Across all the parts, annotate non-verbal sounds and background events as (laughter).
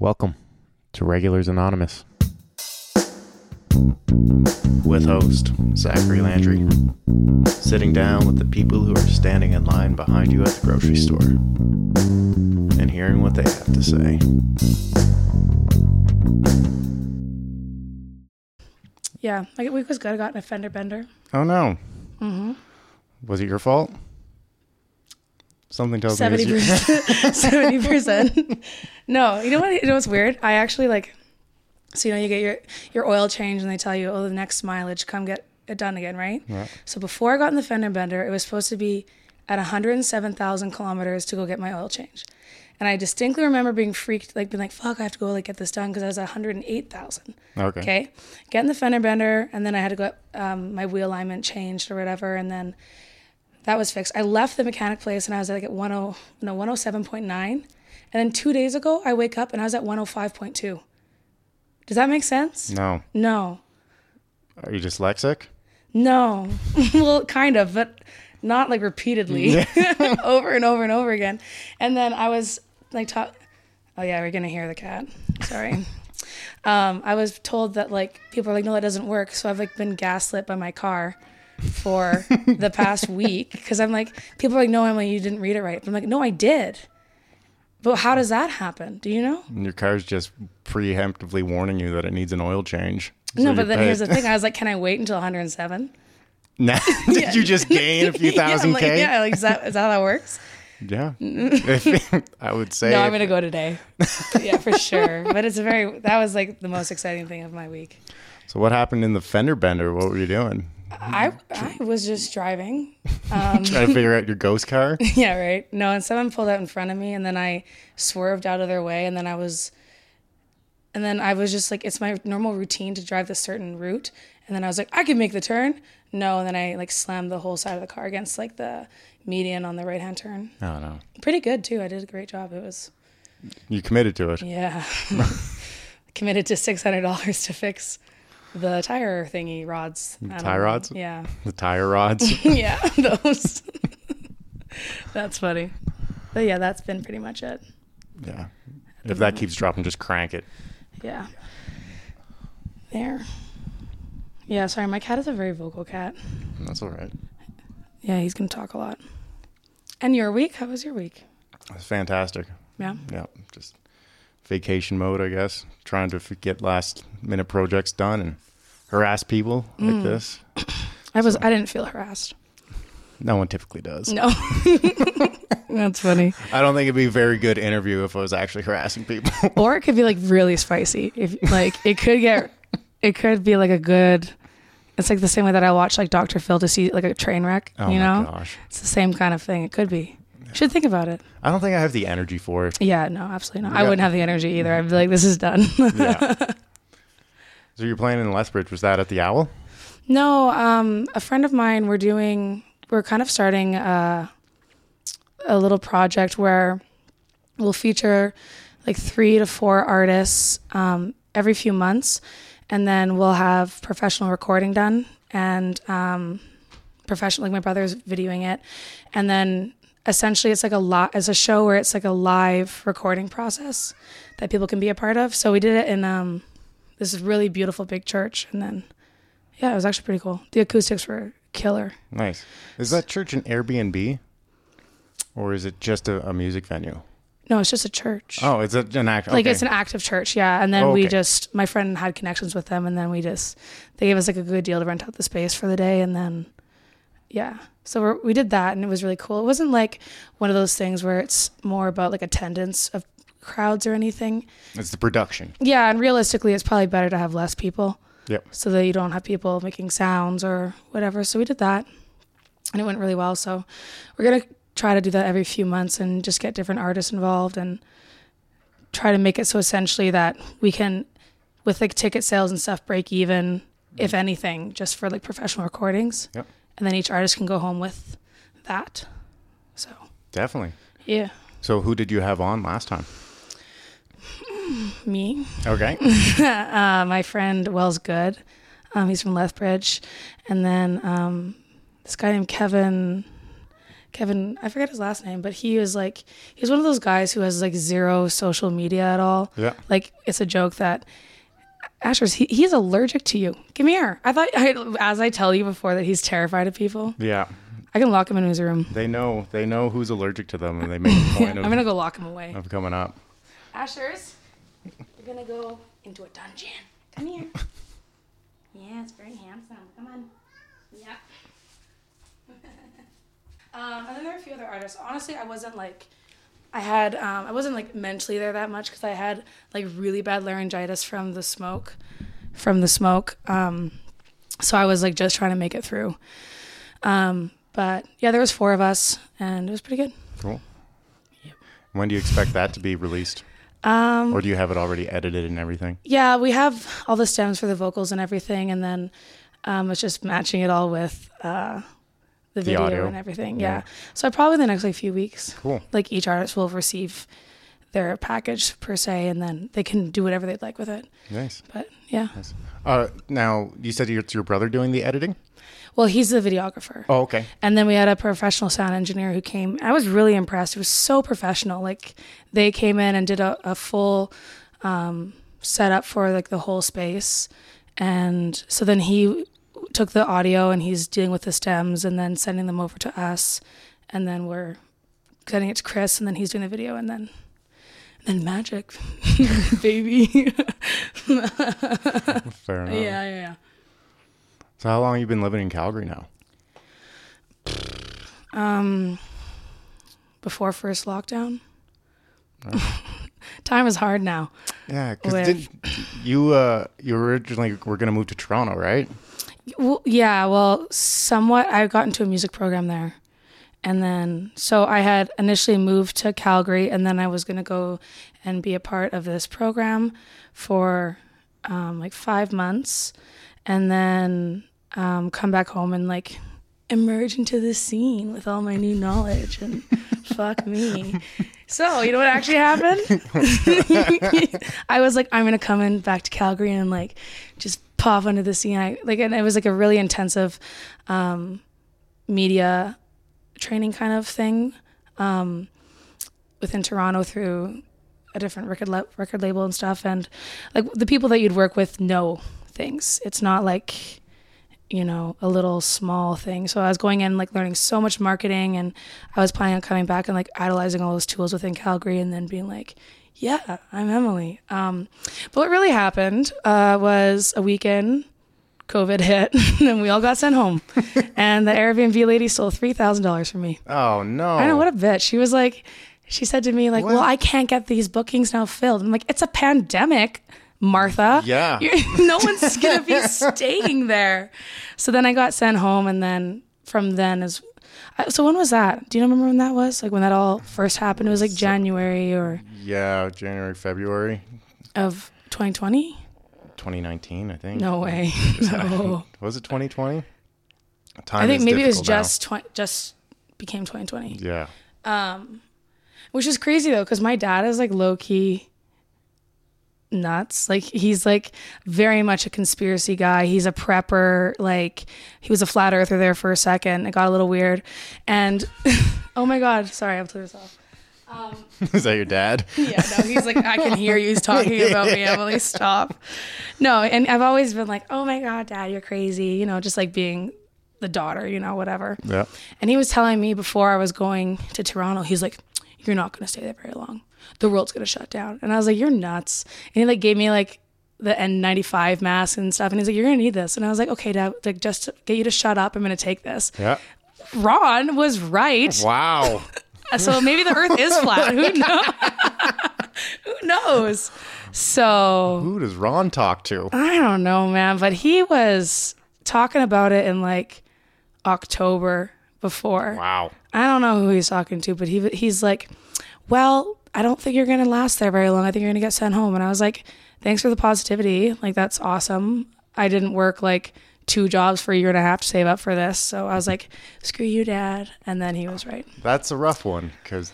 Welcome to Regulars Anonymous with host Zachary Landry, sitting down with the people who are standing in line behind you at the grocery store and hearing what they have to say. Yeah, my week was good. I got an offender bender. Oh no. Mm-hmm. Was it your fault? Something tells me (laughs) (laughs) Seventy percent. No, you know what? You know what's weird? I actually like. So you know you get your your oil change and they tell you, oh, the next mileage, come get it done again, right? Yeah. So before I got in the fender bender, it was supposed to be at 107,000 kilometers to go get my oil change. And I distinctly remember being freaked, like being like, "Fuck, I have to go like get this done" because I was at 108,000. Okay. Okay. Get in the fender bender, and then I had to go um, my wheel alignment changed or whatever, and then that was fixed. I left the mechanic place and I was at like at 10 no 107.9, and then two days ago I wake up and I was at 105.2. Does that make sense? No. No. Are you dyslexic? No. (laughs) well, kind of, but not like repeatedly (laughs) over and over and over again. And then I was like, ta- oh yeah, we're gonna hear the cat. Sorry. (laughs) um, I was told that like people are like, no, that doesn't work. So I've like been gaslit by my car for the past (laughs) week because I'm like, people are like, no, Emily, you didn't read it right. But I'm like, no, I did. But how does that happen? Do you know? And your car's just preemptively warning you that it needs an oil change. no, but then pay- here's the thing. I was like, can I wait until 107? Nah, (laughs) Did (laughs) you just gain a few yeah, thousand like, K? yeah, like is that is that how that works? Yeah. I would say. No, I'm gonna go today. yeah, for sure. But it's a very that was like the most exciting thing of my week. So what happened in the fender bender? What were you doing? I I was just driving. (laughs) Um, Trying to figure out your ghost car? (laughs) yeah, right. No, and someone pulled out in front of me, and then I swerved out of their way, and then I was, and then I was just like, it's my normal routine to drive this certain route, and then I was like, I can make the turn. No, and then I like slammed the whole side of the car against like the median on the right hand turn. Oh no. Pretty good too. I did a great job. It was You committed to it. Yeah. (laughs) Committed to six hundred dollars to fix the tire thingy rods. Don't Tie know. rods? Yeah. The tire rods. (laughs) yeah, (laughs) those. (laughs) that's funny. But yeah, that's been pretty much it. yeah. If that keeps dropping, just crank it. Yeah. There. Yeah, sorry, my cat is a very vocal cat. That's all right. Yeah, he's gonna talk a lot. And your week? How was your week? It was fantastic. Yeah. Yeah. Just vacation mode, I guess. Trying to get last minute projects done and harass people like Mm. this. I was I didn't feel harassed. No one typically does. No. (laughs) That's funny. I don't think it'd be a very good interview if I was actually harassing people. (laughs) or it could be like really spicy. If like it could get, it could be like a good. It's like the same way that I watch like Doctor Phil to see like a train wreck. oh you my know, gosh. it's the same kind of thing. It could be. Should think about it. I don't think I have the energy for it. Yeah, no, absolutely not. I wouldn't have the energy either. I'd be like, this is done. Yeah. (laughs) so you're playing in Lethbridge. Was that at the Owl? no, um, a friend of mine. We're doing. We're kind of starting a, a little project where we'll feature like three to four artists um, every few months, and then we'll have professional recording done and um, professional. Like my brother's videoing it, and then essentially it's like a lot as a show where it's like a live recording process that people can be a part of. So we did it in um, this really beautiful big church, and then yeah, it was actually pretty cool. The acoustics were killer. Nice. Is that church an Airbnb? Or is it just a, a music venue? No, it's just a church. Oh, it's a, an act. like it's an active church yeah and then Oh, we just my friend had connections with them and then we just they gave us like a good deal to rent out the space for the day and then yeah so we're, we did that and it was really cool it wasn't like one of those things where it's more about like attendance of crowds or anything It's the production. yeah and realistically it's probably better to have less people Yep. so that you don't have people making sounds or whatever so we did that and it went really well so we're going to try to do that every few months and just get different artists involved and try to make it so essentially that we can with like ticket sales and stuff break even if mm-hmm. anything just for like professional recordings Yep. And then each artist can go home with that so Definitely. yeah So who did you have on last time? (sighs) me Okay. (laughs) uh, my friend Wells Good. Um, he's from Lethbridge, and then um, this guy named Kevin Kevin, I forget his last name, but he was like, he's one of those guys who has like zero social media at all. Yeah. Like, it's a joke that Asher's, he, he's allergic to you. Come here. I thought, I, as I tell you before, that he's terrified of people. Yeah. I can lock him in his room. They know they know who's allergic to them, and they make a (laughs) point I'm of, going to go lock him away. of coming up. Asher's, we're going to go into a dungeon. Come here. yeah, it's very handsome. Come on. Yeah. (laughs) um, and then there are a few other artists. Honestly, I wasn't like, I had, um, I wasn't like mentally there that much because I had like really bad laryngitis from the smoke, from the smoke. Um, so I was like just trying to make it through. Um, but yeah, there was four of us, and it was pretty good. Cool. When do you expect that to be released? Um, Or do you have it already edited and everything? Yeah, we have all the stems for the vocals and everything, and then um, it's just matching it all with uh, the video audio. and everything. Yeah. Yeah. So probably the next like few weeks, Cool. like each artist will receive their package per se, and then they can do whatever they'd like with it. Nice. But yeah, Uh, now you said it's your brother doing the editing. well, he's the videographer. Oh, okay. And then we had a professional sound engineer who came. I was really impressed. It was so professional. Like they came in and did a, a full um, setup for like the whole space. And so then he took the audio and he's dealing with the stems and then sending them over to us. And then we're sending it to Chris and then he's doing the video and then then magic, (laughs) baby. (laughs) Fair enough. yeah, yeah, yeah. So how long have you been living in Calgary now? Um, before first lockdown. (laughs) Time is hard now. Yeah, because you uh you originally were gonna move to Toronto, right? Well, yeah, well, somewhat. I got into a music program there. And then, so I had initially moved to Calgary, and then I was going to go and be a part of this program for um, like five months, and then um, come back home and like emerge into the scene with all my new knowledge and (laughs) fuck me. So, you know what actually happened? (laughs) I was like, I'm gonna come in back to Calgary and like just pop under the scene. I like, and it was like a really intensive um, media training kind of thing um, within Toronto through a different record la- record label and stuff. And like the people that you'd work with know things. It's not like you know a little small thing. So I was going in like learning so much marketing, and I was planning on coming back and like idolizing all those tools within Calgary, and then being like. Yeah, I'm Emily. Um, but what really happened uh, was a weekend COVID (laughs) hit, and we all got sent home. (laughs) and the Airbnb lady stole three thousand dollars from me. Oh no. I know what a bitch. She was like, she said to me like, What? "Well, I can't get these bookings now filled." I'm like, "It's a pandemic, Martha. Yeah. (laughs) No one's gonna be (laughs) staying there." So then I got sent home, and then from then is. So when was that? Do you remember when that was? Like when that all first happened? It was like January or Yeah, January, February, of 2020? 2019, I think. No way. (laughs) No. Was it 2020? Time I think maybe it was now. just just became 2020. Yeah. Um, which is crazy though because my dad is like low key nuts. Like he's like very much a conspiracy guy. He's a prepper. Like he was a flat earther there for a second. It got a little weird. And (laughs) oh my god. Sorry i'm to myself is that your dad? yeah no he's like i can hear you. Talking about me. (laughs) Emily stop. No and i've always been like oh my god dad you're crazy. You know just like being the daughter you know whatever. Yeah. and he was telling me before I was going to Toronto, he's like, You're not gonna stay there very long. The world's gonna shut down. And I was like, You're nuts. And he like gave me like the N95 mask and stuff. And he's like, You're gonna need this. And I was like, Okay, dad, like just to get you to shut up, I'm gonna take this. Yeah. Ron was right. Wow. (laughs) So maybe the earth is flat. Who knows? (laughs) Who knows? So Who does Ron talk to? I don't know, man, but he was talking about it in like October before. Wow. I don't know who he's talking to, but he he's like, "Well, I don't think you're gonna last there very long. I think you're gonna get sent home." And I was like, "Thanks for the positivity. Like that's awesome. I didn't work like two jobs for a year and a half to save up for this, so I was like, screw you, dad." And then he was right. That's a rough one because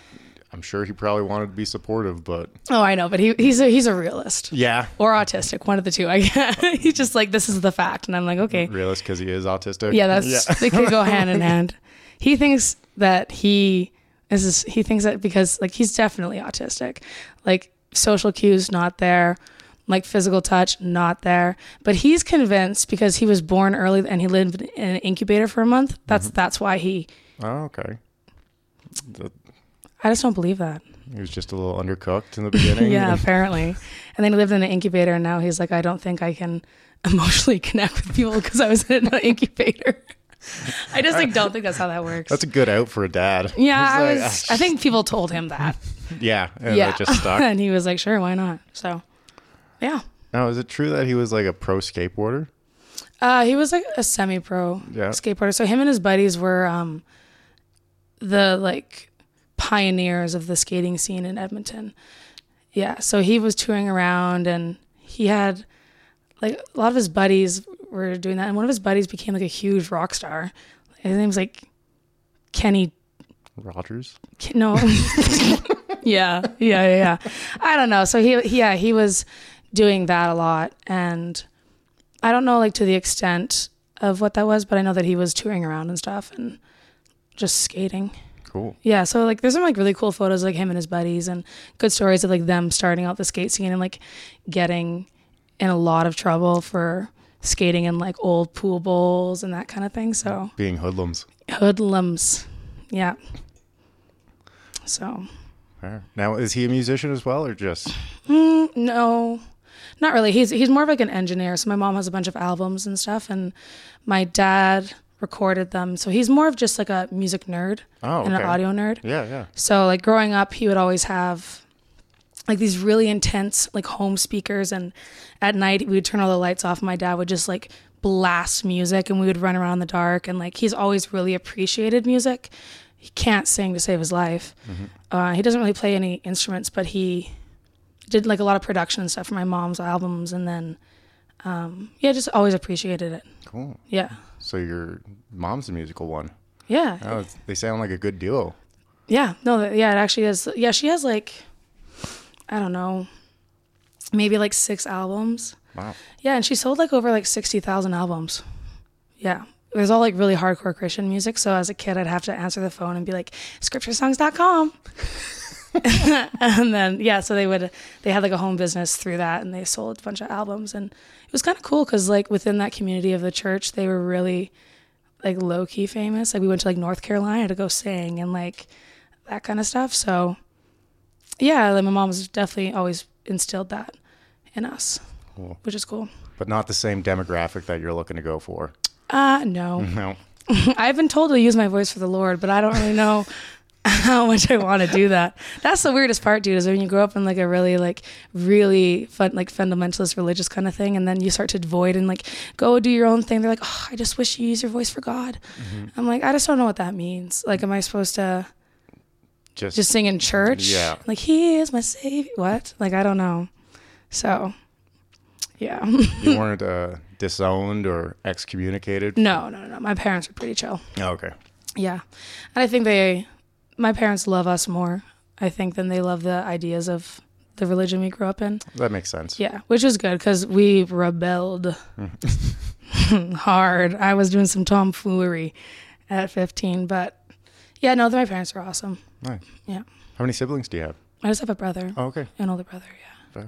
I'm sure he probably wanted to be supportive, but Oh, I know, but he he's a he's a realist yeah, or autistic, one of the two. I guess. (laughs) he's just like, "This is the fact," and I'm like, "Okay." realist because he is autistic. Yeah, that's yeah. they could go (laughs) hand in hand. He thinks that he this is he thinks that because like he's definitely autistic. Like social cues not there, like physical touch not there. But he's convinced because he was born early and he lived in an incubator for a month. That's mm-hmm. that's why he Oh, okay. The- I just don't believe that. he was just a little undercooked in the beginning. Yeah, apparently. And then he lived in an incubator, and now he's like, I don't think I can (laughs) emotionally connect with people because I was in an incubator. I just like don't think that's how that works. That's a good out for a dad. yeah, I He's like, was. I think people told him that. Yeah, and yeah, just stuck. (laughs) and he was like, "Sure, why not?" So, yeah, now, is it true that he was like a pro skateboarder? uh, he was like a semi-pro Yeah. skateboarder. So him and his buddies were um, the like pioneers of the skating scene in Edmonton. Yeah, so he was touring around, and he had like a lot of his buddies were doing that, and one of his buddies became like a huge rock star. His name's like Kenny Rogers. K- No. (laughs) yeah, yeah, yeah, yeah. I don't know. So he, he, yeah, he was doing that a lot, and I don't know like to the extent of what that was, but I know that he was touring around and stuff and just skating. Cool. Yeah, so like there's some like really cool photos of, like him and his buddies and good stories of like them starting out the skate scene and like getting in a lot of trouble for skating in like old pool bowls and that kind of thing. So Being hoodlums. hoodlums. Yeah. So. Now, is he a musician as well, or just? Mm, no, not really. He's he's more of like an engineer. So my mom has a bunch of albums and stuff, and my dad recorded them. So he's more of just like a music nerd Oh, and an audio nerd. Yeah, yeah. So like growing up, he would always have like these really intense like home speakers, and at night we would turn all the lights off. My dad would just like blast music, and we would run around in the dark. And like he's always really appreciated music. He can't sing to save his life. Uh, he doesn't really play any instruments, but he did like a lot of production and stuff for my mom's albums, and then um, yeah, just always appreciated it. Cool. Yeah, So your mom's a musical one. yeah, Oh, they sound like a good duo. Yeah, no, yeah, it actually is. Yeah, she has like, I don't know, maybe like six albums. Wow. Yeah, and she sold like over like 60,000 albums. Yeah. It was all like really hardcore Christian music. So as a kid, I'd have to answer the phone and be like, scripturesongs.com. (laughs) and then, yeah, so they would, they had like a home business through that and they sold a bunch of albums. And it was kind of cool because like within that community of the church, they were really like low key famous. Like we went to like North Carolina to go sing and like that kind of stuff. So yeah, like my mom's definitely always instilled that in us, Cool. which is cool. But not the same demographic that you're looking to go for. Uh, no. (laughs) No. (laughs) I've been told to use my voice for the Lord, but I don't really know (laughs) how much I want to do that. That's the weirdest part, dude, is when you grow up in like a really like really fun like fundamentalist religious kind of thing and then you start to void and like go do your own thing. They're like, "Oh, I just wish you use your voice for God." I'm like, "I just don't know what that means. Like am I supposed to Just, just sing in church? Yeah. Like he is my savior. What? Like I don't know. So, yeah. (laughs) you (laughs) weren't uh, disowned or excommunicated. no, no, no. no. My parents were pretty chill. Oh, okay. Yeah. And I think they, my parents love us more, I think, than they love the ideas of the religion we grew up in. That makes sense. Yeah. Which is good because we rebelled (laughs) hard. I was doing some tomfoolery at 15, but yeah, no, my parents are awesome. Nice. Yeah. How many siblings do you have? I just have a brother, Oh, okay. an older brother. Yeah.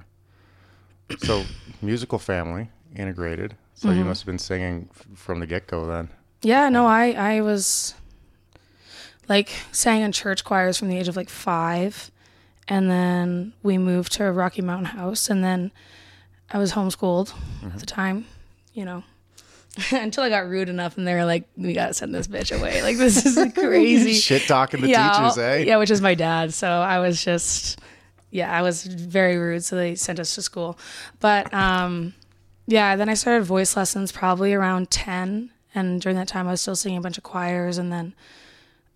So, musical family, integrated. So Mm-hmm. you must have been singing f- from the get go then. Yeah, no, I I was like sang in church choirs from the age of like five, and then we moved to a Rocky Mountain House, and then I was homeschooled at the time, you know, (laughs) until I got rude enough, and they were like, "We gotta send this bitch away. Like this is (laughs) crazy." Shit talking the yeah, teachers, eh? yeah, which is my dad. So I was just, yeah, I was very rude. So they sent us to school, but um, yeah. Then I started voice lessons probably around ten, and during that time I was still singing a bunch of choirs, and then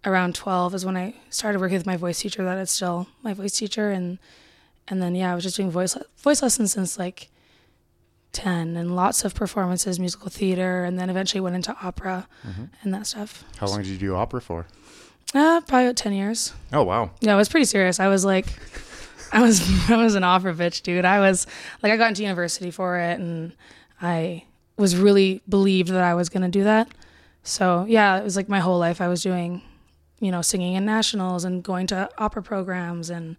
around twelve is when I started working with my voice teacher. That is still my voice teacher, and and then yeah, I was just doing voice voice lessons since like. 10 and lots of performances musical theater and then eventually went into opera and that stuff How long did you do opera for? uh, probably about 10 years Oh, wow. yeah, it was pretty serious. I was like, I was (laughs) I was an opera bitch, dude. I was like, I got into university for it, and I was really believed that I was gonna do that. So yeah, it was like my whole life I was doing, you know, singing in nationals and going to opera programs and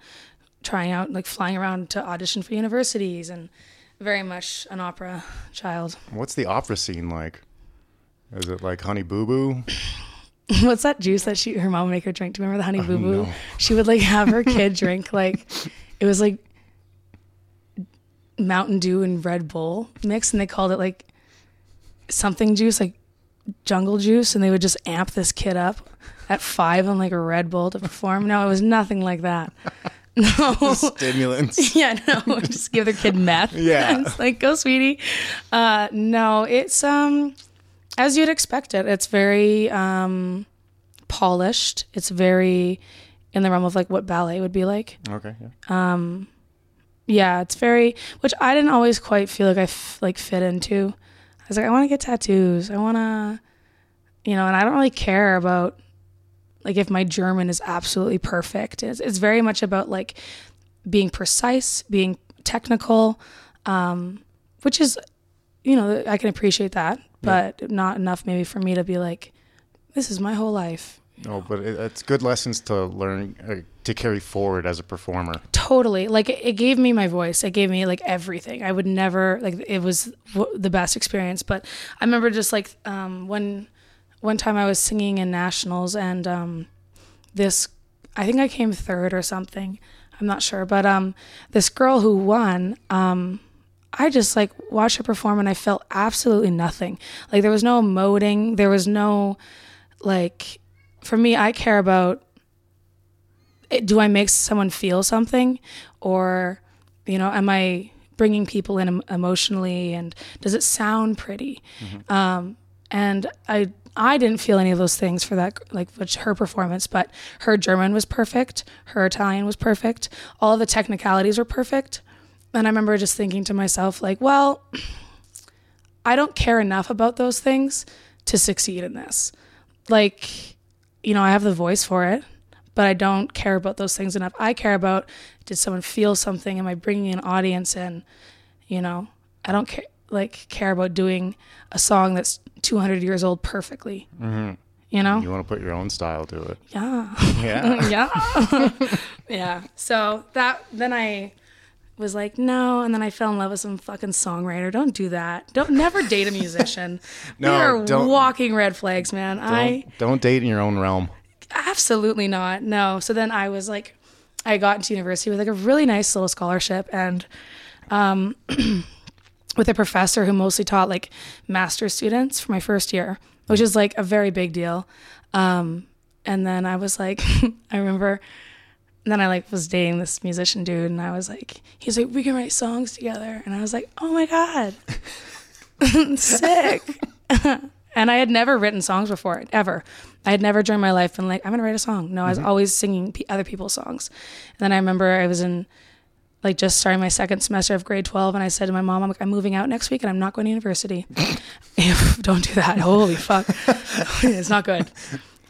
trying out like flying around to audition for universities and very much an opera child. What's the opera scene like? Is it like Honey Boo Boo? (laughs) What's that juice that she her mom would make her drink? Do you remember the honey oh, boo boo? no. She would like have her kid (laughs) drink like it was like Mountain Dew and Red Bull mix, and they called it like something juice, like jungle juice, and they would just amp this kid up at five on like a Red Bull to perform. No, it was nothing like that. (laughs) No. Stimulants. (laughs) yeah, no, just give their kid meth. (laughs) Yeah. it's like go, sweetie. Uh, no, it's um, as you'd expect it. It's very um, polished. It's very in the realm of like what ballet would be like. Okay. Yeah. Yeah, it's very, which I didn't always quite feel like I f- like fit into. I was like, I want to get tattoos. I want to, you know, and I don't really care about like if my German is absolutely perfect. It's, it's very much about like being precise, being technical, um, which is, you know, I can appreciate that, but not enough maybe for me to be like, this is my whole life. No, but it, it's good lessons to learn uh, to carry forward as a performer. totally like it, it gave me my voice it gave me like everything i would never like it was w- the best experience but i remember just like um when one time i was singing in nationals and um this i think i came third or something. I'm not sure. But um this girl who won um I just like watched her perform and I felt absolutely nothing. Like there was no emoting, there was no like for me I care about it- do I make someone feel something? Or you know am I bringing people in emotionally? And does it sound pretty? Um, and I I didn't feel any of those things for that like which her performance but her German was perfect her Italian was perfect all the technicalities were perfect and I remember just thinking to myself like well (clears throat) I don't care enough about those things to succeed in this like you know I have the voice for it but I don't care about those things enough. I care about did someone feel something? Am I bringing an audience in? You know, I don't care like care about doing a song that's 200 years old perfectly. You know? You want to put your own style to it. Yeah. Yeah. (laughs) yeah. (laughs) yeah. So that then I was like, no, and then I fell in love with some fucking songwriter. Don't do that. Don't never date a musician. (laughs) No, they are don't- walking red flags, man. I Don't, don't date in your own realm. Absolutely not. No. So then I was like, I got into university with like a really nice little scholarship and um, (clears throat) with a professor who mostly taught like master students for my first year, which is like a very big deal. Um, and then I was like, (laughs) I remember, then I like was dating this musician dude, and I was like, he's like, we can write songs together, and I was like, oh my god, (laughs) sick. (laughs) and I had never written songs before, ever. I had never during my life been like, I'm gonna write a song. No, I was always singing p- other people's songs. And then I remember I was in like just starting my second semester of grade 12 and I said to my mom, I'm like, I'm moving out next week and I'm not going to university. (laughs) Don't do that. Holy fuck. (laughs) it's not good.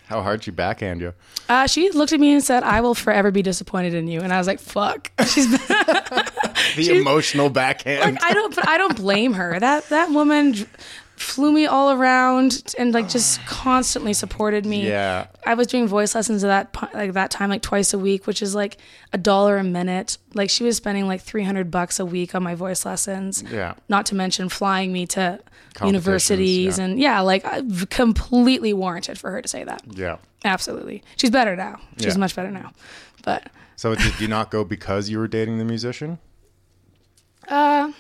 How hard she backhand you? Uh, she looked at me and said, I will forever be disappointed in you. And I was like, fuck. (laughs) She's The emotional backhand. like I don't, but I don't blame her. That that woman flew me all around and like just (sighs) constantly supported me. yeah. I was doing voice lessons at that like that time like twice a week, which is like a dollar a minute. Like she was spending like three hundred bucks a week on my voice lessons. Yeah. Not to mention flying me to universities yeah. and yeah, like I- completely warranted for her to say that. Yeah. Absolutely, she's better now. She's Yeah. much better now. But So did you not go because you were dating the musician? Uh,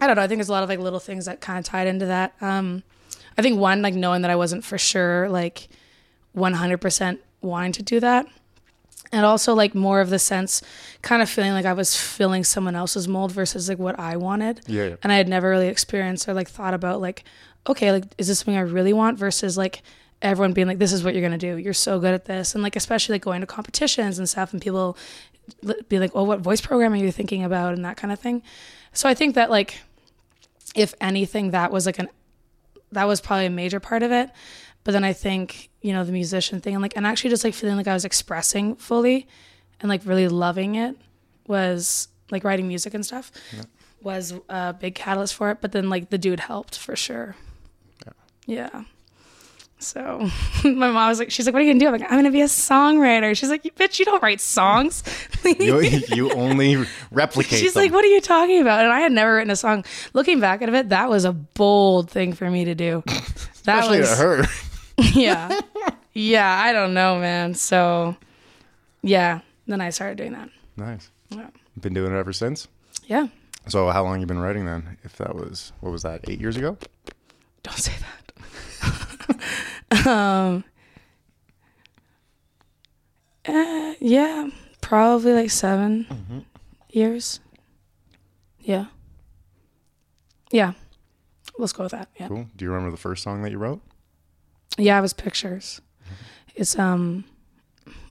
I don't know. I think there's a lot of like little things that kind of tied into that. Um, I think one, like knowing that I wasn't for sure like 100% wanting to do that. And also like more of the sense, kind of feeling like I was filling someone else's mold versus like what I wanted. Yeah, yeah. And I had never really experienced or like thought about like, okay, like is this something I really want versus like everyone being like, this is what you're gonna do. You're so good at this, and like especially like going to competitions and stuff, and people be like, oh, what voice program are you thinking about, and that kind of thing. So I think that like, if anything, that was like an that was probably a major part of it. But then I think you know the musician thing and like and actually just like feeling like I was expressing fully and like really loving it was like writing music and stuff was a big catalyst for it. But then like the dude helped for sure. Yeah. So (laughs) my mom was like, she's like, what are you gonna do? I'm like, I'm gonna be a songwriter. She's like, bitch, you don't write songs. (laughs) You, you only replicate. She's them. like, what are you talking about? And I had never written a song. Looking back at it, that was a bold thing for me to do. (laughs) That especially was to her. yeah. Yeah, I don't know, man. So yeah, then I started doing that. Nice. Yeah. Been doing it ever since. Yeah. So how long you been writing then? If that was what was that? Eight years ago. Don't say that. (laughs) um uh, yeah, probably like 7 years. Yeah. Yeah. Let's go with that. Yeah. Cool. Do you remember the first song that you wrote? Yeah, it was pictures. It's um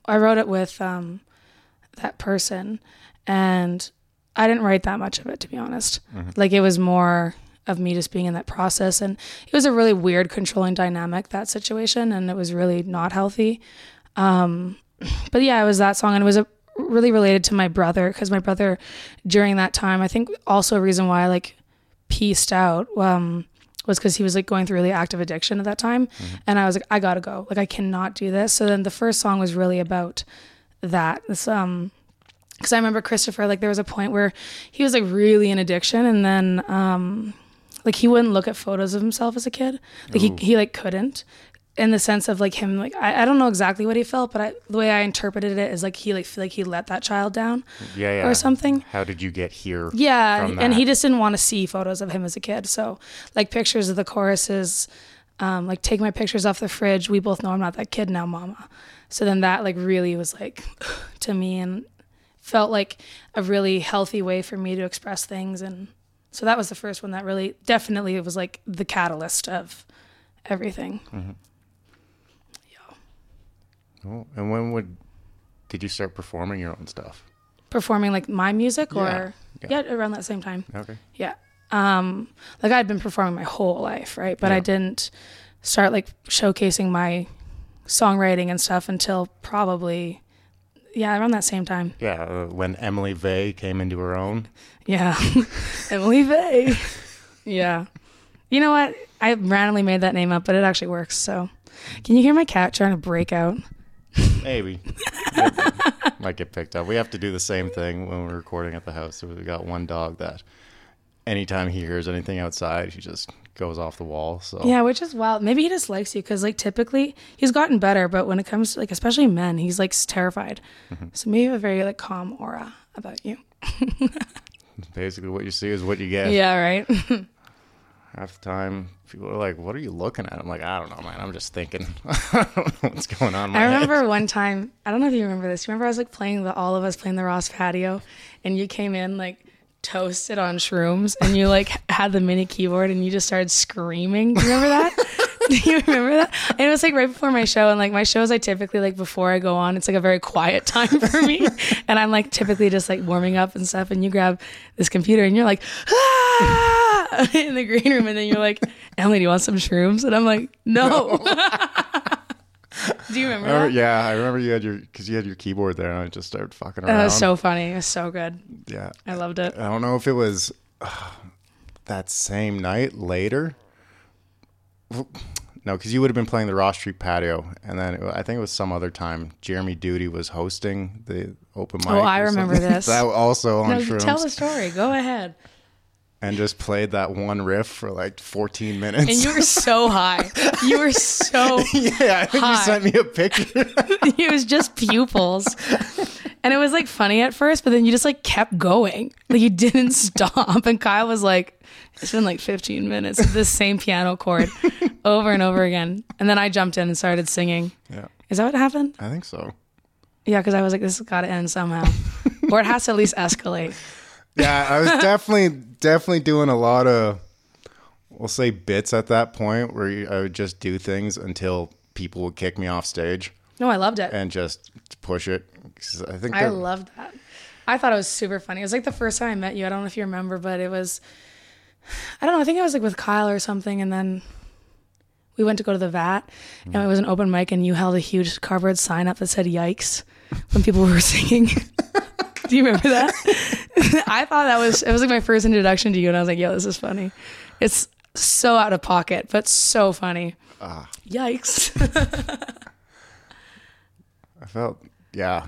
I wrote it with um that person and I didn't write that much of it to be honest. Like it was more of me just being in that process. And it was a really weird controlling dynamic that situation and it was really not healthy. Um (clears throat) but yeah, it was that song and it was a really related to my brother because my brother during that time I think also a reason why I like pieced out um was because he was like going through really active addiction at that time. And i was like i gotta go. Like i cannot do this. So then the first song was really about that. This um because i remember christopher like there was a point where he was like really in addiction and then um like he wouldn't look at photos of himself as a kid like he, he like couldn't in the sense of like him like I, I don't know exactly what he felt but I, the way i interpreted it is like he like feel like he let that child down Yeah, yeah. or something How did you get here? yeah, from and he just didn't want to see photos of him as a kid. So, like pictures of the choruses, um, like take my pictures off the fridge. We both know I'm not that kid now, mama. So then that like really was like (sighs) to me and felt like a really healthy way for me to express things. And so that was the first one that really definitely it was like the catalyst of everything. Cool. And when would did you start performing your own stuff? Performing like my music or Yeah. yeah, around that same time. Okay. Yeah. Um, like I'd been performing my whole life, right? But I didn't start like showcasing my songwriting and stuff until probably yeah, around that same time. Yeah, uh, when Emily Vay came into her own. Yeah. (laughs) Emily Vay. yeah. You know what? I randomly made that name up, but it actually works. So, can you hear my cat trying to break out? Maybe. (laughs) Might get picked up. We have to do the same thing when we're recording at the house. So we got one dog that anytime he hears anything outside, he just goes off the wall. So Yeah, which is wild. Maybe he just likes you because, like, typically he's gotten better, but when it comes to, like, especially men, he's like terrified. Mm-hmm. So maybe you have a very, like, calm aura about you. (laughs) basically what you see is what you get. Yeah, right. (laughs) Half the time, people are like, "What are you looking at?" I'm like, "I don't know, man. I'm just thinking. I don't know what's going on." I head." remember one time, I don't know if you remember this. You remember I was like playing the all of us playing the Ross patio and you came in like toasted on shrooms and you like (laughs) had the mini keyboard and you just started screaming. Do you remember that? (laughs) (laughs) Do you remember that? And it was like right before my show and like my shows I typically like before I go on, it's like a very quiet time for me. and I'm like typically just like warming up and stuff and you grab this computer and you're like ah! in the green room and then you're like, Emily, do you want some shrooms? And I'm like, no. (laughs) do you remember I remember- yeah, I remember you had your because you had your keyboard there, and I just started fucking around. That was so funny. It was so good. yeah, I loved it. I don't know if it was uh, (sighs) that same night later. No, because you would have been playing the Ross Street patio, and then it, I think it was some other time. Jeremy Duty was hosting the open mic. Oh, I remember something. (laughs) this. that also on No, shrooms, tell the story. Go ahead. And just played that one riff for like 14 minutes. And you were so (laughs) high. You were so. yeah, I think Hi. you sent me a picture. (laughs) it was just pupils. And it was like funny at first, but then you just like kept going. Like you didn't (laughs) stop. And Kyle was like, it's been like 15 minutes of this same piano chord over and over again. And then I jumped in and started singing. yeah, Is that what happened? I think so. Yeah, because I was like, this has got to end somehow. or it has to at least escalate. Yeah, I was definitely definitely doing a lot of we'll say bits at that point where I would just do things until people would kick me off stage No, I loved it. and just push it. I think I that- loved that. I thought it was super funny. It was like the first time I met you. I don't know if you remember, but it was I don't know, I think I was like with Kyle or something and then we went to go to the vat and mm-hmm. it was an open mic and you held a huge cardboard sign up that said yikes when people were (laughs) singing. Do you remember that? (laughs) I thought that was it was like my first introduction to you and I was like, yo, this is funny. It's so out of pocket, but so funny. Ah. Yikes. (laughs) I felt, yeah,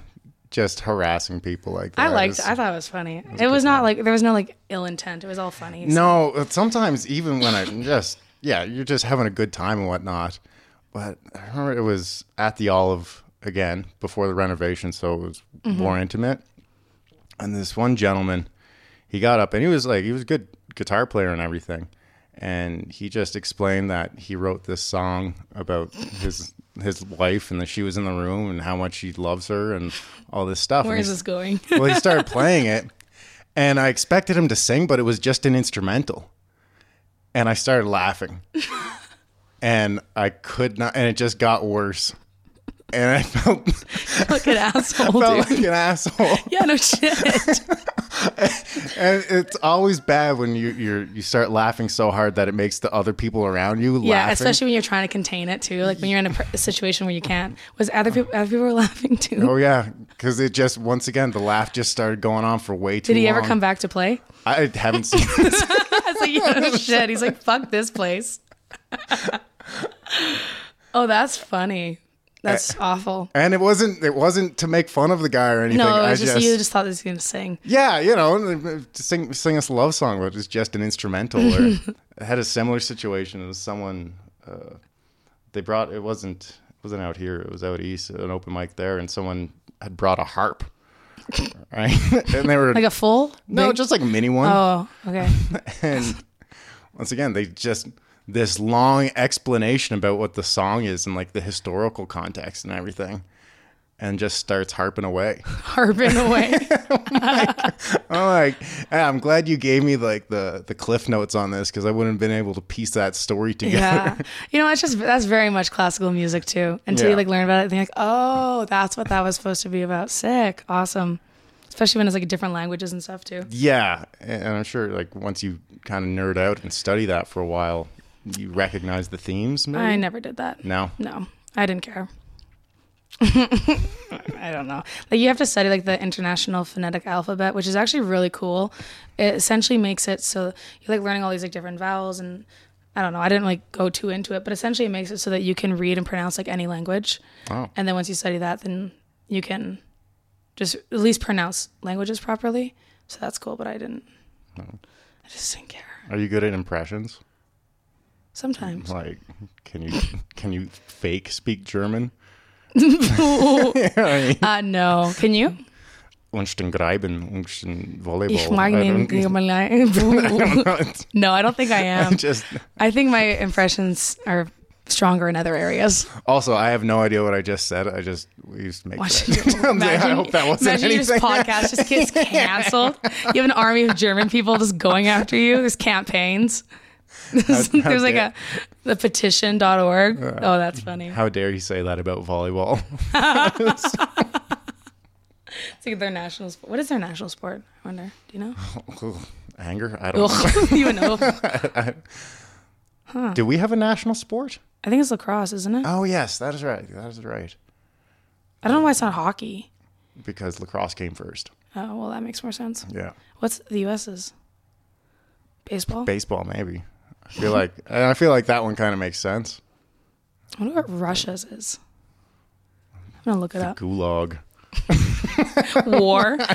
just harassing people like that. I liked is- it. I thought it was funny. It was not like there was no like ill intent. It was all funny. So- No, sometimes even when I (laughs) just yeah, you're just having a good time and whatnot. But I remember it was at the Olive again before the renovation, so it was mm-hmm. more intimate. And this one gentleman, he got up and he was like, he was a good guitar player and everything. And he just explained that he wrote this song about his his wife and that she was in the room and how much he loves her and all this stuff. Where And is this going? (laughs) well, he started (laughs) playing it, and I expected him to sing, but it was just an instrumental. And I started laughing, (laughs) and I could not, and it just got worse. And I felt, (laughs) like an asshole, felt dude. like an asshole. (laughs) Yeah, no shit. (laughs) And it's always bad when you you're, you start laughing so hard that it makes the other people around you laugh. yeah, laughing. especially when you're trying to contain it too. Like when you're in a, pr- a situation where you can't. Was other people other people were laughing too? Oh yeah, because it just once again the laugh just started going on for way too Did he long. ever come back to play? I haven't seen this. I was like, yeah, no shit. He's like, fuck this place. oh, that's funny. That's awful. and it wasn't it wasn't to make fun of the guy or anything. No, I was just, you just thought he was gonna sing. Yeah, you know, sing sing us a love song, but it's just an instrumental. Or (laughs) I had a similar situation. It was someone uh, they brought. It wasn't it wasn't out here. It was out east, an open mic there, and someone had brought a harp. (laughs) Right, (laughs) and they were Like a full? no, big- just like a mini one. Oh, okay. And once again, they just this long explanation about what the song is and like the historical context and everything, and just starts harping away. (laughs) Harping away. (laughs) I'm like, "Ah, I'm glad you gave me like the the cliff notes on this because I wouldn't have been able to piece that story together. Yeah. You know, (laughs) it's just that's very much classical music too. Until Yeah. you like learn about it, and you're like, oh, that's what that was supposed to be about. Sick, awesome. Especially when it's like different languages and stuff too. Yeah, and I'm sure like once you kind of nerd out and study that for a while, you recognize the themes. Maybe? I never did that. No. No, I didn't care. (laughs) I don't know. Like you have to study like the international phonetic alphabet, which is actually really cool. It essentially makes it so you're like learning all these like different vowels and I don't know. I didn't like go too into it, but essentially it makes it so that you can read and pronounce like any language. Oh. And then once you study that, then you can just at least pronounce languages properly. So that's cool, but I didn't. Oh. I just didn't care. Are you good at impressions? Sometimes. Like, can you can you fake speak German? I (laughs) mean, (laughs) Uh, no. Can you? Greiben, Volleyball. Ich mag I den- don't- (laughs) I don't know. It's No, I don't think I am. just I think my impressions are stronger in other areas. also, I have no idea what I just said. I just we used to make it. I like, I hope that wasn't imagine your anything. podcast just gets canceled. You have an army of German people just going after you. There's campaigns. (laughs) There's, How- like dare- a the petition.org. Uh, oh, that's funny. How dare you say that about volleyball? (laughs) It's like their national sport. What is their national sport? I wonder. Do you know? (laughs) Anger? I don't you know. know. Do we have a national sport? I think it's lacrosse, isn't it? Oh yes, that is right. That is right. I don't know why it's not hockey. Because lacrosse came first. Oh, well, that makes more sense. Yeah. What's the U.S.'s? Baseball? Baseball, maybe. I feel like and I feel like that one kind of makes sense. I wonder what Russia's is. I'm going to look it up. Gulag. (laughs) War. (laughs) (laughs)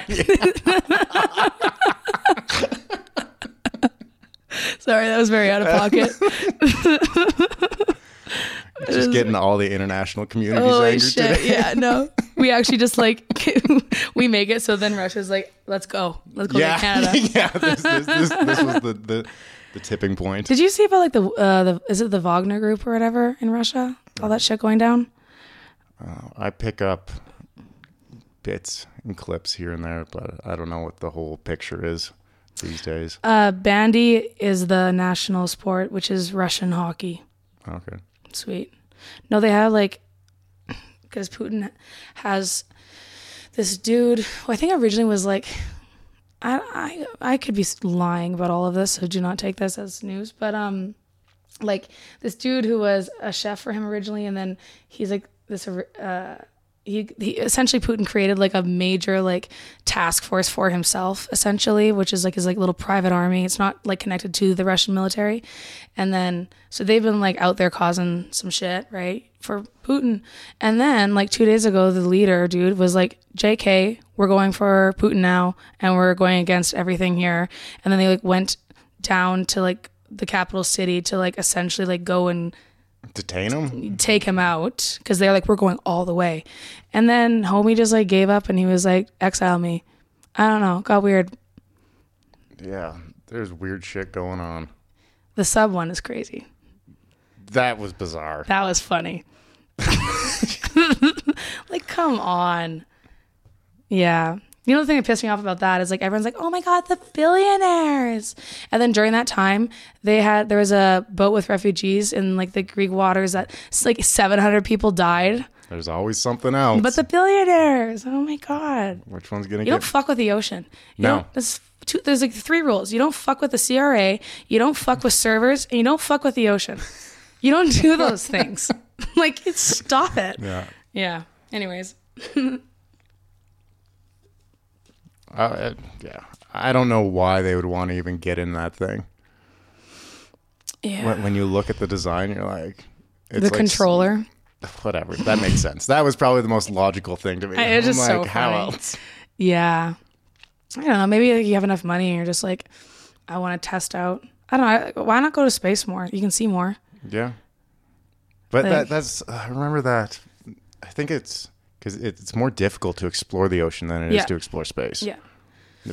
Sorry, that was very out of pocket. Just getting all the international communities Holy angry shit. today. Yeah, no. We actually just like (laughs) we make it so then Russia's like, let's go. Let's go Yeah, to Canada. (laughs) yeah. This, this, this, (laughs) this was the, the, the tipping point. Did you see about like the uh the is it the Wagner group or whatever in Russia? All that shit going down? I pick up bits and clips here and there, but I don't know what the whole picture is these days. Uh bandy is the national sport, which is Russian hockey. Okay. Sweet. No, they have like because Putin has this dude. Who I think originally was like, I, I I could be lying about all of this, so do not take this as news. But um, like this dude who was a chef for him originally, and then he's like this uh he, he essentially Putin created like a major like task force for himself essentially, which is like his like little private army. It's not like connected to the Russian military. And then so they've been like out there causing some shit, right? For Putin. And then like 2 days ago the leader dude was like, "JK, we're going for Putin now and we're going against everything here." And then they like went down to like the capital city to like essentially like go and Detain him? take him out because they're like, we're going all the way. And then homie just like gave up and he was like, exile me. I don't know. Got weird. Yeah. There's weird shit going on. The sub one is crazy. That was bizarre. That was funny. (laughs) like, come on. Yeah. You know the thing that pissed me off about that is like everyone's like, "Oh my god, the billionaires!" And then during that time, they had there was a boat with refugees in like the Greek waters that like 700 people died. There's always something else. But the billionaires, oh my god! Which one's gonna You get? don't fuck with the ocean. You No. There's, two, there's like three rules. You don't fuck with the CRA. You don't fuck with servers, and you don't fuck with the ocean. You don't do those things. (laughs) (laughs) like, stop it. yeah. Yeah. Anyways, (laughs) Uh, yeah. I don't know why they would want to even get in that thing. yeah. When, when you look at the design, you're like, it's the like controller. (laughs) Whatever. That makes sense. That was probably the most logical thing to me. I- it's I'm just so like, how else? Yeah. I don't know. Maybe like, you have enough money and you're just like, I want to test out. I don't know. Why not go to space more? You can see more. Yeah. But Like- that, that's, uh, remember that. I think it's because it's more difficult to explore the ocean than it is Yeah. to explore space. Yeah.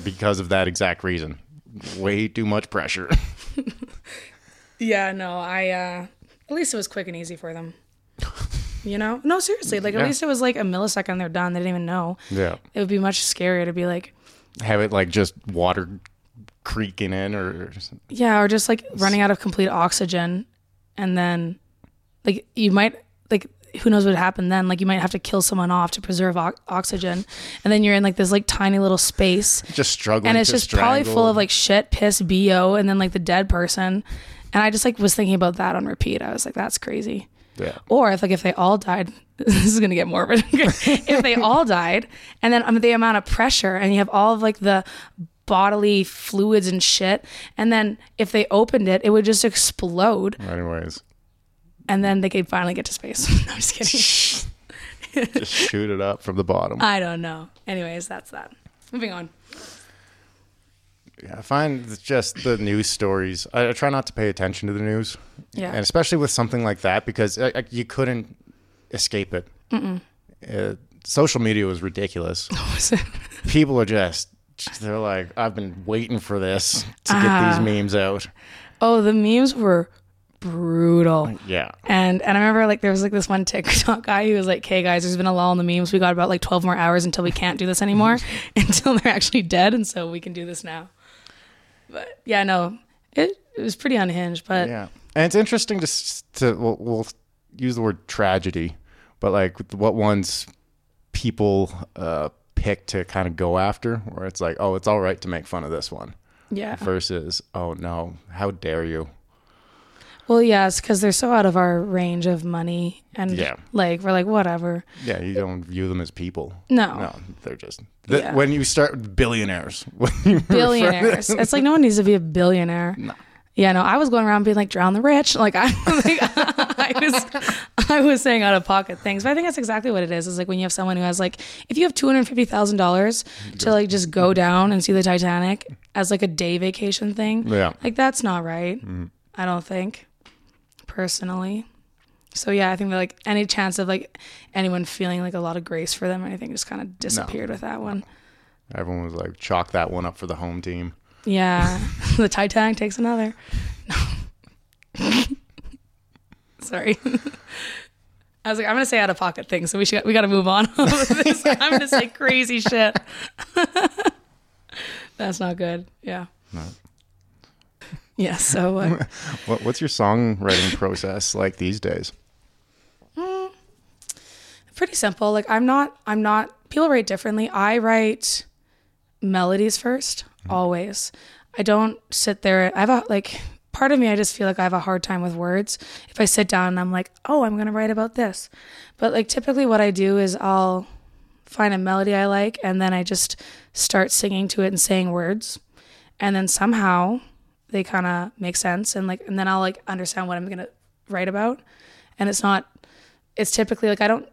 Because of that exact reason. Way too much pressure. (laughs) Yeah. No, I, uh, at least it was quick and easy for them. (laughs) You know? No, seriously. Like, at Yeah. least it was like a millisecond they're done. They didn't even know. yeah. It would be much scarier to be like, Have it like just water creaking in or Yeah, or just like running out of complete oxygen, and then like you might like who knows what would happen then? Like you might have to kill someone off to preserve o- oxygen, and then you're in like this like tiny little space, just struggling. and it's just probably full of like shit, piss, bo, and then like the dead person. And I just like was thinking about that on repeat. I was like, that's crazy. Yeah. Or if like if they all died, (laughs) this is gonna get morbid. (laughs) if they all died, and then um, the amount of pressure, and you have all of like the bodily fluids and shit, and then if they opened it, it would just explode, Anyways, and then they could finally get to space. (laughs) no, I'm just kidding. (laughs) just shoot it up from the bottom. I don't know. Anyways, that's that. Moving on. Yeah, I find it's just the news stories. I, I try not to pay attention to the news, Yeah. and especially with something like that because uh, uh, you couldn't escape it. Uh, social media was ridiculous. (laughs) was it? People are just they're like, I've been waiting for this to get Ah. these memes out. oh, the memes were brutal. Yeah, And and I remember like there was like this one TikTok (laughs) guy who was like, "Okay, guys, there's been a lull in the memes. We got about like 12 more hours until we can't do this anymore, (laughs) (laughs) until they're actually dead, and so we can do this now." But yeah, no, it it was pretty unhinged. But yeah, and it's interesting to to we'll, we'll use the word tragedy, but like what ones people uh, pick to kind of go after, where it's like, oh, it's all right to make fun of this one. yeah, versus oh no how dare you well, yes, because they're so out of our range of money, and Yeah. like we're like whatever. yeah you don't view them as people No. no they're just the, Yeah. when you start billionaires (laughs) when you Billionaires. it's like no one needs to be a billionaire. No. Yeah, no, I was going around being like drown the rich. Like (laughs) I, like, (laughs) I was, I was saying out of pocket things, but I think that's exactly what it is. Is like when you have someone who has like, if you have two hundred fifty thousand dollars to like just go down and see the Titanic as like a day vacation thing, Yeah. like that's not right. Mm-hmm. I don't think, personally. So yeah, I think that like any chance of like anyone feeling like a lot of grace for them or anything just kind of disappeared with that one. everyone was like chalk that one up for the home team Yeah, (laughs) (laughs) the Titanic takes another. No. (laughs) Sorry. I was like, I'm gonna say out of pocket things, so we should we got to move on. This- I'm gonna say crazy shit. That's not good. Yeah. No. Yeah. So uh, (laughs) what, what's your songwriting (laughs) process like these days pretty simple. Like I'm not. I'm not. People write differently. I write melodies first, always. I don't sit there. I have a like part of me I just feel like I have a hard time with words. If I sit down and I'm like, "Oh, I'm going to write about this." But like typically what I do is I'll find a melody I like and then I just start singing to it and saying words. And then somehow they kind of make sense and like and then I'll like understand what I'm to write about. And it's not it's typically like I don't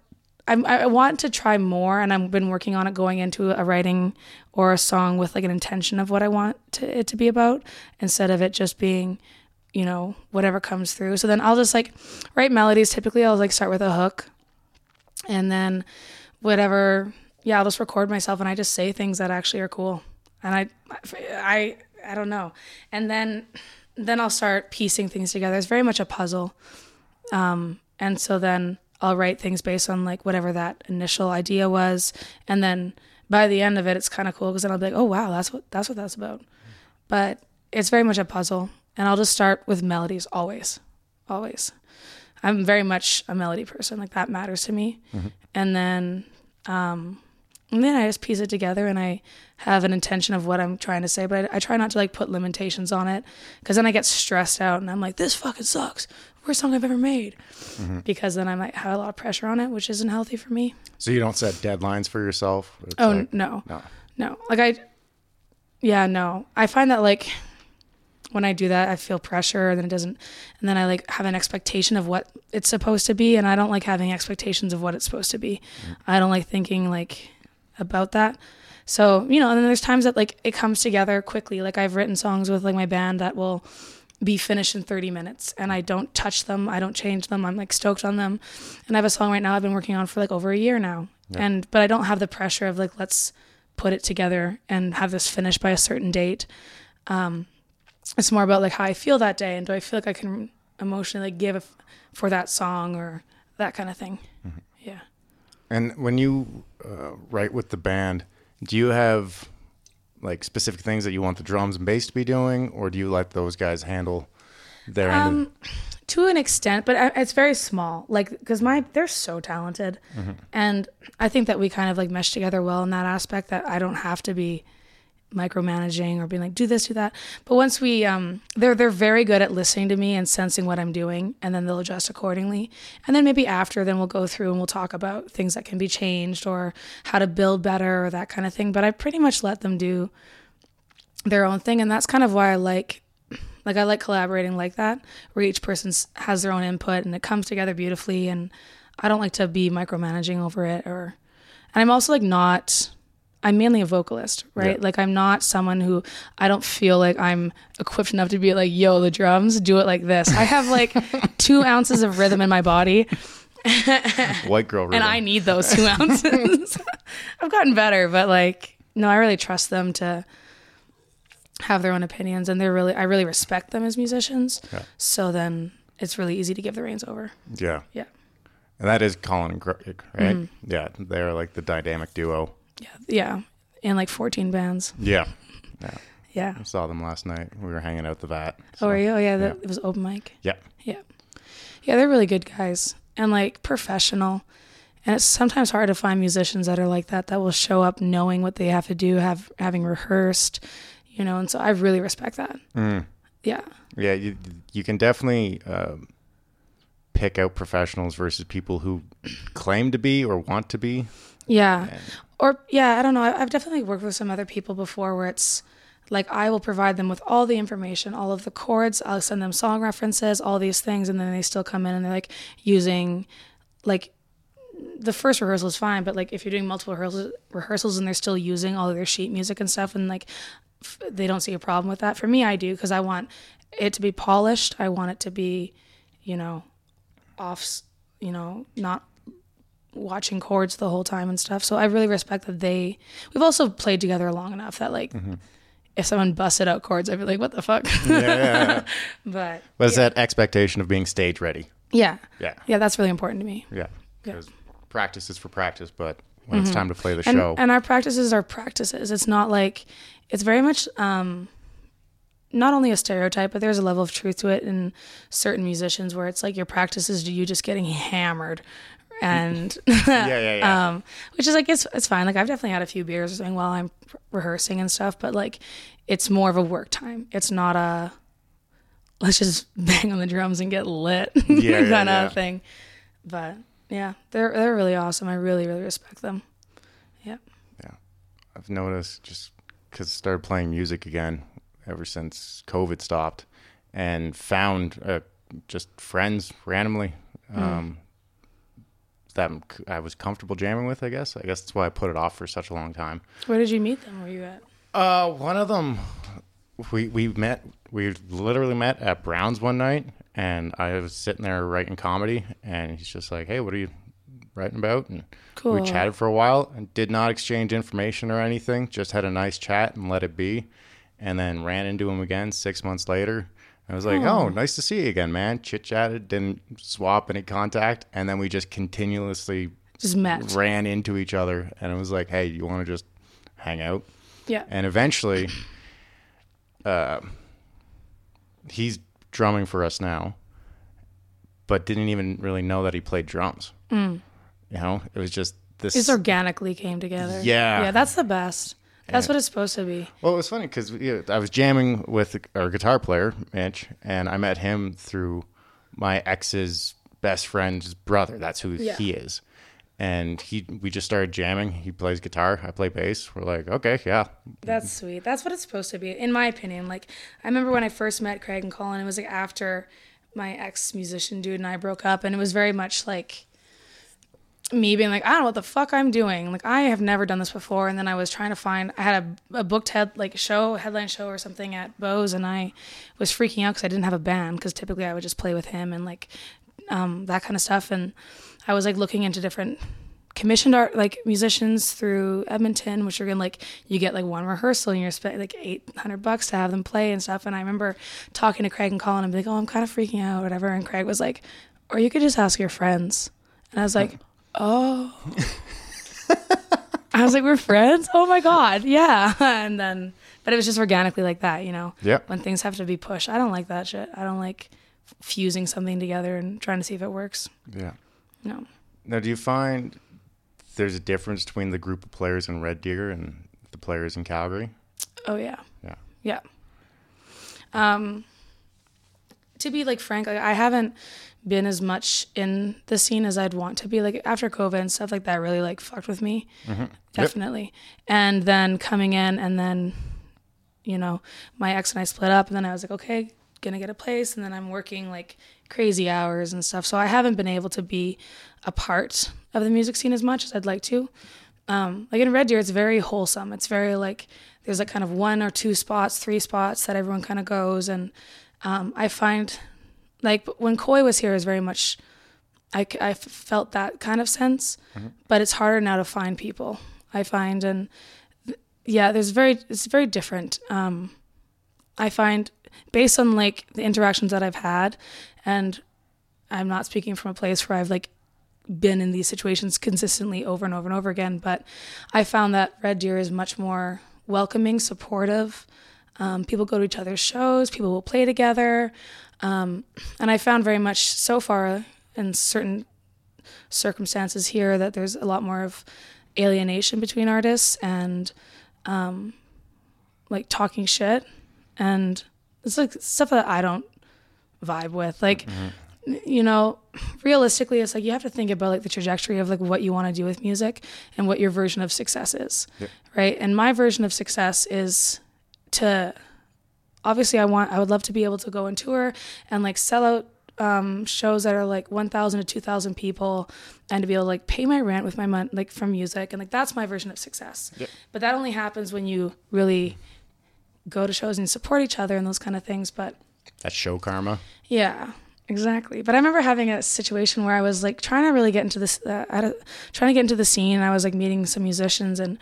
I'm, I want to try more, and I've been working on it going into a writing or a song with like an intention of what I want to, it to be about, instead of it just being, you know, whatever comes through. So then I'll just like write melodies. Typically, I'll like start with a hook, and then whatever. Yeah, I'll just record myself, and I just say things that actually are cool, and I, I, I don't know, and then, then I'll start piecing things together. It's very much a puzzle, um, and so then I'll write things based on like whatever that initial idea was, and then by the end of it, it's kind of cool because then I'll be like, oh wow, that's what that's what that's about. But it's very much a puzzle, and I'll just start with melodies always, always. I'm very much a melody person, like that matters to me, and then um, and then I just piece it together and I have an intention of what I'm trying to say, but I, I try not to like put limitations on it because then I get stressed out and I'm like, this fucking sucks. Worst song I've ever made. Mm-hmm. Because then I might have a lot of pressure on it, which isn't healthy for me. So you don't set deadlines for yourself? It's Oh, like- no. no. No. Like I, yeah, no. I find that like when I do that, I feel pressure and then it doesn't, and then I like have an expectation of what it's supposed to be. And I don't like having expectations of what it's supposed to be. Mm-hmm. I don't like thinking like about that. So, you know, and then there's times that like it comes together quickly. Like I've written songs with like my band that will be finished in 30 minutes and I don't touch them. I don't change them. I'm like stoked on them. And I have a song right now I've been working on for like over a year now. And, but I don't have the pressure of like, let's put it together and have this finished by a certain date. Um, it's more about like how I feel that day and do I feel like I can emotionally like give for that song or that kind of thing. And when you uh, write with the band, do you have like specific things that you want the drums and bass to be doing, or do you let those guys handle their end? Um, to an extent, but it's very small. Like because my they're so talented, and I think that we kind of like mesh together well in that aspect. That I don't have to be micromanaging or being like do this do that. But once we um they're they're very good at listening to me and sensing what i'm doing and then they'll adjust accordingly. And then maybe after then we'll go through and we'll talk about things that can be changed or how to build better or that kind of thing. But i pretty much let them do their own thing and that's kind of why i like like i like collaborating like that where each person has their own input and it comes together beautifully and i don't like to be micromanaging over it or and i'm also like not i'm mainly a vocalist right Yeah. like i'm not someone who i don't feel like i'm equipped enough to be like yo the drums do it like this i have like (laughs) two ounces of rhythm in my body (laughs) White girl rhythm. and I need those two ounces. (laughs) I've gotten better, but like, no, I really trust them to have their own opinions, and they're really, I really respect them as musicians. Yeah. So then it's really easy to give the reins over. yeah, Yeah, and that is Colin and Greg, right? Mm-hmm. Yeah, they're like the dynamic duo. Yeah, yeah. In like 14 bands. Yeah, yeah. Yeah. I saw them last night. We were hanging out at the vat. Oh, so- are you? Oh, yeah. That, yeah. It was open mic. Yeah, Yeah. Yeah, they're really good guys and like professional. And it's sometimes hard to find musicians that are like that that will show up knowing what they have to do, have having rehearsed, you know. And so I really respect that. Mm. Yeah. yeah. You you can definitely um, pick out professionals versus people who claim to be or want to be. Yeah. And- Or yeah, I don't know. I've definitely worked with some other people before where it's like I will provide them with all the information, all of the chords. I'll send them song references, all these things, and then they still come in and they're like using like the first rehearsal is fine, but like if you're doing multiple rehearsals, rehearsals and they're still using all of their sheet music and stuff, and like f- they don't see a problem with that. For me, I do because I want it to be polished. I want it to be, you know, off, you know, not watching chords the whole time and stuff. So I really respect that they. We've also played together long enough that like, if someone busted out chords, I'd be like, "What the fuck?" Yeah, yeah, yeah. (laughs) but but it's that expectation of being stage ready. yeah, Yeah, yeah, that's really important to me. yeah. Yeah. Because practice is for practice, but when it's time to play the and, show, and our practices are practices. It's not like it's very much um, not only a stereotype, but there's a level of truth to it in certain musicians where it's like your practice is you just getting hammered, and (laughs) yeah, (laughs) yeah, yeah. um, which is like it's it's fine. Like I've definitely had a few beers or something while I'm rehearsing and stuff, but like it's more of a work time. It's not a let's just (laughs) bang on the drums and get lit Yeah, yeah, kind yeah. of thing. But yeah, they're they're really awesome. I really really respect them. Yeah. Yeah, I've noticed just because I started playing music again ever since COVID stopped, and found uh, just friends randomly um, that I was comfortable jamming with. I guess I guess that's why I put it off for such a long time. Where did you meet them? Where you at? Uh, one of them, we we met. We literally met at Brown's one night, and I was sitting there writing comedy, and he's just like, "Hey, what are you writing about?" And Cool. we chatted for a while, and did not exchange information or anything. Just had a nice chat and let it be, and then ran into him again six months later. I was like, "Oh, nice to see you again, man." Chit chatted, didn't swap any contact, and then we just continuously Just met. ran into each other, and it was like, "Hey, you want to just hang out?" Yeah. and eventually uh, he's drumming for us now but didn't even really know that he played drums you know it was just this It's organically came together. Yeah. Yeah, that's the best. That's what it's supposed to be. well it was funny because i was jamming with our guitar player mitch and i met him through my ex's best friend's brother that's who Yeah. he is and he we just started jamming he plays guitar i play bass we're like okay yeah That's sweet. That's what it's supposed to be, in my opinion. Like, I remember when I first met Craig and Colin, it was like after my ex musician dude and I broke up, and it was very much like me being like, I don't know what the fuck I'm doing. Like, I have never done this before. And then I was trying to find, I had a, a booked head, like show, headline show or something at Bo's, and I was freaking out because I didn't have a band, because typically I would just play with him and like um, that kind of stuff. And I was like looking into different commissioned art like musicians through Edmonton, which are gonna like you get like one rehearsal and you're spending like eight hundred bucks to have them play and stuff. And I remember talking to Craig and Colin and be like, oh, I'm kind of freaking out, whatever. And Craig was like, or you could just ask your friends. And I was like, oh. I was like, we're friends? Oh my god, yeah. (laughs) And then, but it was just organically like that, you know. yeah When things have to be pushed, I don't like that shit. I don't like fusing something together and trying to see if it works. yeah No. Now, do you find there's a difference between the group of players in Red Deer and the players in Calgary? Oh yeah. Yeah. Yeah. Um to be like frank, like I haven't been as much in the scene as I'd want to be. Like after COVID and stuff like that really like fucked with me. Definitely. And then coming in and then, you know, my ex and I split up and then I was like, okay, gonna get a place and then I'm working like crazy hours and stuff. So I haven't been able to be a part of the music scene as much as I'd like to um, like in Red Deer, it's very wholesome. It's very like there's like kind of one or two spots, three spots that everyone kind of goes, and um, I find like when Koi was here, is very much I, I felt that kind of sense, but it's harder now to find people. I find and th- yeah, there's very it's very different. Um, I find based on like the interactions that I've had, and I'm not speaking from a place where I've like been in these situations consistently over and over and over again. But I found that Red Deer is much more welcoming, supportive. Um, people go to each other's shows, people will play together. Um, and I found very much so far in certain circumstances here that there's a lot more of alienation between artists and um, like talking shit. And it's like stuff that I don't vibe with. Like, you know, realistically, it's like you have to think about like the trajectory of like what you want to do with music and what your version of success is, right? And my version of success is to obviously I want I would love to be able to go and tour and like sell out um, shows that are like 1,000 to 2,000 people and to be able to like pay my rent with my money like from music and like that's my version of success. But that only happens when you really go to shows and support each other and those kind of things. But That's show karma. yeah, exactly. But I remember having a situation where I was like trying to really get into this, uh, a- trying to get into the scene. And I was like meeting some musicians, and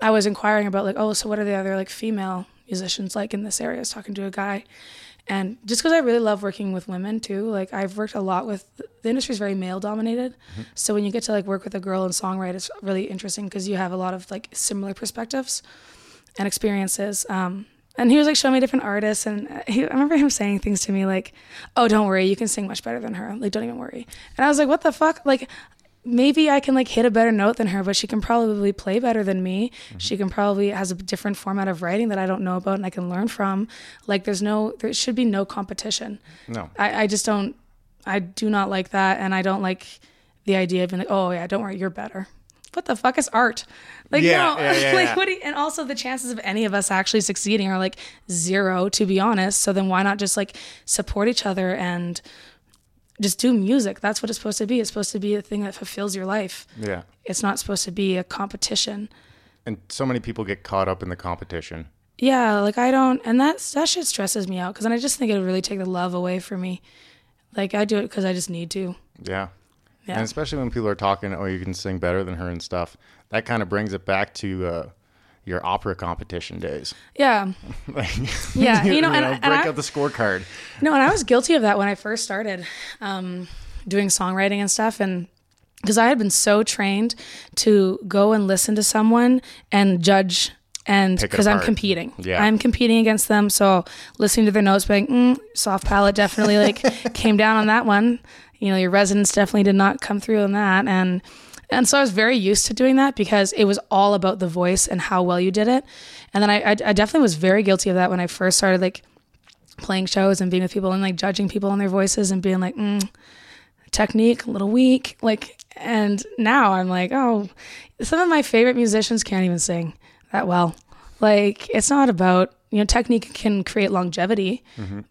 I was inquiring about like, oh, so what are the other like female musicians like in this area? I was talking to a guy, and just because I really love working with women too, like I've worked a lot with the industry is very male dominated. So when you get to like work with a girl and songwrite, it's really interesting because you have a lot of like similar perspectives and experiences. Um, and he was like showing me different artists, and uh, he, I remember him saying things to me like, "Oh, don't worry, you can sing much better than her. Like, don't even worry." And I was like, "What the fuck?" Like, maybe I can like hit a better note than her, but she can probably play better than me. Mm-hmm. She can probably has a different format of writing that I don't know about and I can learn from. Like there's no there should be no competition. No. I, I just don't I do not like that and I don't like the idea of being like, oh yeah, don't worry, you're better. What the fuck is art? Like Yeah, no, yeah, yeah, (laughs) like what do you, and also the chances of any of us actually succeeding are like zero to be honest. So then why not just like support each other and just do music? That's what it's supposed to be. It's supposed to be a thing that fulfills your life. Yeah. It's not supposed to be a competition. And so many people get caught up in the competition. Yeah, like I don't, and that's that shit stresses me out because then I just think it would really take the love away from me. Like I do it because I just need to. Yeah. Yeah. And especially when people are talking, oh, you can sing better than her and stuff. That kind of brings it back to uh, your opera competition days. Yeah, (laughs) Like, Yeah, (laughs) you know, and- and break I- out the scorecard. no, and I was guilty of that when I first started um, doing songwriting and stuff, and because I had been so trained to go and listen to someone and judge. And because I'm competing, Yeah. I'm competing against them. So listening to their notes, being mm, soft palate definitely like (laughs) came down on that one. You know, your resonance definitely did not come through on that, and and so I was very used to doing that because it was all about the voice and how well you did it. And then I, I, I definitely was very guilty of that when I first started like playing shows and being with people and like judging people on their voices and being like, mm, technique a little weak. Like, and now I'm like, oh, some of my favorite musicians can't even sing that well. Like, it's not about you know technique can create longevity,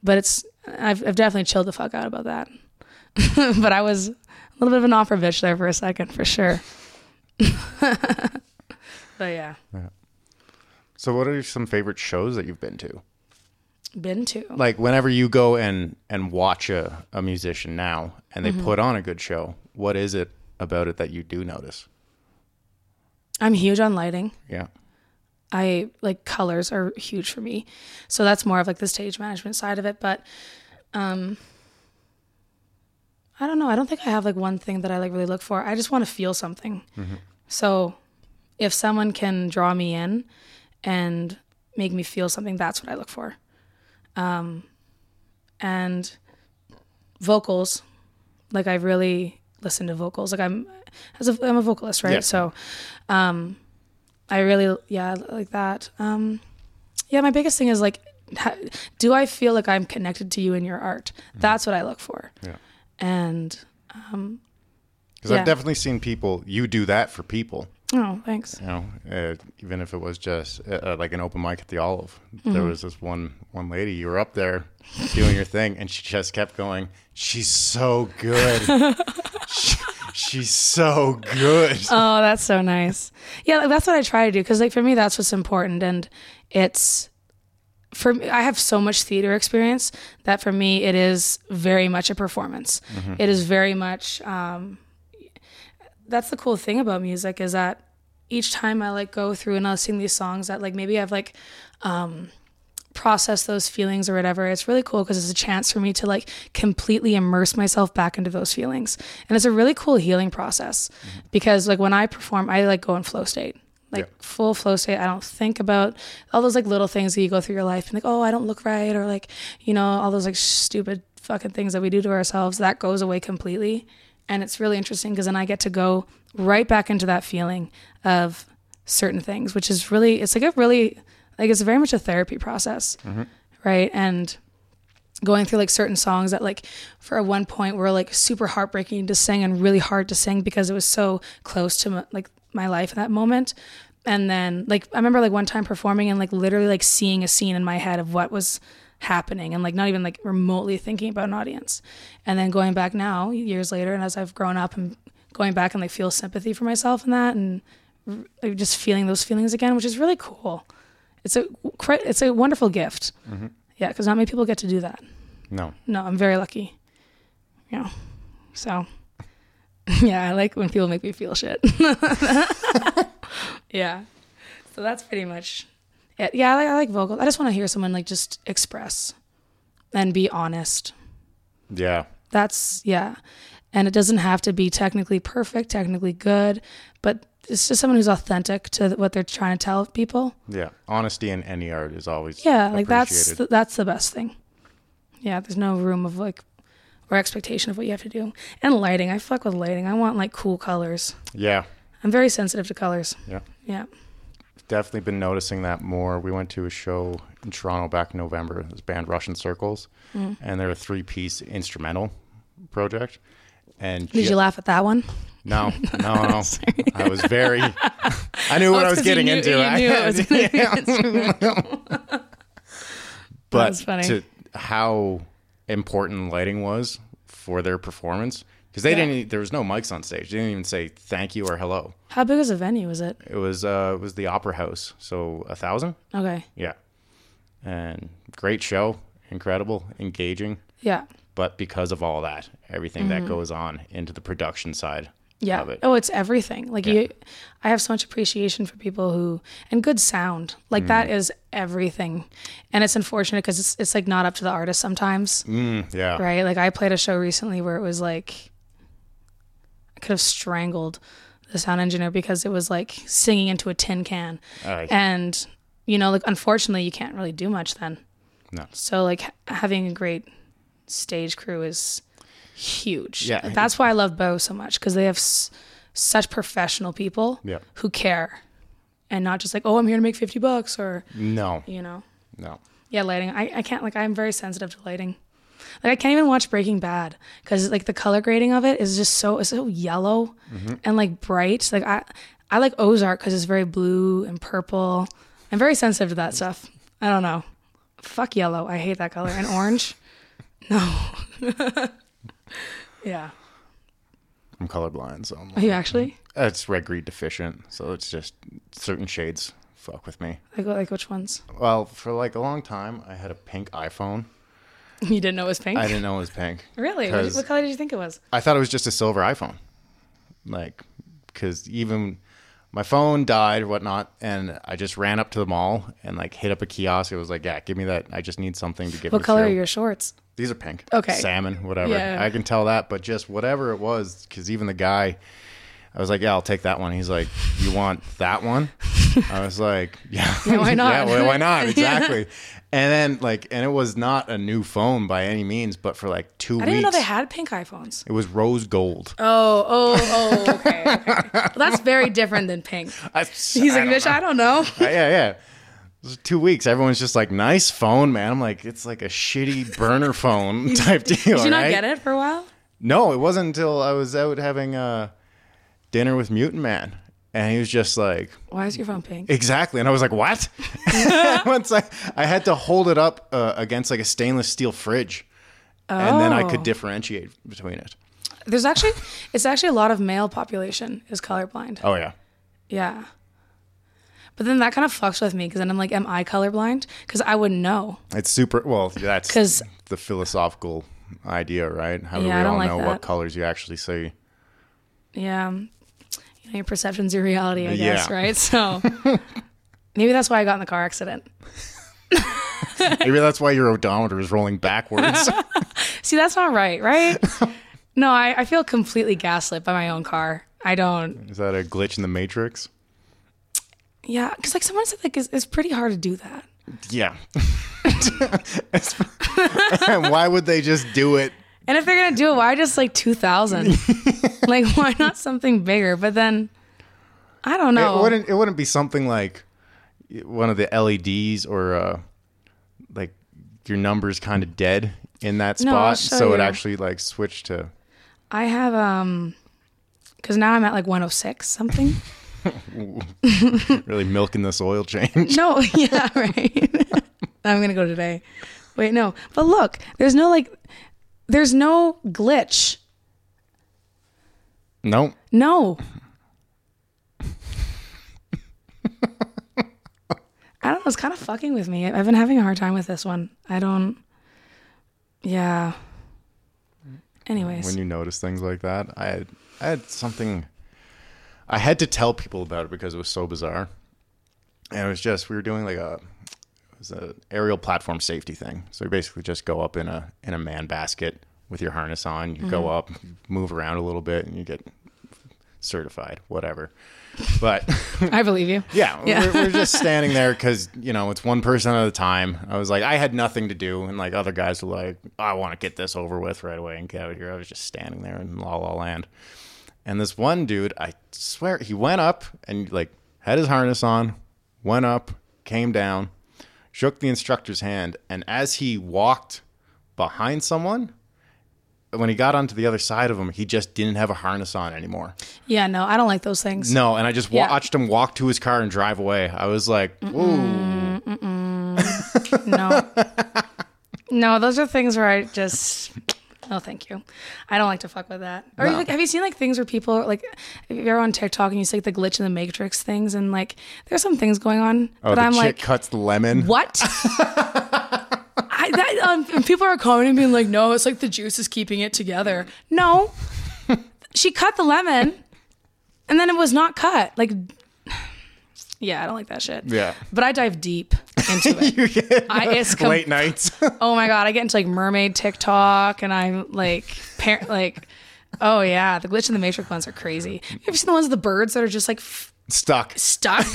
but it's I've I've definitely chilled the fuck out about that. (laughs) but I was little bit of an offer bitch there for a second, for sure. (laughs) but yeah, So, what are some favorite shows that you've been to? been to. Like, whenever you go and and watch a, a musician now, and they Mm-hmm. put on a good show, what is it about it that you do notice? I'm huge on lighting. Yeah. I like colors are huge for me. So that's more of like the stage management side of it. But um I don't know. I don't think I have like one thing that I like really look for. I just want to feel something. So if someone can draw me in and make me feel something, that's what I look for. Um and vocals, like I really listen to vocals. Like I'm as a I'm a vocalist, right? Yeah. So um I really, yeah, like that. Um, yeah, my biggest thing is like, ha- do I feel like I'm connected to you in your art? That's what I look for. Yeah. And um, Because Yeah. I've definitely seen people, you do that for people. oh, thanks. You know, uh, even if it was just uh, uh, like an open mic at the Olive, Mm-hmm. there was this one one lady. You were up there doing your thing, and she just kept going. She's so good. (laughs) she, she's so good. Oh, that's so nice. Yeah, like, that's what I try to do because, like, for me, that's what's important, and it's for me. I have so much theater experience that for me, it is very much a performance. It is very much. Um, that's the cool thing about music is that each time I like go through and I'll sing these songs that like maybe I've like um, processed those feelings or whatever. It's really cool because it's a chance for me to like completely immerse myself back into those feelings, and it's a really cool healing process because like when I perform, I like go in flow state. Like Yeah. full flow state. I don't think about all those like little things that you go through your life and like, oh, I don't look right, or like, you know, all those like stupid fucking things that we do to ourselves. That goes away completely. And it's really interesting because then I get to go right back into that feeling of certain things, which is really, it's like a really, like, it's very much a therapy process. Mm-hmm. Right. And going through like certain songs that like for at one point were like super heartbreaking to sing and really hard to sing because it was so close to like my life in that moment. And then like i remember like one time performing and like literally like seeing a scene in my head of what was happening and like not even like remotely thinking about an audience. And then going back now years later and as i've grown up and going back and like feel sympathy for myself in that and like just feeling those feelings again which is really cool. It's a it's a wonderful gift. Mm-hmm. Yeah because not many people get to do that. No, no, I'm very lucky. Yeah. So, (laughs) yeah, I like when people make me feel shit. (laughs) yeah. So that's pretty much it. Yeah, I like, I like vocals. I just want to hear someone like just express and be honest. yeah, That's, yeah. And it doesn't have to be technically perfect, technically good, but it's just someone who's authentic to what they're trying to tell people. yeah. Honesty in any art is always Yeah, like that's that's the best thing. Yeah, there's no room of like, or expectation of what you have to do. And lighting, I fuck with lighting. I want like cool colors. Yeah. I'm very sensitive to colors. Yeah. Yeah. Definitely been noticing that more. We went to a show in Toronto back in November. This band Russian Circles, Mm. and they're a three-piece instrumental project. And Did ju- you laugh at that one? No, (laughs) no, no. I was very. (laughs) I knew what Oh, I it's was getting knew- into. I- knew it was (laughs) Yeah. but to how important lighting was for their performance because they Yeah. didn't. There was no mics on stage. They didn't even say thank you or hello. How big was the venue? Was it? It was uh, it was the Opera House, so a thousand. Okay. Yeah, and great show, incredible, engaging. Yeah. But because of all that, everything that goes on into the production side Mm-hmm. Yeah. it. Oh, it's everything. Like Yeah. you, I have so much appreciation for people who and good sound. Like that is everything, and it's unfortunate because it's it's like not up to the artist sometimes, Mm, yeah, right? Like I played a show recently where it was like I could have strangled the sound engineer because it was like singing into a tin can, Aye. and you know, like unfortunately, you can't really do much then. No. So like having a great stage crew is huge. Yeah. That's why I love Bo so much because they have s- such professional people Yeah. who care and not just like, oh, I'm here to make 50 bucks or, No, you know. no. Yeah, lighting. I, I can't, like, I'm very sensitive to lighting. Like, I can't even watch Breaking Bad because, like, the color grading of it is just so, it's so yellow mm-hmm. and, like, bright. Like, I, I like Ozark because it's very blue and purple. I'm very sensitive to that stuff. I don't know. Fuck yellow. I hate that color. And orange? (laughs) No. (laughs) yeah. I'm colorblind, so I'm Are you actually? Mm-hmm. It's red green deficient, so it's just certain shades fuck with me. Like, like which ones? Well, for like a long time, I had a pink iPhone. You didn't know it was pink? I didn't know it was pink. Really? What, what color did you think it was? I thought it was just a silver iPhone. Like, because even my phone died or whatnot, and I just ran up to the mall and like hit up a kiosk. It was like, yeah, give me that. I just need something to give. What color are your shorts? These are pink. Okay. Salmon, whatever. Yeah. I can tell that, but just whatever it was, because even the guy, I was like, yeah, I'll take that one. He's like, you want that one? I was like, (laughs) yeah. Yeah, why (laughs) not? yeah, well, why (laughs) not? Yeah. Exactly. And then like, and it was not a new phone by any means, but for like two weeks. I didn't even know they had pink iPhones. it was rose gold. Oh, oh, oh, okay. okay. Well, that's very different than pink. I, He's like, bitch, I don't know. Uh, yeah, yeah. It was two weeks. Everyone's just like, nice phone, man. I'm like, it's like a shitty burner phone (laughs) type deal. Did you not right? get it for a while? No, it wasn't until I was out having uh, dinner with Mutant Man, and he was just like, Why is your phone pink? exactly, and I was like, what? (laughs) (laughs) Once I, I had to hold it up uh, against like a stainless steel fridge, and then I could Oh. differentiate between it. There's actually, it's actually a lot of male population is colorblind. Oh yeah, Yeah. But then that kind of fucks with me because then I'm like, am I colorblind? Because I wouldn't know. it's super. Well, that's because the philosophical idea, right? How do Yeah, we all like know that. what colors you actually see? Yeah. You know, your perception's your reality, I guess, Yeah. right? So (laughs) maybe that's why I got in the car accident. (laughs) Maybe that's why your odometer is rolling backwards. (laughs) See, that's not right, right? no, I, I feel completely gaslit by my own car. I don't. is that a glitch in the matrix? Yeah, because like someone said, like it's, it's pretty hard to do that. Yeah. (laughs) It's- (laughs) why would they just do it And if they're gonna do it, why just like two thousand? (laughs) like, why not something bigger? But then, I don't know. It wouldn't. It wouldn't be something like one of the LEDs or uh, like your numbers kind of dead in that spot, show so it actually like switched to. I have um, because now I'm at like 106 something. (laughs) Really milking this oil change. no, (laughs) yeah, right. (laughs) I'm gonna go today. Wait, no, but look, there's no like, there's no glitch. No, No. I don't know. It's kind of fucking with me. I've been having a hard time with this one. I don't. Yeah. Anyways. when you notice things like that, I had, I had something. I had to tell people about it because it was so bizarre, and it was just we were doing like a it was an aerial platform safety thing. So you basically just go up in a in a man basket with your harness on. You go mm-hmm. up, move around a little bit, and you get certified, whatever. But (laughs) I believe you. (laughs) yeah, Yeah. We're, we're just (laughs) standing there because you know it's one person at a time. I was like, I had nothing to do, and like other guys were like, I want to get this over with right away and get out of here. I was just standing there in La La Land, and this one dude, I swear, he went up and like had his harness on, went up, came down, shook the instructor's hand, and as he walked behind someone. When he got onto the other side of him, he just didn't have a harness on anymore. Yeah, no, I don't like those things. No, and I just Yeah. watched him walk to his car and drive away. I was like, "Ooh, No. (laughs) no, those are things where I just no thank you. I don't like to fuck with that. Or No. like, have you seen like things where people like if you're on TikTok and you see like the glitch in the matrix things and like there's some things going on oh, that the I'm chick like cuts the lemon." what? I, that, um, people are commenting being like, no, it's like the juice is keeping it together. No, (laughs) she cut the lemon and then it was not cut. Like, yeah, I don't like that shit. Yeah. But I dive deep into (laughs) it. I, it's (laughs) com- Late nights. (laughs) oh my god, I get into like mermaid TikTok, and I'm like, par- like, oh yeah, the glitch in the matrix ones are crazy. Have you seen the ones of the birds that are just like f- Stuck. stuck?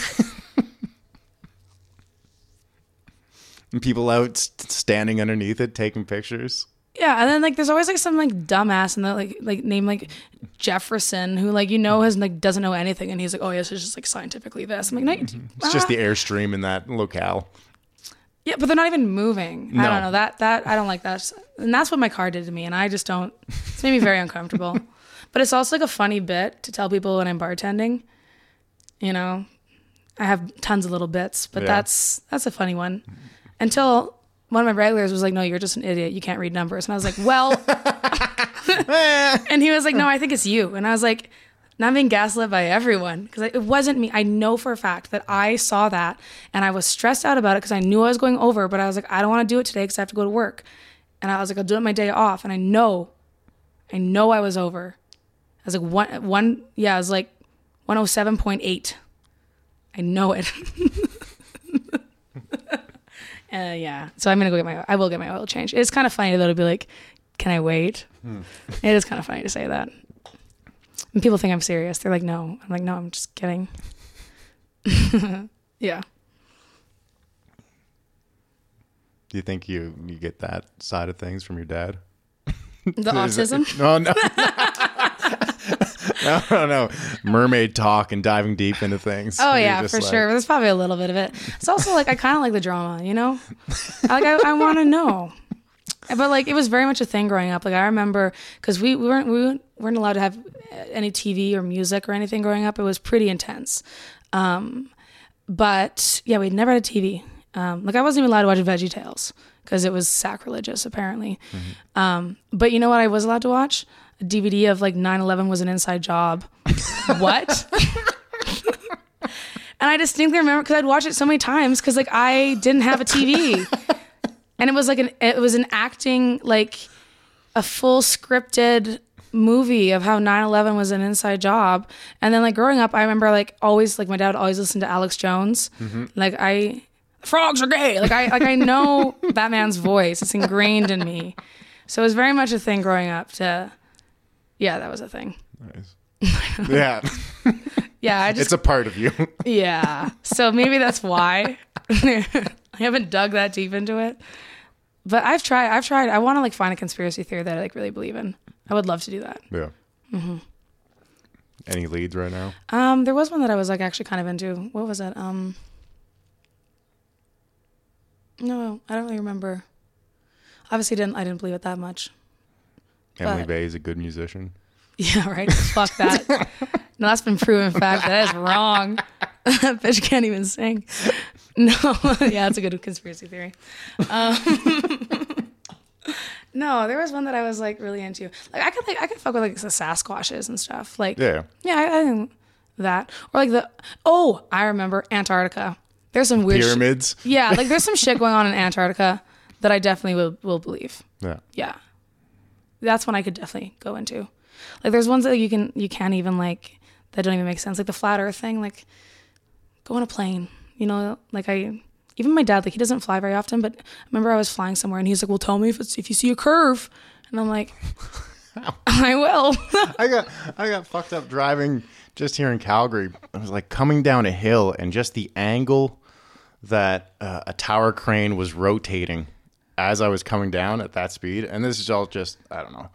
And people out standing underneath it taking pictures. Yeah, and then like there's always like some like dumbass and the like like name like Jefferson who like you know has like doesn't know anything, and he's like, oh yes, it's just like scientifically this. I'm like, no, you- mm-hmm. It's just uh-huh. the airstream in that locale. yeah, but they're not even moving. I No. don't know that that I don't like that, and that's what my car did to me, and I just don't. It's made me very uncomfortable. (laughs) But it's also like a funny bit to tell people when I'm bartending. You know, I have tons of little bits, but Yeah. that's that's a funny one. Until one of my regulars was like, "No, you're just an idiot. You can't read numbers." And I was like, "Well," (laughs) and he was like, "No, I think it's you." And I was like, "Not being gaslit by everyone because it wasn't me. I know for a fact that I saw that and I was stressed out about it because I knew I was going over, but I was like, I don't want to do it today because I have to go to work." And I was like, "I'll do it my day off." And I know, I know I was over. I was like one one yeah, I was like one oh seven point eight. I know it. (laughs) uh, yeah. So I'm gonna go get my I will get my oil change. It's kind of funny though to be like, can I wait? It is kind of funny to say that. And people think I'm serious. They're like, no. I'm like, no, I'm just kidding. (laughs) yeah. Do you think you you get that side of things from your dad? The (laughs) it- autism. No, no. (laughs) no, no, no. Mermaid talk and diving deep into things. Oh You're yeah, for like- sure. There's probably a little bit of it. It's also like I kind of like the drama, you know. (laughs) Like I, I want to know, but like it was very much a thing growing up. Like I remember because we, we weren't we weren't allowed to have any TV or music or anything growing up. It was pretty intense. Um, but yeah, we'd never had a TV. Um, like I wasn't even allowed to watch Veggie Tales because it was sacrilegious apparently. Um, but you know what? I was allowed to watch a DVD of like 9/11 was an inside job. (laughs) what? And I distinctly remember because I'd watch it so many times because like I didn't have a TV, (laughs) and it was like an it was an acting like a full scripted movie of how 9-11 was an inside job. And then like growing up i remember like always like my dad would always listen to alex jones. Mm-hmm. Like i frogs are gay. Like i like i know (laughs) that man's voice. It's ingrained in me. So it was very much a thing growing up to yeah that was a thing Nice. (laughs) yeah, yeah i just it's a part of you. Yeah. So maybe that's why. (laughs) I haven't dug that deep into it. But I've tried I've tried I want to like find a conspiracy theory that I like really believe in. I would love to do that. yeah. Mm-hmm. Any leads right now? Um there was one that I was like actually kind of into. What was it? Um No, I don't really remember. Obviously didn't I didn't believe it that much. Emily But- Vay is a good musician. (laughs) Yeah, right. Fuck that. (laughs) No, that's been proven fact. That is wrong. that (laughs) bitch can't even sing. No, yeah, that's a good conspiracy theory. Um, no, there was one that I was like really into. Like I could like I could fuck with like the Sasquatches and stuff. Like Yeah. yeah, I, I think that or like the oh I remember Antarctica. There's some weird. sh- Pyramids. yeah, like there's some shit going on in Antarctica that I definitely will will believe. Yeah. Yeah. That's one I could definitely go into. Like there's ones that you can you can't even like that don't even make sense. Like the flat earth thing, like go on a plane. You know, like I even my dad, like he doesn't fly very often, but I remember I was flying somewhere and he's like, Well tell me if it's if you see a curve and I'm like (laughs) I will. I got I got fucked up driving just here in Calgary. I was like coming down a hill and just the angle that uh, a tower crane was rotating as I was coming down at that speed, and this is all just I don't know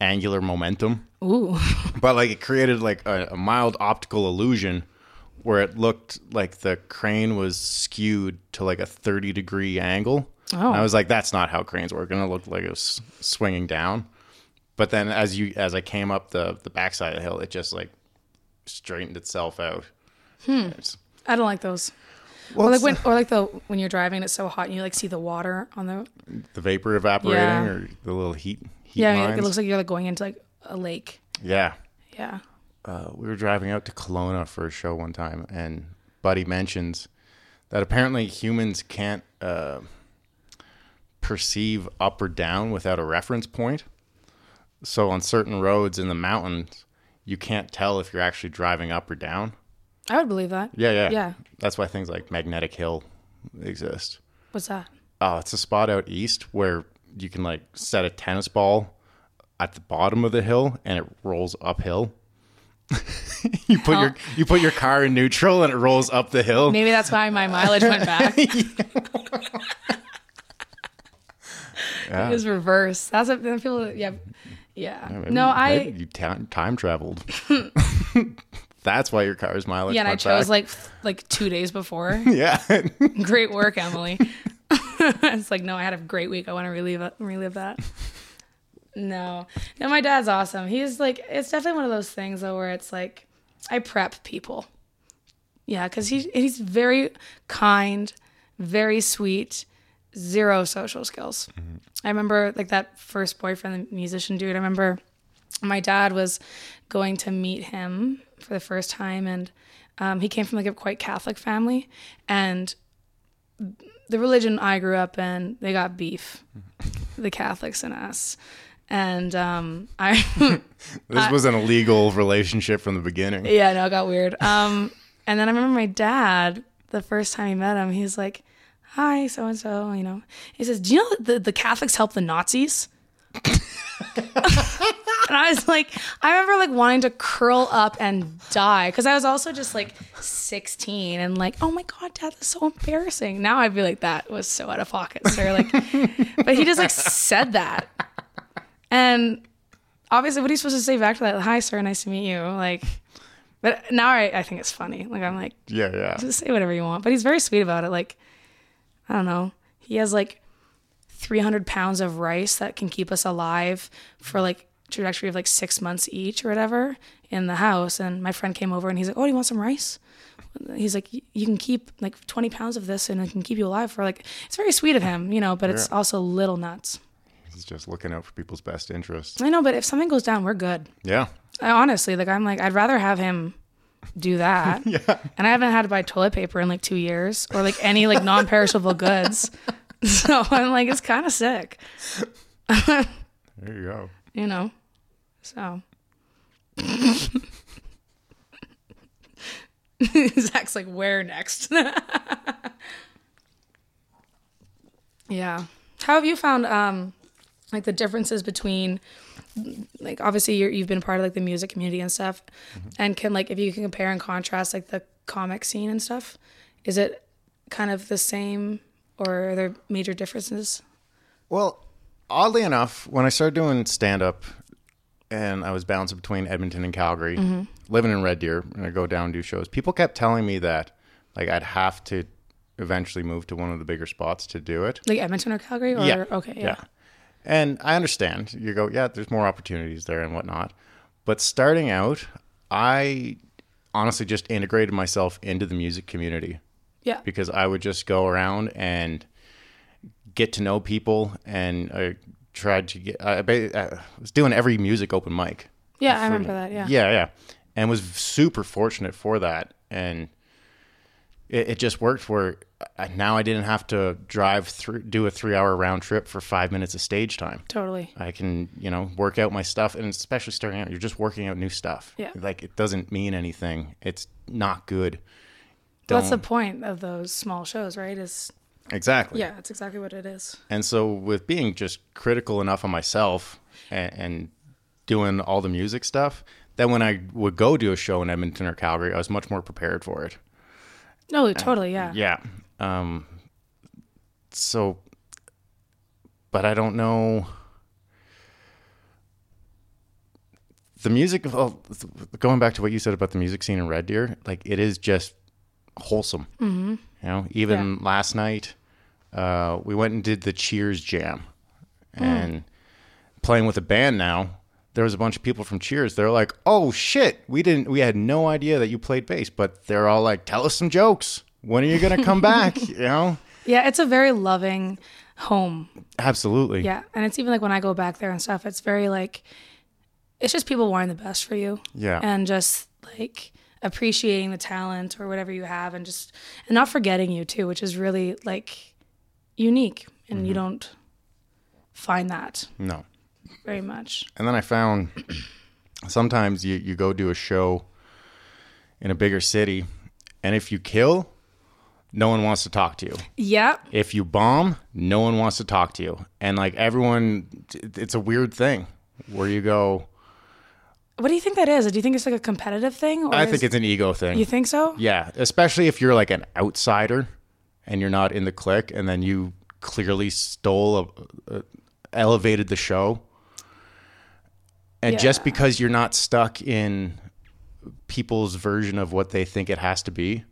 angular momentum, Ooh. (laughs) but like it created like a, a mild optical illusion where it looked like the crane was skewed to like a 30 degree angle. Oh. And I was like, that's not how cranes work. And it looked like it was swinging down. But then as you as I came up the the backside of the hill, it just like straightened itself out. Hmm. I don't like those. Well, Or like when, or like the when you're driving, it's so hot and you like see the water on the. the vapor evaporating Yeah. or the little heat heat Yeah, lines. it looks like you're like going into like a lake. yeah. Yeah. uh, we were driving out to Kelowna for a show one time, and Buddy mentions that apparently humans can't uh, perceive up or down without a reference point. So on certain roads in the mountains, you can't tell if you're actually driving up or down. I would believe that. Yeah, yeah, Yeah. That's why things like Magnetic Hill exist. What's that? Oh, it's a spot out east where you can like set a tennis ball at the bottom of the hill and it rolls uphill. (laughs) you put your oh. you put your car in neutral and it rolls up the hill. Maybe that's why my mileage went back. (laughs) Yeah. It was reverse. That's what people. Yeah, yeah. No, I. you ta- time traveled. (laughs) That's why your car's mileage. Yeah, and I chose back. like like two days before. (laughs) yeah. (laughs) great work, Emily. (laughs) it's like no, I had a great week. I want to relive relive that. No, no, my dad's awesome. He's like, it's definitely one of those things though where it's like, I prep people. Yeah, because he he's very kind, very sweet, zero social skills. Mm-hmm. I remember like that first boyfriend, the musician dude. I remember my dad was going to meet him for the first time, and um, he came from like a quite Catholic family, and the religion I grew up in, they got beef, the Catholics and us, and um, I (laughs) This was an illegal relationship from the beginning. yeah, no, it got weird. Um, and then I remember my dad, the first time he met him, he was like, "Hi, so and so," you know. He says, "Do you know the, the Catholics help the Nazis?" (laughs) (laughs) and I was like, I remember like wanting to curl up and die because I was also just like 16 and like, oh my god, dad, that's so embarrassing. Now I'd be like, that was so out of pocket, sir. Like, but he just like said that, and obviously, what are you supposed to say back to that? Hi, sir, nice to meet you. Like, but now I, I think it's funny. Like, I'm like, Yeah, yeah. just say whatever you want. But he's very sweet about it. Like, I don't know. He has like 300 pounds of rice that can keep us alive for like trajectory of like six months each or whatever in the house. And my friend came over and he's like, "Oh, do you want some rice?" He's like, "You can keep like 20 pounds of this and it can keep you alive for like." It's very sweet of him, you know, but it's Yeah. also little nuts. He's just looking out for people's best interests. I know, but if something goes down, we're good. Yeah. I honestly, like, I'm like, I'd rather have him do that. (laughs) Yeah. And I haven't had to buy toilet paper in like two years or like any like non perishable goods. (laughs) So I'm like, it's kind of sick, (laughs) There you go. You know? So. (laughs) Zach's like, where next? (laughs) yeah. How have you found um like the differences between like obviously you're, you've been part of like the music community and stuff and can like if you can compare and contrast like the comic scene and stuff is it kind of the same or are there major differences Well, oddly enough, when I started doing stand up and I was bouncing between Edmonton and Calgary, mm-hmm. living in Red Deer, and I go down and do shows, people kept telling me that like I'd have to eventually move to one of the bigger spots to do it. like edmonton or calgary or yeah. okay yeah, And I understand. You go, yeah, there's more opportunities there and whatnot. But starting out, I honestly just integrated myself into the music community yeah because I would just go around and get to know people and I tried to get I, I was doing every music open mic. yeah i remember that yeah Yeah, yeah. And was super fortunate for that and it, it just worked where now I didn't have to drive through do a 3-hour round trip for 5 minutes of stage time. totally I can, you know, work out my stuff and especially starting out, you're just working out new stuff. Yeah. Like it doesn't mean anything. It's not good. that's the point of those small shows right is Exactly. yeah that's exactly what it is And so, with being just critical enough of myself and, and doing all the music stuff that when I would go do a show in Edmonton or Calgary, I was much more prepared for it. No, totally, yeah. Yeah. Um, so, but I don't know. The music, well, going back to what you said about the music scene in Red Deer, like it is just wholesome. Mm-hmm. You know, even last night, uh, we went and did the Cheers Jam, and playing with a band now. There was a bunch of people from Cheers. They're like, "Oh shit, we didn't, we had no idea that you played bass." But they're all like, "Tell us some jokes. When are you gonna come (laughs) back?" You know, Yeah, it's a very loving home. absolutely. Yeah. And it's even like when I go back there and stuff, it's very like, it's just people wanting the best for you. Yeah. And just like appreciating the talent or whatever you have and just, and not forgetting you too, which is really like unique. And Mm-hmm. you don't find that No. very much. And then I found sometimes you, you go do a show in a bigger city, and if you kill, no one wants to talk to you. Yeah. If you bomb, no one wants to talk to you. And like everyone, it's a weird thing where you go, What do you think that is? Do you think it's like a competitive thing? Or I is- think it's an ego thing. You think so? Yeah, especially if you're like an outsider and you're not in the clique, and then you clearly stole a, a elevated the show, and just because you're not stuck in people's version of what they think it has to be.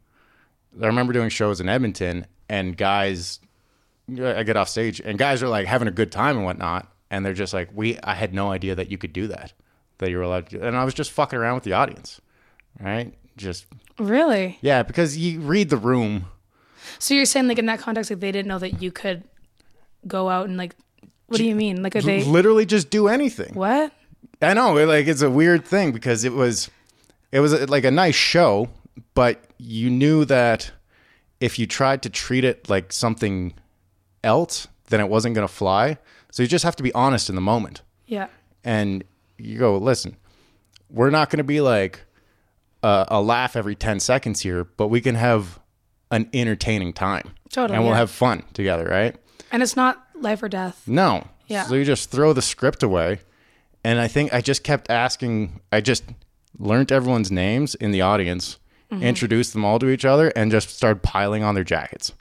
I remember doing shows in Edmonton, and guys, I get off stage, and guys are like having a good time and whatnot, and they're just like, "We, I had no idea that you could do that, that you were allowed to," do. and I was just fucking around with the audience, right? Just Really? yeah, because you read the room. So you're saying like in that context, like they didn't know that you could go out and like, what do you mean? Like are they, literally just do anything. what? I know, like it's a weird thing because it was, it was uh, like a nice show, but you knew that if you tried to treat it like something else, then it wasn't going to fly. So you just have to be honest in the moment, Yeah. and you go, listen, we're not going to be like a, a laugh every ten seconds here, but we can have an entertaining time, Totally, and we'll yeah. have fun together, right? And it's not life or death. No. Yeah. So you just throw the script away. And I think I just kept asking, I just learned everyone's names in the audience, Mm-hmm. introduced them all to each other, and just started piling on their jackets.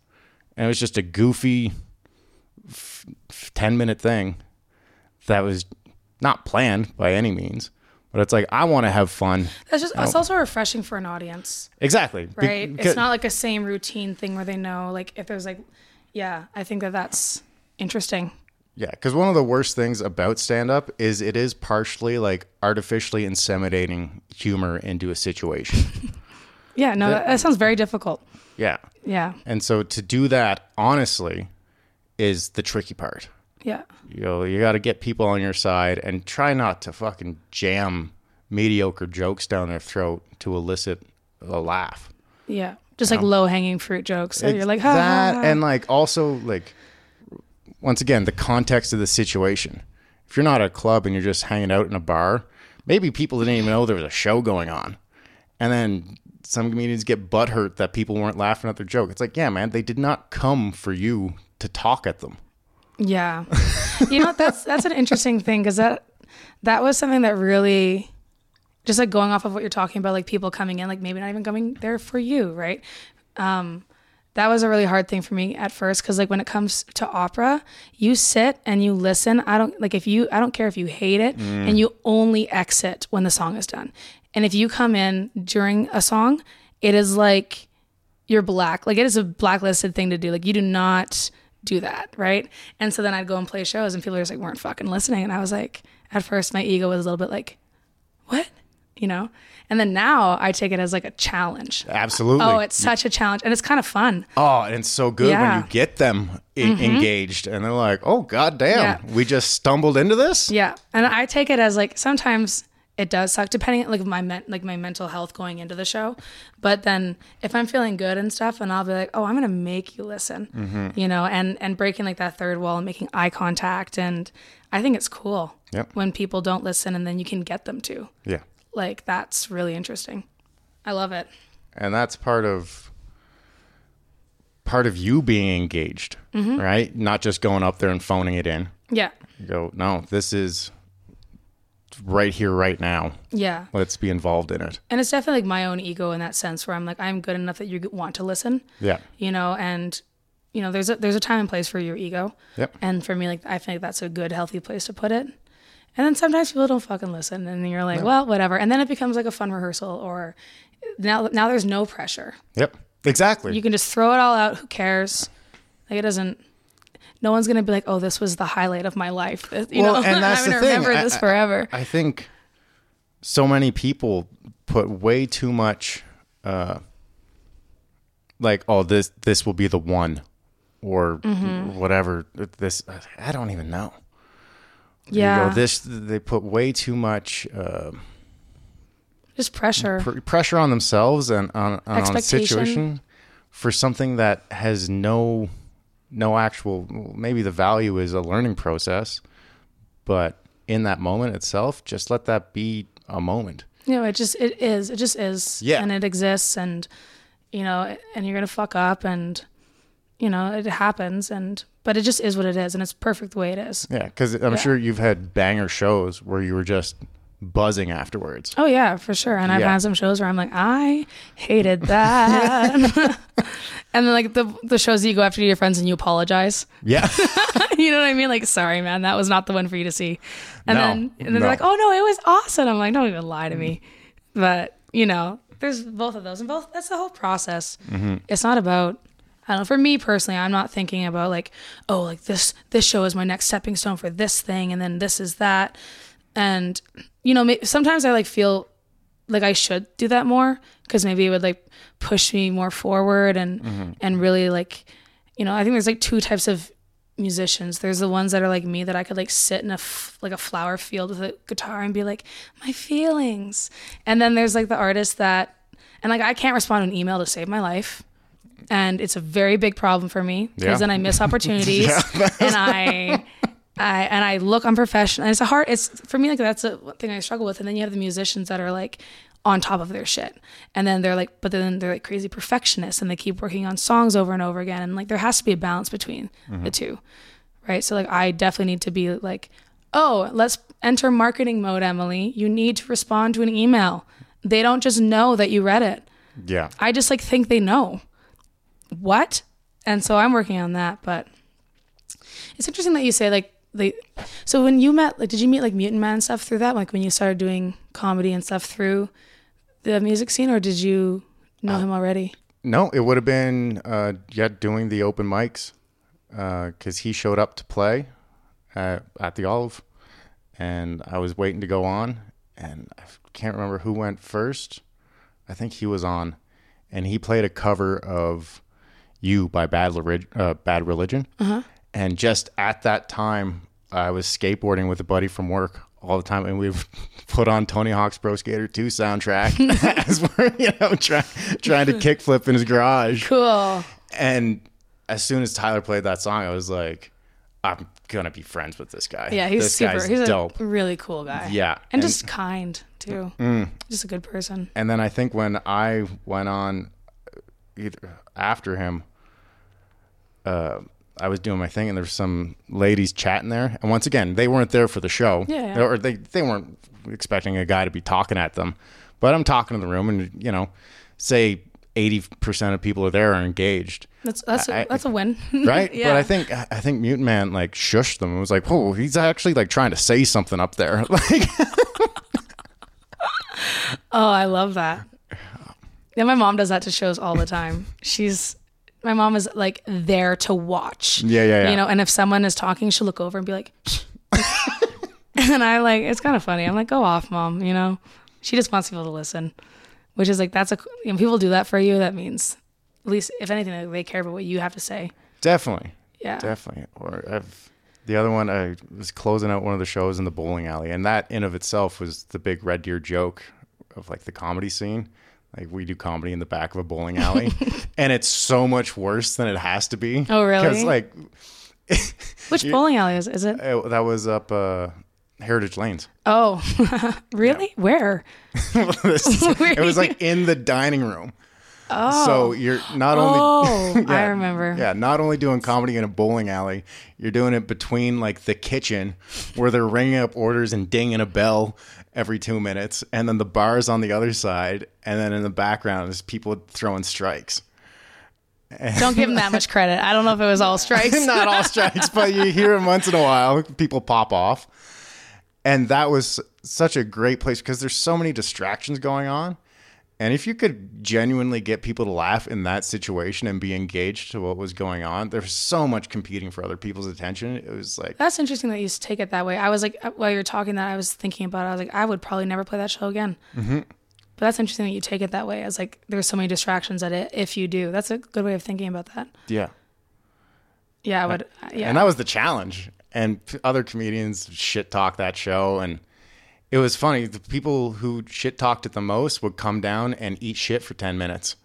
And it was just a goofy f- f- 10 minute thing that was not planned by any means. But it's like, I want to have fun. That's just, it's um, also refreshing for an audience, Exactly. Right? because- it's not like a same routine thing where they know, like if there's like, yeah, I think that that's interesting. Yeah, because one of the worst things about stand up is it is partially like artificially inseminating humor into a situation. (laughs) Yeah, no, that, that sounds very difficult. yeah. Yeah. And so to do that honestly is the tricky part. Yeah. You know, you got to get people on your side and try not to fucking jam mediocre jokes down their throat to elicit a laugh. Yeah. Just like low hanging fruit jokes. So you're like, ha, that, ha, ha. and like also like once again the context of the situation. If you're not at a club and you're just hanging out in a bar, maybe people didn't even know there was a show going on, and then some comedians get butthurt that people weren't laughing at their joke. It's like, yeah, man, they did not come for you to talk at them. Yeah. you know, that's that's an interesting thing because that that was something that really just like going off of what you're talking about, like people coming in, like maybe not even coming there for you, right? Um, that was a really hard thing for me at first because like when it comes to opera, you sit and you listen. I don't like if you I don't care if you hate it and you only exit when the song is done. And if you come in during a song, it is like you're black. Like it is a blacklisted thing to do. Like you do not do that, right? And so then I'd go and play shows, and people just like weren't fucking listening. And I was like, at first, my ego was a little bit like, what, you know? And then now I take it as like a challenge. Absolutely. Oh, it's such a challenge, and it's kind of fun. Oh, and it's so good when Yeah. Mm-hmm. you get them e- engaged and they're like, "Oh god damn, Yeah. we just stumbled into this?" Yeah, and I take it as like sometimes it does suck depending like my men- like my mental health going into the show, but then if I'm feeling good and stuff, and I'll be like, oh, I'm gonna make you listen, you know, and and breaking like that third wall and making eye contact, and I think it's cool Yep. when people don't listen and then you can get them to. Yeah. Like that's really interesting. I love it. and that's part of part of you being engaged Mm-hmm. right not just going up there and phoning it in Yeah, you go no this is right here, right now. Yeah. Let's be involved in it. And it's definitely like my own ego in that sense where I'm like, I'm good enough that you want to listen, Yeah. you know, and you know, there's a there's a time and place for your ego. Yep. And for me, like I think that's a good, healthy place to put it. And then sometimes people don't fucking listen, and you're like, well, whatever. And then it becomes like a fun rehearsal, or now now there's no pressure. Yep. Exactly. You can just throw it all out. Who cares? Like it doesn't. No one's gonna be like, oh, this was the highlight of my life. (laughs) You Well, know, and (laughs) that's I'm gonna remember I- this forever. I think so many people put way too much uh like oh this this will be the one or Mm-hmm. whatever this I don't even know. You yeah, know, this they put way too much uh, just pressure. pr- pressure on themselves and on, on, on a Expectation. situation for something that has no no actual maybe the value is a learning process but in that moment itself just let that be a moment You know, it just it is. It just is. Yeah. And it exists and you know, and you're gonna fuck up and you know, it happens and but it just is what it is and it's perfect the way it is. yeah because i'm Yeah. sure you've had banger shows where you were just buzzing afterwards Oh yeah, for sure. And I've Yeah. had some shows where I'm like, I hated that. (laughs) (laughs) and then like the the shows that you go after your friends and you apologize. yeah (laughs) you know what I mean? Like, sorry, man, that was not the one for you to see. And No, then and then no. they're like, oh no, it was awesome. I'm like, don't even lie to me. But you know, there's both of those, and both that's the whole process. Mm-hmm. It's not about. I don't know. For me personally, I'm not thinking about like, oh, like this this show is my next stepping stone for this thing, and then this is that, and you know, sometimes I like feel like I should do that more because maybe it would like push me more forward and mm-hmm. and really like you know I think there's like two types of musicians. There's the ones that are like me that I could like sit in a f- like a flower field with a guitar and be like my feelings. And then there's like the artists that and like I can't respond to an email to save my life. And it's a very big problem for me because Yeah. then I miss (laughs) opportunities and I I and I look unprofessional. And it's a hard. It's for me like that's a thing I struggle with. And then you have the musicians that are like on top of their shit, and then they're like, but then they're like crazy perfectionists, and they keep working on songs over and over again. And like there has to be a balance between the mm-hmm. two, right? So like I definitely need to be like, oh, let's enter marketing mode, Emily. You need to respond to an email. They don't just know that you read it. yeah I just like think they know. What? And so I'm working on that, but it's interesting that you say like they so when you met like did you meet like Mutant Man and stuff through that? Like when you started doing comedy and stuff through the music scene or did you know him already? No, it would have been uh, yeah doing the open mics because he showed up to play at, at the Olive, and I was waiting to go on, and I can't remember who went first. I think he was on, and he played a cover of "You" by Bad, uh, Bad Religion, and just at that time, I was skateboarding with a buddy from work all the time, and we've (laughs) put on Tony Hawk's Pro Skater 2 soundtrack (laughs) (laughs) as we're you know try, trying to kickflip in his garage. Cool. And as soon as Tyler played that song, I was like, I'm gonna be friends with this guy. Yeah, he's this super he's dope. a really cool guy. Yeah, And, and- Mm. just kind too. Just a good person. And then I think when I went on, either after him, uh, I was doing my thing, and there was some ladies chatting there. And once again, they weren't there for the show, Yeah, yeah. or they they weren't expecting a guy to be talking at them. But I'm talking to the room, and you know, say eighty percent of people are there are engaged. That's that's a that's a win. (laughs) right? yeah. But I think I think Mutant Man like shushed them and was like, "Oh, he's actually like trying to say something up there." (laughs) Like, Oh, I love that. (laughs) Yeah, my mom does that to shows all the time. She's my mom is like there to watch. Yeah, yeah, yeah. You know, and if someone is talking, she'll look over and be like, (laughs) and I like it's kind of funny. I'm like, go off, mom. You know, she just wants people to listen, which is like that's a you know, people do that for you. That means at least if anything, like, they care about what you have to say. definitely, Yeah. definitely. Or I've the other one. I was closing out one of the shows in the bowling alley, and that in of itself was the big Red Deer joke of like the comedy scene. Like we do comedy in the back of a bowling alley, (laughs) and it's so much worse than it has to be. Oh, really? Because like (laughs) Which bowling alley is is it? uh, that was up uh, Heritage Lanes. Oh, (laughs) really? Where? it was like in the dining room. Oh. So you're not only Oh, I remember. Yeah, not only doing comedy in a bowling alley, you're doing it between like the kitchen where they're ringing up orders and dinging a bell every two minutes, and then the bars on the other side, and then in the background is people throwing strikes. Don't give him that much credit. I don't know if it was all (laughs) strikes. not all (laughs) strikes, but you hear them once in a while. People pop off, and that was such a great place because there's so many distractions going on. And if you could genuinely get people to laugh in that situation and be engaged to what was going on, there's so much competing for other people's attention. It was like, That's interesting that you take it that way. I was like, uh, while you're talking that, I was thinking about it. I was like, I would probably never play that show again. Mm-hmm. But that's interesting that you take it that way. As like, there's so many distractions at it. If you do, that's a good way of thinking about that. yeah. Yeah, I would. uh, Yeah, And that was the challenge. And other comedians shit talk that show. And it was funny. The people who shit talked it the most would come down and eat shit for 10 minutes.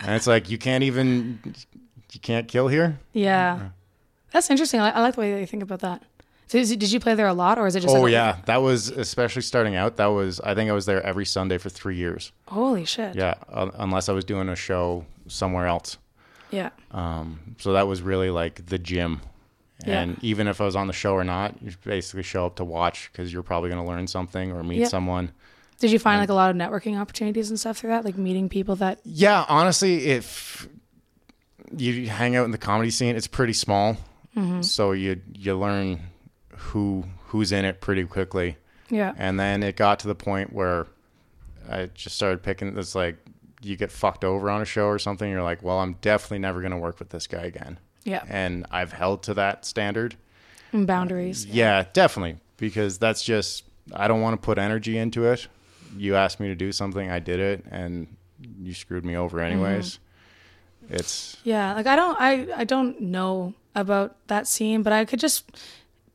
And it's like, you can't even, you can't kill here. yeah. That's interesting. I, I like the way you think about that. So it- did you play there a lot, or is it just? Oh, like, yeah. That was, especially starting out, that was, I think I was there every Sunday for three years. Holy shit. Yeah. Uh, unless I was doing a show somewhere else. Yeah. Um, so that was really like the gym. Yeah. And even if I was on the show or not, you basically show up to watch because you're probably going to learn something or meet Yeah. someone. Did you find like a lot of networking opportunities and stuff through that, like meeting people that? Yeah, honestly, if you hang out in the comedy scene, it's pretty small, mm-hmm. so you you learn who who's in it pretty quickly, Yeah. and then it got to the point where I just started picking. It's like you get fucked over on a show or something. You're like, well, I'm definitely never going to work with this guy again, Yeah. and I've held to that standard. And boundaries. Uh, yeah, definitely, because that's just I don't want to put energy into it. You asked me to do something, I did it, and you screwed me over mm-hmm. anyways. It's Yeah, like I don't I I don't know about that scene, but I could just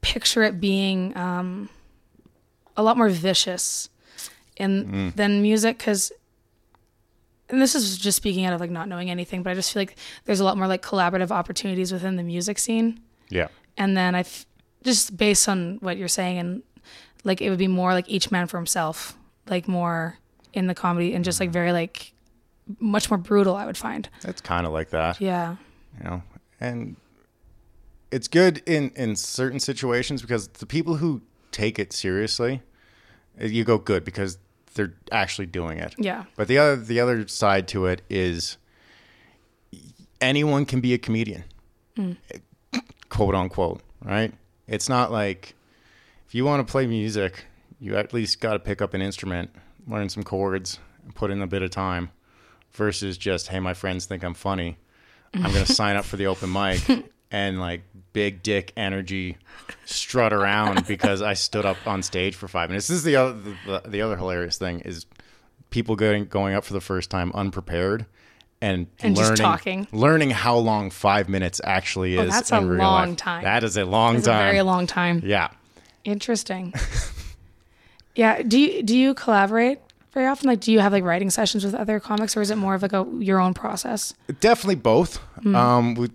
picture it being um a lot more vicious in mm. than music cuz and this is just speaking out of like not knowing anything, but I just feel like there's a lot more like collaborative opportunities within the music scene. yeah, And then I f- just based on what you're saying and like it would be more like each man for himself, like more in the comedy and just like very like much more brutal I would find. it's kind of like that, Yeah. you know. And it's good in in certain situations because the people who take it seriously, uh, you go good because they're actually doing it. Yeah. But the other the other side to it is anyone can be a comedian. Mm. Quote unquote, right? It's not like if you want to play music, you at least got to pick up an instrument, learn some chords, and put in a bit of time versus just hey, my friends think I'm funny. I'm going (laughs) to sign up for the open mic and like big dick energy strut around (laughs) because I stood up on stage for 5 minutes. This is the other the, the other hilarious thing is people going going up for the first time unprepared and, And just learning talking. learning how long 5 minutes actually is Oh, that's a real long life. time. That is a long It's a time. very long time. yeah. Interesting. (laughs) yeah. Do you do you collaborate very often? Like, do you have like writing sessions with other comics, or is it more of like a your own process? Definitely both. Hmm. Um, we,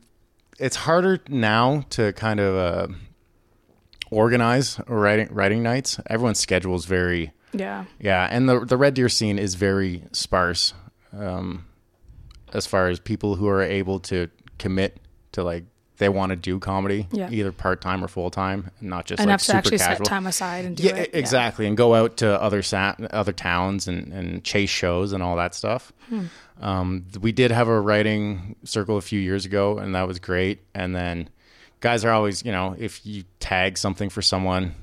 it's harder now to kind of uh, organize writing writing nights. Everyone's schedule is very Yeah. yeah, and the the Red Deer scene is very sparse um, as far as people who are able to commit to like they want to do comedy, Yeah. either part time or full time, not just Enough like to super actually casual. set time aside and do Yeah, it. exactly, and go out to other sa- other towns and, and chase shows and all that stuff. Hmm. Um, we did have a writing circle a few years ago, and that was great. And then guys are always, you know, if you tag something for someone,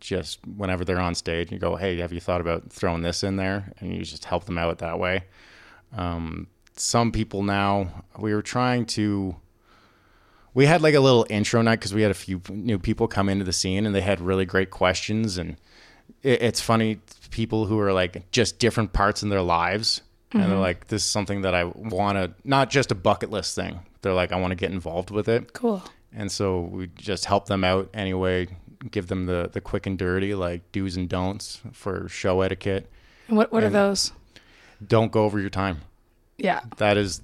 just whenever they're on stage, you go, "Hey, have you thought about throwing this in there?" And you just help them out that way. Um, some people now, we were trying to we had like a little intro night because we had a few new people come into the scene and they had really great questions and it, it's funny people who are like just different parts in their lives and they're mm-hmm. like this is something that i want to not just a bucket list thing they're like i want to get involved with it Cool. and so we just help them out anyway give them the the quick and dirty like do's and don'ts for show etiquette And what what are those? don't go over your time Yeah. that is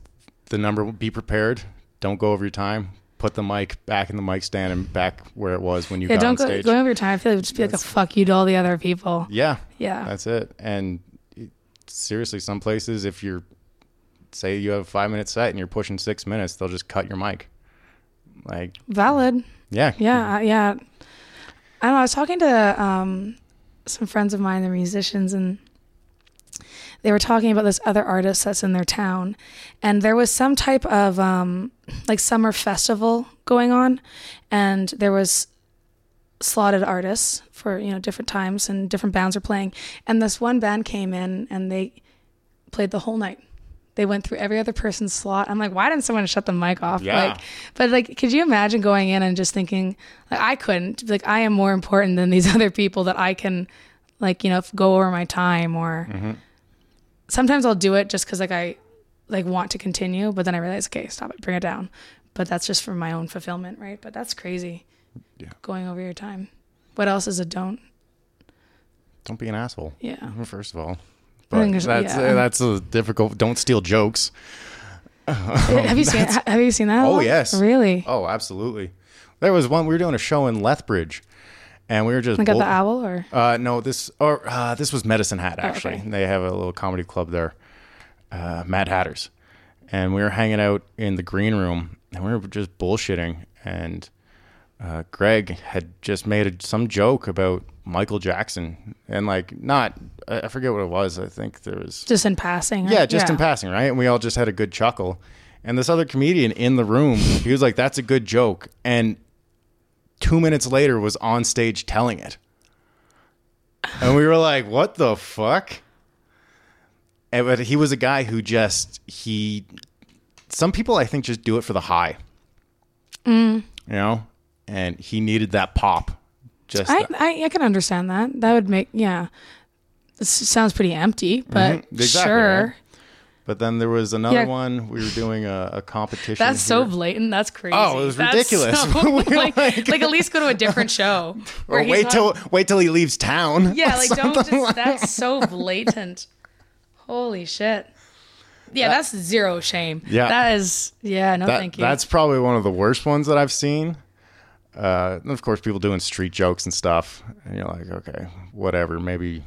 the number be prepared don't go over your time put the mic back in the mic stand and back where it was when you Yeah. got Don't on go stage going over your time. I feel like it would just be like a fuck you to all the other people. yeah Yeah. that's it and it, seriously some places if you're say you have a five minute set and you're pushing six minutes, they'll just cut your mic. Like, Valid. yeah, Yeah, uh, yeah. I don't know. I was talking to um, some friends of mine, they're musicians, and they were talking about this other artist that's in their town, and there was some type of um, like summer festival going on, and there was slotted artists for you know different times and different bands are playing, and this one band came in and they played the whole night. They went through every other person's slot. I'm like, why didn't someone shut the mic off? Yeah. Like, but like, could you imagine going in and just thinking, like, I couldn't. Like, I am more important than these (laughs) other people that I can, like, you know, go over my time or. Sometimes I'll do it just because like I, like want to continue, but then I realize, okay, stop it, bring it down. But that's just for my own fulfillment, right? But that's crazy. Yeah. Going over your time. What else is a don't? don't be an asshole. Yeah. (laughs) First of all, but that's yeah. that's a difficult. Don't steal jokes. have you (laughs) seen? Have you seen that? Oh, yes. Really? Oh, absolutely. There was one we were doing a show in Lethbridge, and we were just Like at the owl or? Uh, no, this or uh, this was Medicine Hat actually. Oh, okay. They have a little comedy club there, uh, Mad Hatters, and we were hanging out in the green room, and we were just bullshitting. And uh, Greg had just made a, some joke about Michael Jackson, and like not, I forget what it was. I think there was Just in passing. right? yeah, just in passing, right? And we all just had a good chuckle. And this other comedian in the room, he was like, "That's a good joke," and two minutes later was on stage telling it, and we were like, "What the fuck?" And, but he was a guy who just he. Some people, I think, just do it for the high, Mm. you know, and he needed that pop. Just I, that- I I can understand that. That would make yeah. This sounds pretty empty, but Mhm, exactly, sure. right? But then there was another Yeah. one. We were doing a, a competition. That's so blatant. That's crazy. Oh, it was That's ridiculous. so- (laughs) (laughs) We like, like- like, at least go to a different (laughs) show. or wait till wait till he leaves town. yeah, like don't just. That's so blatant. Holy shit. Yeah, that's zero shame. Yeah. that is. Yeah, no, that, thank you. That's probably one of the worst ones that I've seen. Uh, and of course, people doing street jokes and stuff, and you're like, okay, whatever. Maybe,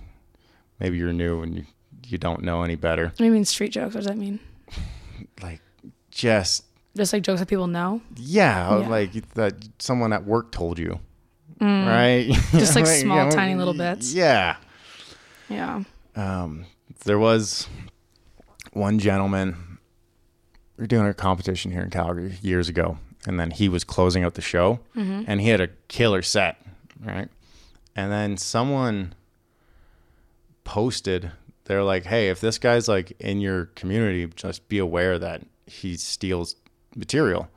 maybe you're new and you, you don't know any better. What do you mean street jokes? What does that mean? (sighs) Like, just Just like jokes that people know. yeah, Yeah. like that someone at work told you, right? Mm. (laughs) Just, like, (laughs) you small, tiny little bits. Yeah. Yeah. um, there was one gentleman. We were doing a competition here in Calgary years ago, and then he was closing out the show, and he had a killer set, right? And then someone posted, they're like, "Hey, if this guy's like in your community, just be aware that he steals material."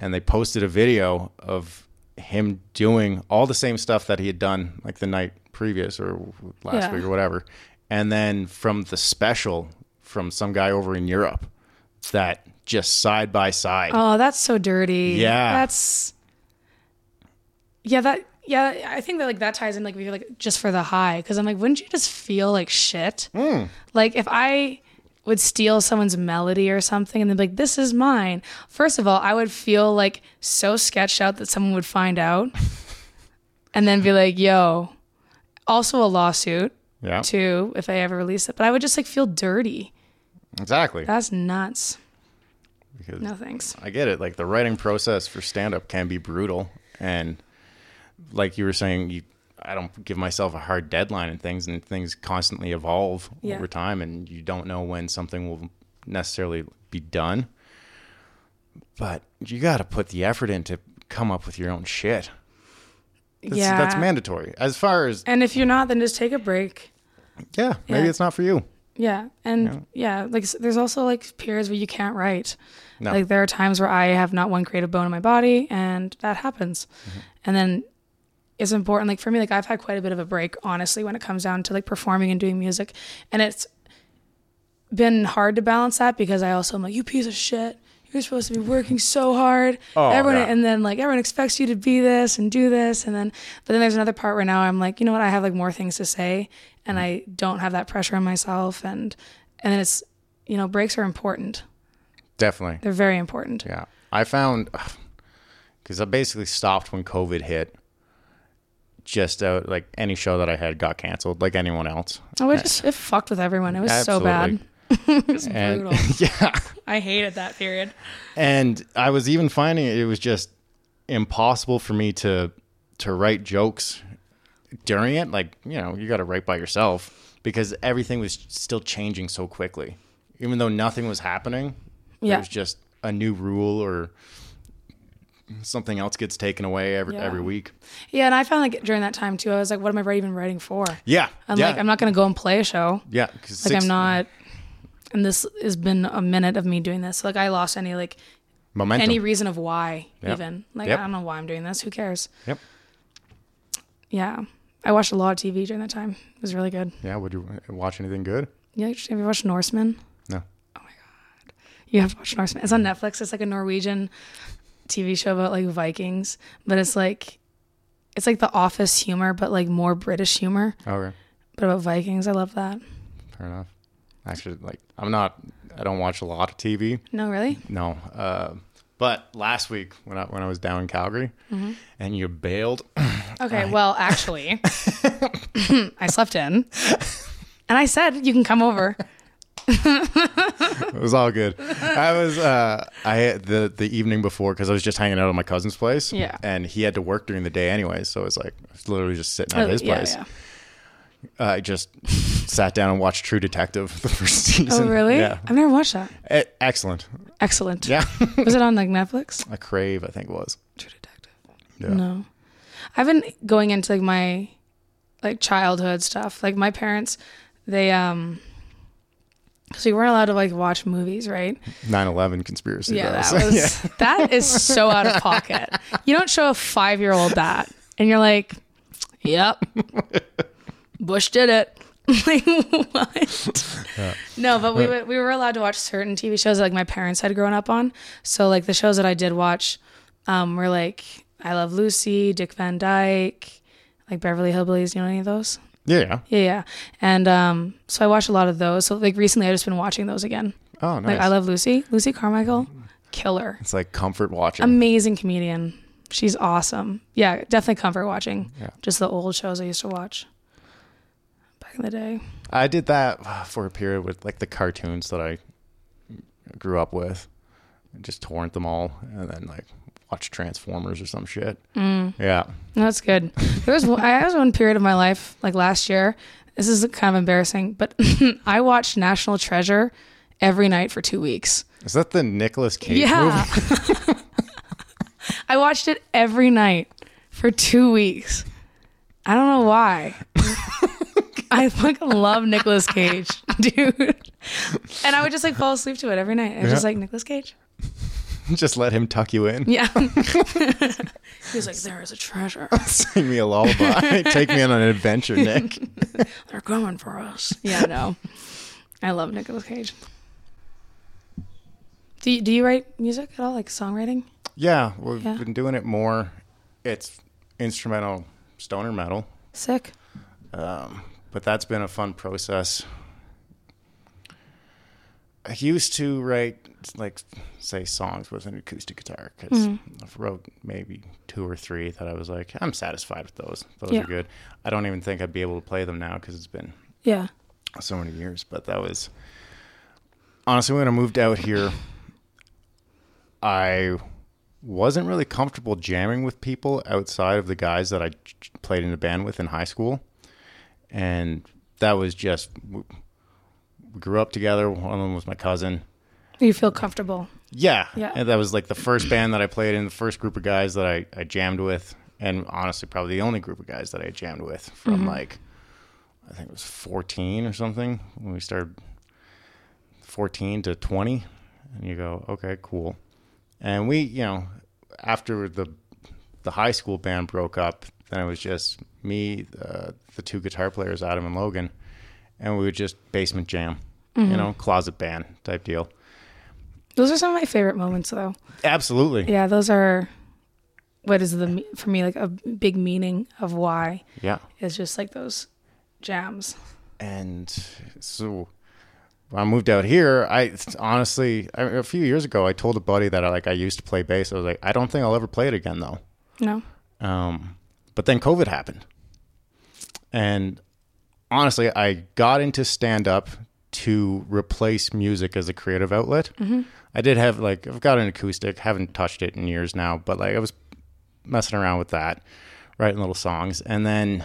And they posted a video of him doing all the same stuff that he had done like the night previous or last Yeah. week or whatever. And then from the special from some guy over in Europe that just side by side. Oh, that's so dirty. Yeah. That's Yeah, that yeah, I think that like that ties in like if you're like just for the high cuz I'm like wouldn't you just feel like shit? Hmm. Like if I would steal someone's melody or something and they'd be like this is mine. First of all, I would feel like so sketched out that someone would find out (laughs) and then be like, "Yo, also a lawsuit yeah. too if I ever release it." But I would just like feel dirty. Exactly. That's nuts. Because No thanks. I get it. Like the writing process for stand up can be brutal and like you were saying you I don't give myself a hard deadline and things and things constantly evolve Yeah. over time and you don't know when something will necessarily be done. But you got to put the effort in to come up with your own shit. That's, yeah. that's mandatory. As far as And if you're not, then just take a break. yeah, maybe Yeah. it's not for you. Yeah, and yeah, like there's also like periods where you can't write. No. Like there are times where I have not one creative bone in my body, and that happens. Mm-hmm. And then it's important. Like for me, like I've had quite a bit of a break, honestly, when it comes down to like performing and doing music, and it's been hard to balance that because I also am like, you piece of shit. You're supposed to be working so hard. Oh, everyone, yeah. and then like everyone expects you to be this and do this, and then but then there's another part where now I'm like, you know what? I have like more things to say, and mm-hmm. I don't have that pressure on myself, and and then it's you know breaks are important. Definitely. They're very important. Yeah. I found (sighs) because I basically stopped when COVID hit. Just out like any show that I had got canceled, like anyone else. Oh, (laughs) it just it fucked with everyone. It was so bad. It's (laughs) and brutal. (laughs) yeah, I hated that period. and I was even finding it was just impossible for me to to write jokes during it. Like you know, you got to write by yourself because everything was still changing so quickly. Even though nothing was happening, Yeah. it was just a new rule or something else gets taken away every Yeah. every week. Yeah, and I found like during that time too, I was like, what am I even writing for? Yeah, I'm yeah, like, I'm not going to go and play a show. yeah. Like, six- I'm not. And this has been a minute of me doing this. Like, I lost any like momentum. any reason of why Yep. even. Like, Yep. I don't know why I'm doing this. Who cares? Yep. Yeah, I watched a lot of TV during that time. It was really good. Yeah. Would you watch anything good? Yeah, have you watched Norsemen? No. Oh my god. You have to watch Norsemen. It's on Netflix. It's like a Norwegian TV show about like Vikings, but it's like it's like the Office humor, but like more British humor, Okay. but about Vikings. I love that. Fair enough. Actually, like I'm not. I don't watch a lot of TV. No, really? No. Uh, but last week when I when I was down in Calgary, Mm-hmm. and you bailed, (coughs) Okay, well, actually, (laughs) (coughs) I slept in, and I said you can come over. (laughs) (laughs) it was all good. I was uh, I had the the evening before because I was just hanging out at my cousin's place. Yeah. And he had to work during the day anyway, so it's like I was like literally just sitting at his Oh, yeah, place. yeah. I just (laughs) sat down and watched True Detective (laughs) the first season. Oh, really? Yeah. I've never watched that. Eh, excellent. Excellent. Yeah. Was it on like Netflix? a Crave, I think it was. True Detective. Yeah. No. I've been going into like my like childhood stuff. Like my parents, they um because we weren't allowed to like watch movies, right? 9/11 conspiracy. Yeah, that was (laughs) that is so out of pocket. You don't show a five year old that, and you're like, "Yep, Bush did it." (laughs) like what? No, but we were- we were allowed to watch certain TV shows that, like my parents had grown up on. So like the shows that I did watch um, were like I Love Lucy, Dick Van Dyke, like Beverly Hillbillies. You know any of those? Yeah, yeah. Yeah, yeah. And um, so I watched a lot of those. So like recently, I've just been watching those again. Oh, nice. Like I Love Lucy, Lucy Carmichael, killer, it's like comfort watching. amazing comedian. She's awesome. Yeah, definitely comfort watching. Yeah. Just the old shows I used to watch back in the day. I did that for a period with like the cartoons that I grew up with. I just torrent them all and then like watch Transformers or some shit. Mm. Yeah. That's good. There was I was one period of my life like last year. This is kind of embarrassing, but (laughs) I watched National Treasure every night for two weeks. Is that the Nicolas Cage Yeah. movie? (laughs) I watched it every night for two weeks. I don't know why. (laughs) I fucking love Nicolas Cage, dude. And I would just like fall asleep to it every night. I was just like, Nicolas Cage? (laughs) just let him tuck you in. Yeah. (laughs) (laughs) He's like, there is a treasure. Sing me a lullaby. Take me on an adventure, Nick. They're coming for us. Yeah, no. I love Nicolas Cage. Do you, do you write music at all, like songwriting? Yeah, we've Yeah. been doing it more. It's instrumental stoner metal. Sick. Um, but that's been a fun process. I used to write like say songs with an acoustic guitar because Mm-hmm. I've wrote maybe two or three that I was like I'm satisfied with those. Those Yeah. are good. I don't even think I'd be able to play them now because it's been Yeah. so many years. But that was honestly when I moved out here, I wasn't really comfortable jamming with people outside of the guys that I played in a band with in high school, and that was just we grew up together. One of them was my cousin. You feel comfortable. Yeah, Yeah. And that was like the first band that I played in, the first group of guys that I, I jammed with, and honestly, probably the only group of guys that I jammed with from like, I think it was 14 or something when we started 14 to 20. And you go, okay, cool. And we, you know, after the the high school band broke up, then it was just me, uh, the two guitar players, Adam and Logan, and we would just basement jam, you know, closet band type deal. Those are some of my favorite moments, though. Absolutely. Yeah, those are what is the me- for me like a big meaning of why Yeah. it's just like those jams. And so when I moved out here, I honestly, I, a few years ago, I told a buddy that I, like I used to play bass. I was like, I don't think I'll ever play it again though. No, Um, but then COVID happened. And honestly, I got into stand up to replace music as a creative outlet. Mm-hmm. I did have like I've got an acoustic, haven't touched it in years now, but like I was messing around with that, writing little songs, and then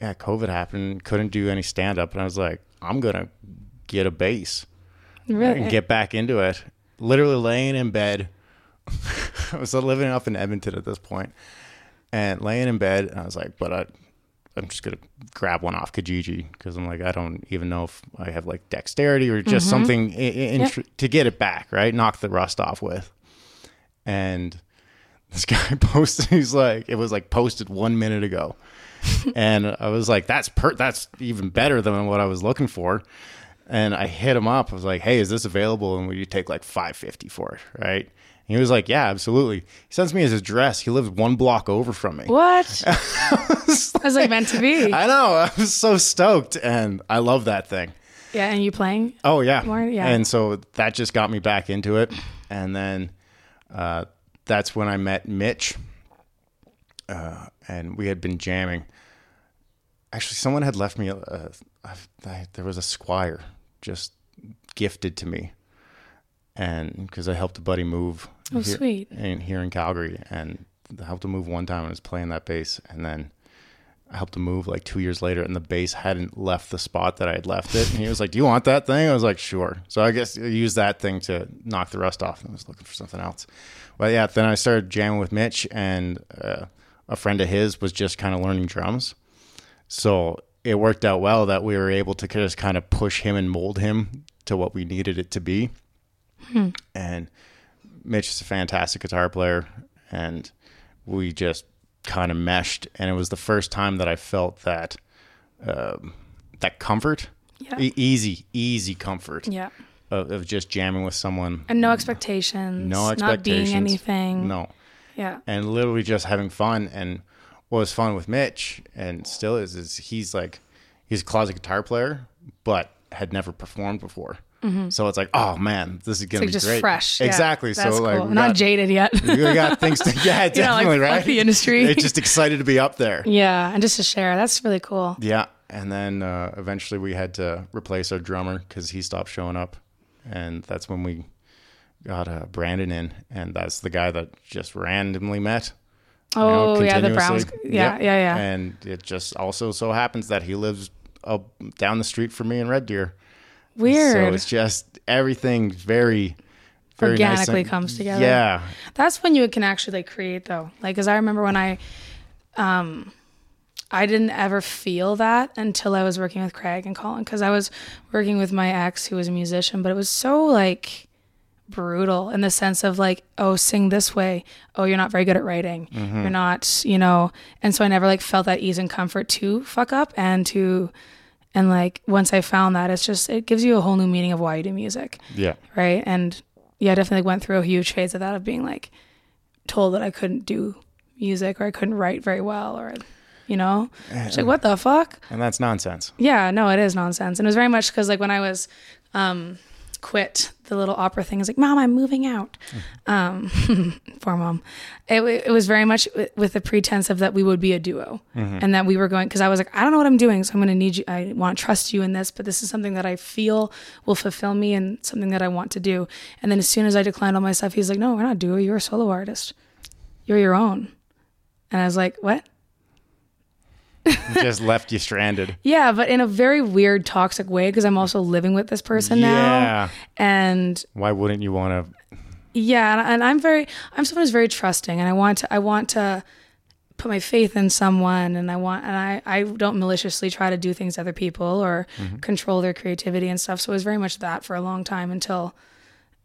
yeah, COVID happened, couldn't do any stand up, and I was like, I'm gonna get a bass Really? and get back into it. Literally laying in bed. (laughs) I was living up in Edmonton at this point, and laying in bed, and I was like, but I, I'm just gonna grab one off Kijiji because I'm like, I don't even know if I have like dexterity or just mm-hmm. something in, in, Yeah. to get it back, right? Knock the rust off with. And this (laughs) guy posted, he's like, it was like posted one minute ago. (laughs) and I was like, that's per that's even better than what I was looking for. And I hit him up. I was like, hey, is this available? And will you take like 550 for it? Right. He was like, yeah, absolutely. He sends me his address. He lives one block over from me. What? (laughs) I was like meant to be. I know. I was so stoked. And I love that thing. Yeah, and you playing? Oh yeah. More- yeah. And so that just got me back into it. And then uh, that's when I met Mitch. Uh, and we had been jamming. Actually, someone had left me. A, a, I, there was a Squier just gifted to me, and because I helped a buddy move. Oh, here, sweet. In here in Calgary, and I helped him move one time. I was playing that bass, and then I helped him move like two years later, and the bass hadn't left the spot that I had left it. And he was like, "Do you want that thing?" I was like, "Sure." So I guess I used that thing to knock the rust off, and I was looking for something else. Well, yeah. Then I started jamming with Mitch, and uh, a friend of his was just kind of learning drums, so it worked out well that we were able to just kind of push him and mold him to what we needed it to be. And Mitch is a fantastic guitar player, and we just kind of meshed. And it was the first time that I felt that um, that comfort, Yeah. E- easy, easy comfort Yeah. of, of just jamming with someone. And no expectations. No expectations, Not being anything. No, Yeah. and literally just having fun. And what was fun with Mitch, and still is, is he's like he's a closet guitar player, but had never performed before. So it's like, oh man, this is gonna Mm-hmm. Like be just great. fresh. Yeah, Exactly. That's so like, cool. not jaded yet. (laughs) we got things to (laughs) yeah, You know, like, definitely right. the industry. It's just excited to be up there. (laughs) yeah, and just to share. That's really cool. Yeah, and then uh, eventually we had to replace our drummer because he stopped showing up, and that's when we got uh, Brandon in, and that's the guy that just randomly met. you know, Oh yeah, the Browns. Yeah, Yep. yeah, yeah. And it just also so happens that he lives up down the street from me in Red Deer. So Weird. it's just everything very, very nice Organically and- comes together. Yeah, That's when you can actually like create though. Like, cause I remember when I, um, I didn't ever feel that until I was working with Craig and Colin. Cause I was working with my ex who was a musician, but it was so like brutal in the sense of like, oh, sing this way. Oh, you're not very good at writing. You're not, you know. And so I never like felt that ease and comfort to fuck up and to, and like once I found that, it's just it gives you a whole new meaning of why you do music yeah, right? And yeah, I definitely went through a huge phase of that of being like told that I couldn't do music or I couldn't write very well or you know, it's like what the fuck? and that's nonsense. Yeah, no, it is nonsense, and it was very much because like when I was um, quit the little opera thing, I was like, Mom, I'm moving out. Um, (laughs) poor mom. It, it was very much with the pretense of that we would be a duo and that we were going because I was like, I don't know what I'm doing, so I'm going to need you. I want to trust you in this, but this is something that I feel will fulfill me and something that I want to do. And then as soon as I declined all my stuff, he's like, No, we're not duo. You're a solo artist. You're your own. And I was like, What? (laughs) Just left you stranded. Yeah, but in a very weird, toxic way because I'm also living with this person now. Yeah. And Why wouldn't you want to? yeah, and, and I'm very, I'm someone who's very trusting, and I want to, I want to put my faith in someone, and I want, and I, I don't maliciously try to do things to other people or mm-hmm. control their creativity and stuff. So it was very much that for a long time until,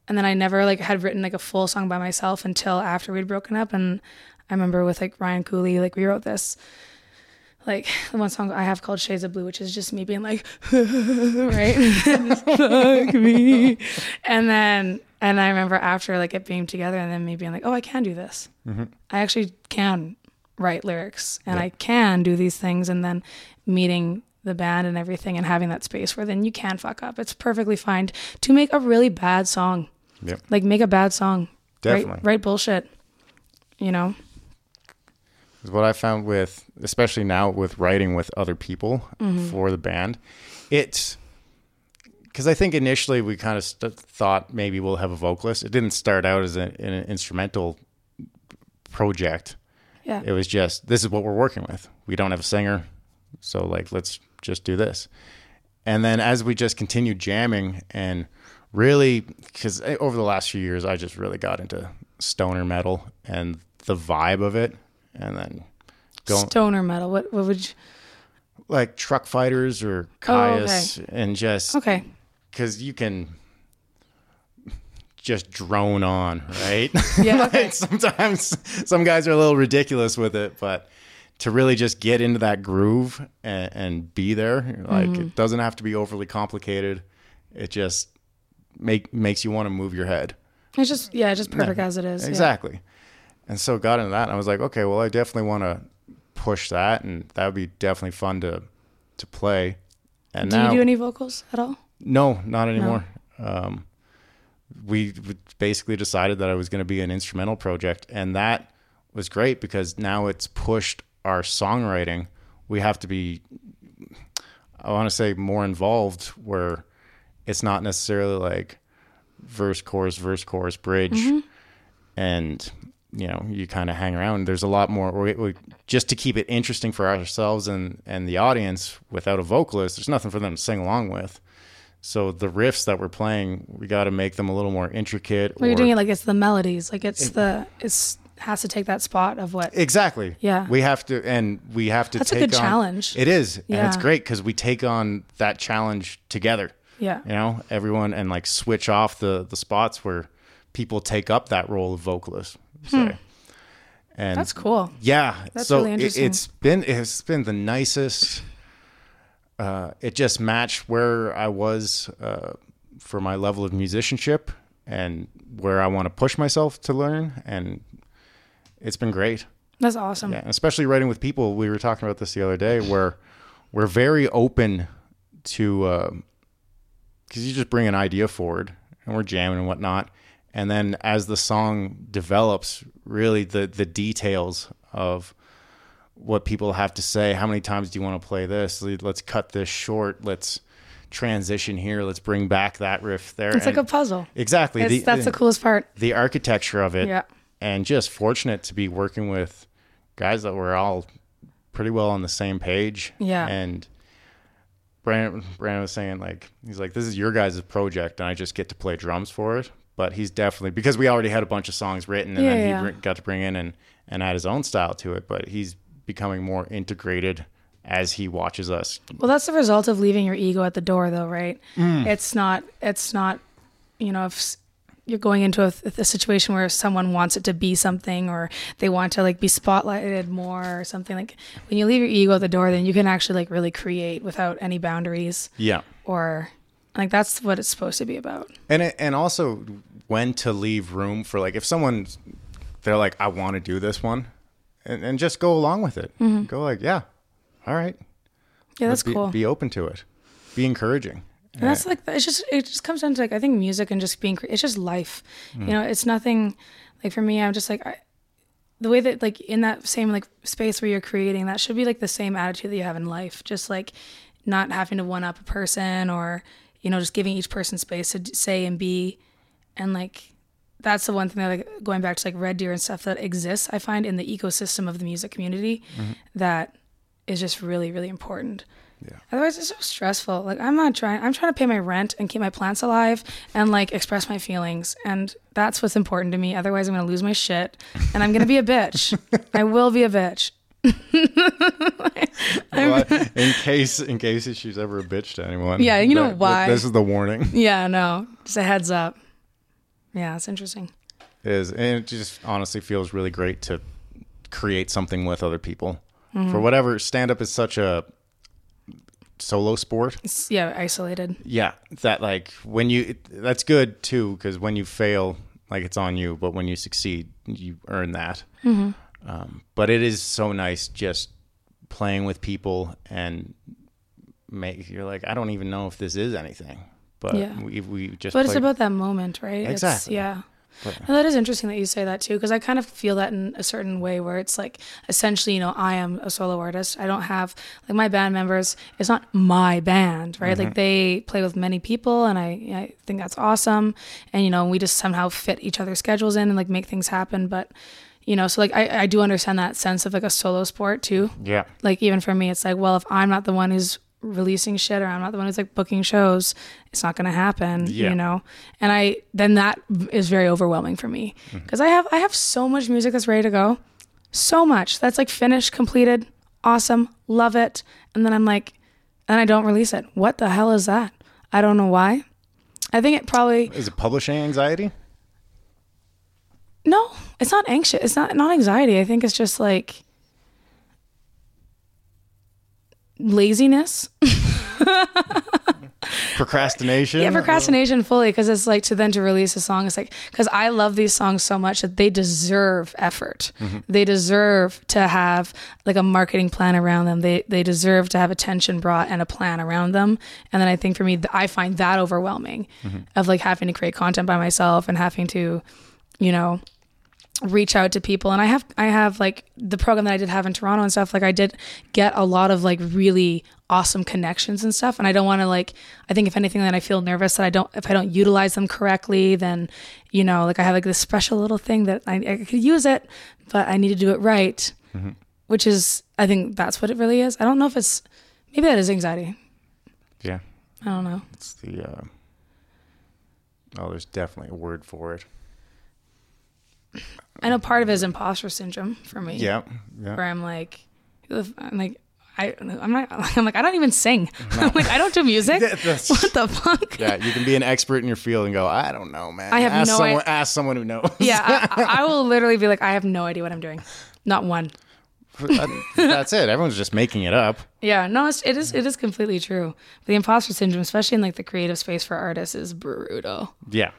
and then I never like had written like a full song by myself until after we'd broken up, and I remember with like Ryan Cooley, like we wrote this like the (laughs) one song I have called Shades of Blue, which is just me being like, (laughs) right, fuck me, and then and I remember after like it being together, and then me being like, oh, I can do this. Mm-hmm. I actually can write lyrics, and I can do these things, and then meeting the band and everything, and having that space where then you can fuck up. It's perfectly fine to make a really bad song, Yep. like make a bad song, Definitely. write, write bullshit, you know. What I found with, especially now with writing with other people Mm-hmm. for the band, it's because I think initially we kind of st- thought maybe we'll have a vocalist. It didn't start out as a, an instrumental project. Yeah. It was just this is what we're working with. We don't have a singer, so like let's just do this. And then as we just continued jamming and really because over the last few years I just really got into stoner metal and the vibe of it, and then going Stoner metal. What what would you like Truckfighters or Oh, okay. And just Okay. because you can just drone on, right? (laughs) Yeah, (laughs) okay. Sometimes some guys are a little ridiculous with it, but to really just get into that groove and, and be there, like Mm-hmm. it doesn't have to be overly complicated. It just make makes you want to move your head. It's just yeah, just perfect as it is. yeah. And so got into that and I was like, okay, well I definitely want to push that and that would be definitely fun to to play. And Do now you do any vocals at all? no, not anymore. Um, we we basically decided that I was going to be an instrumental project, and that was great because now it's pushed our songwriting. We have to be, I want to say, more involved where it's not necessarily like verse, chorus, verse, chorus, bridge, and you know you kind of hang around. There's a lot more. We, we, just to keep it interesting for ourselves and and the audience. Without a vocalist, there's nothing for them to sing along with. So the riffs that we're playing, we got to make them a little more intricate. Well, you're doing it like it's the melodies, like it's the it's has to take that spot of what. Exactly. Yeah. We have to, and we have to. That's a good on- challenge. It is, and it's great because we take on that challenge together. Yeah. You know, everyone and like switch off the the spots where people take up that role of vocalist. Say. And Hmm. That's cool. yeah, That's so really it, interesting. it's been it's been the nicest. Uh, it just matched where I was uh, for my level of musicianship and where I want to push myself to learn, and it's been great. That's awesome. Yeah, especially writing with people. We were talking about this the other day, where we're very open to because you just bring an idea forward and we're jamming and whatnot, and then as the song develops, really the the details of what people have to say. How many times do you want to play this? Let's cut this short. Let's transition here. Let's bring back that riff there. It's like a puzzle. exactly. It's, that's the coolest part. the architecture of it Yeah. and just fortunate to be working with guys that were all pretty well on the same page. Yeah. And Brandon, Brandon was saying like he's like this is your guys' project and I just get to play drums for it. But he's definitely because we already had a bunch of songs written and Yeah, then he yeah. got to bring in and and add his own style to it. But he's becoming more integrated as he watches us. Well, that's the result of leaving your ego at the door, though, right? Mm. It's not. It's not. You know, if you're going into a, a situation where someone wants it to be something, or they want to like be spotlighted more, or something like when you leave your ego at the door, then you can actually like really create without any boundaries, Yeah. or like that's what it's supposed to be about. And it, and also when to leave room for like if someone they're like I want to do this one, and, and just go along with it. Go like yeah, all right. Yeah, that's be, cool. Be open to it. Be encouraging. And that's like it's just it just comes down to like I think music and just being it's just life. Mm. You know, it's nothing like for me. I'm just like I, the way that like in that same like space where you're creating that should be like the same attitude that you have in life. Just like not having to one up a person or you know just giving each person space to say and be. And like that's the one thing that like going back to like Red Deer and stuff that exists i find in the ecosystem of the music community mm-hmm. that is just really really important. Yeah. otherwise it's so stressful. Like i'm not trying i'm trying to pay my rent and keep my plants alive and like express my feelings. And that's what's important to me. Otherwise i'm gonna lose my shit and i'm gonna be a bitch. (laughs) I will be a bitch (laughs) Well, in case in case she's ever a bitch to anyone. Yeah, you know that- why. This is the warning. (laughs) yeah no just a heads up yeah it's interesting Is and it just honestly feels really great to create something with other people. Mm-hmm. For whatever stand up is such a solo sport. it's, yeah isolated Yeah, that like when you that's good too because when you fail, like it's on you, but when you succeed, you earn that. Mm-hmm. Um, but it is so nice just playing with people and make you're like I don't even know if this is anything, but Yeah. we we just but it's about that moment right It's- Exactly. yeah No, that is interesting that you say that too, because I kind of feel that in a certain way where it's like essentially, you know, I am a solo artist. I don't have like my band members. It's not my band, right? Like they play with many people, and I I think that's awesome. And you know, we just somehow fit each other's schedules in and like make things happen. But you know, so like I I do understand that sense of like a solo sport too. Yeah. Like even for me, it's like, well, if I'm not the one who's releasing shit or I'm not the one who's like booking shows, it's not going to happen, Yeah. you know? And I, then that is very overwhelming for me mm-hmm. because I have, I have so much music that's ready to go. So much that's like finished, completed, awesome, love it. And then I'm like, and I don't release it. What the hell is that? I don't know why. I think it probably, Is it publishing anxiety? No, it's not anxious. It's not, not anxiety. I think it's just like laziness. (laughs) Procrastination? Yeah, procrastination oh. fully because it's like to then to release a song. It's like because I love these songs so much that they deserve effort. Mm-hmm. They deserve to have like a marketing plan around them. They they deserve to have attention brought and a plan around them. And then I think for me, I find that overwhelming mm-hmm. of like having to create content by myself and having to, you know, reach out to people. And i have i have like the program that i did have in Toronto and stuff like i did get a lot of like really awesome connections and stuff. And i don't want to like i think if anything then i feel nervous that i don't if i don't utilize them correctly then you know like i have like this special little thing that i, I could use it but i need to do it right which is i think that's what it really is. I don't know if it's maybe that is anxiety. Yeah. i don't know. It's the, uh, oh, there's definitely a word for it. I know part of it is imposter syndrome for me Yeah. Yeah. where I'm like, I'm like, I, I'm not, (laughs) I'm like, I don't even sing. (laughs) I'm like, I don't do music. That's- what the fuck? Yeah, you can be an expert in your field and go, I don't know, man. I have ask no someone, i- Ask someone who knows. Yeah, I, I I (laughs) will literally be like, I have no idea what I'm doing. Not one. That's it. Everyone's just making it up. Yeah, no, it's, it is it is completely true. The imposter syndrome, especially in like the creative space for artists, is brutal, Yeah.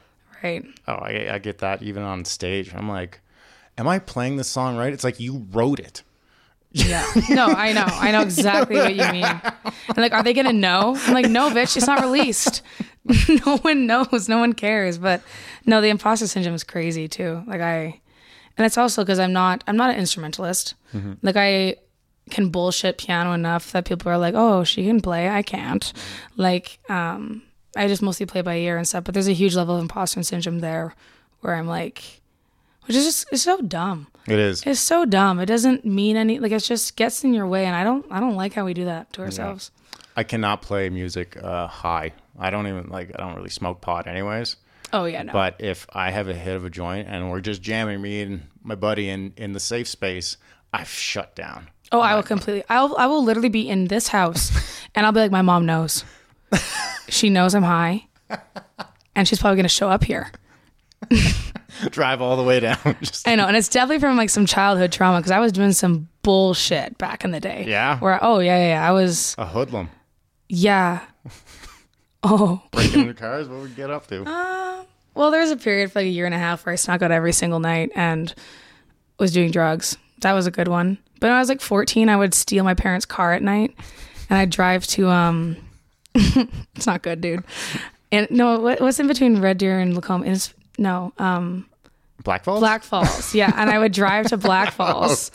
right? Oh, I, I get that even on stage. I'm like, am I playing this song right? It's like you wrote it. Yeah. No, I know. I know exactly what you mean. And like, are they gonna know? I'm like, no, bitch, it's not released. (laughs) no one knows. No one cares. But no, the imposter syndrome is crazy too. Like I, and it's also because I'm not. I'm not an instrumentalist. Like I can bullshit piano enough that people are like, oh, she can play. I can't. Like, um, I just mostly play by ear and stuff. But there's a huge level of imposter syndrome there, where I'm like, which is just it's so dumb. It is. It's so dumb. It doesn't mean any like it just gets in your way and I don't I don't like how we do that to ourselves. I cannot play music uh, high. I don't even like. I don't really smoke pot, anyways. Oh yeah, no. But if I have a hit of a joint and we're just jamming, me and my buddy in in the safe space, I've shut down. oh, I will completely I'll I will literally be in this house (laughs) and I'll be like my mom knows. she knows I'm high. And she's probably going to show up here. (laughs) Drive all the way down. (laughs) just I know, and it's definitely from like some childhood trauma because I was doing some bullshit back in the day. Yeah? Where oh yeah yeah, yeah I was a hoodlum. yeah. (laughs) Oh Breaking into cars. What would we get up to? Well, there was a period for like a year and a half where I snuck out every single night and was doing drugs. That was a good one. But when I was like 14, I would steal my parents' car at night and I'd drive to um it's not good, dude. And no, what, what's in between Red Deer and Lacombe no, um Blackfalds. Black Falls. Yeah, and I would drive to Black (laughs) Falls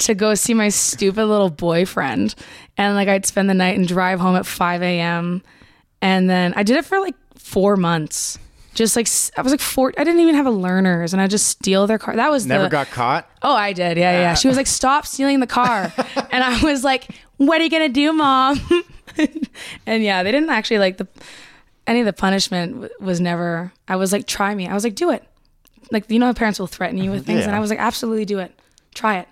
to go see my stupid little boyfriend. And like I'd spend the night and drive home at 5 a.m. And then I did it for like four months. Just like I was like four. I didn't even have a learners, and I just steal their car. That was Never the, got caught. Oh, I did. Yeah, yeah. She was like, "Stop stealing the car," (laughs) and I was like, "What are you gonna do, mom?" (laughs) and yeah, they didn't actually like the any of the punishment w- was never. I was like, "Try me." I was like, "Do it." Like you know, how parents will threaten you with things, and I was like, "Absolutely, do it. Try it."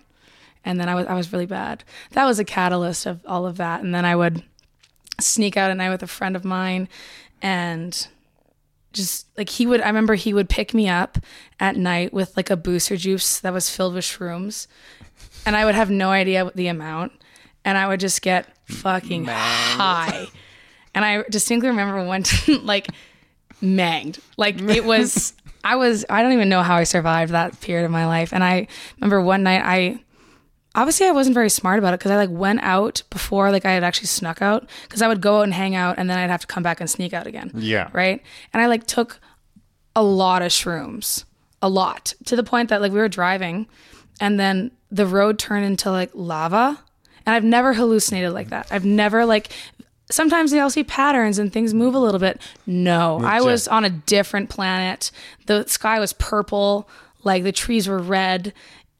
And then I was I was really bad. That was a catalyst of all of that. And then I would sneak out at night with a friend of mine, and just like he would i remember he would pick me up at night with like a Booster Juice that was filled with shrooms and i would have no idea what the amount and i would just get fucking high and i distinctly remember one (laughs) time like manged like it was i was i don't even know how i survived that period of my life and i remember one night i obviously I wasn't very smart about it because I like went out before like I had actually snuck out because I would go out and hang out and then I'd have to come back and sneak out again. Yeah. Right. And I like took a lot of shrooms. a lot to the point that like we were driving and then the road turned into like lava. And I've never hallucinated like that. I've never like sometimes I'll see patterns and things move a little bit. No, I was on a different planet. The sky was purple, like the trees were red.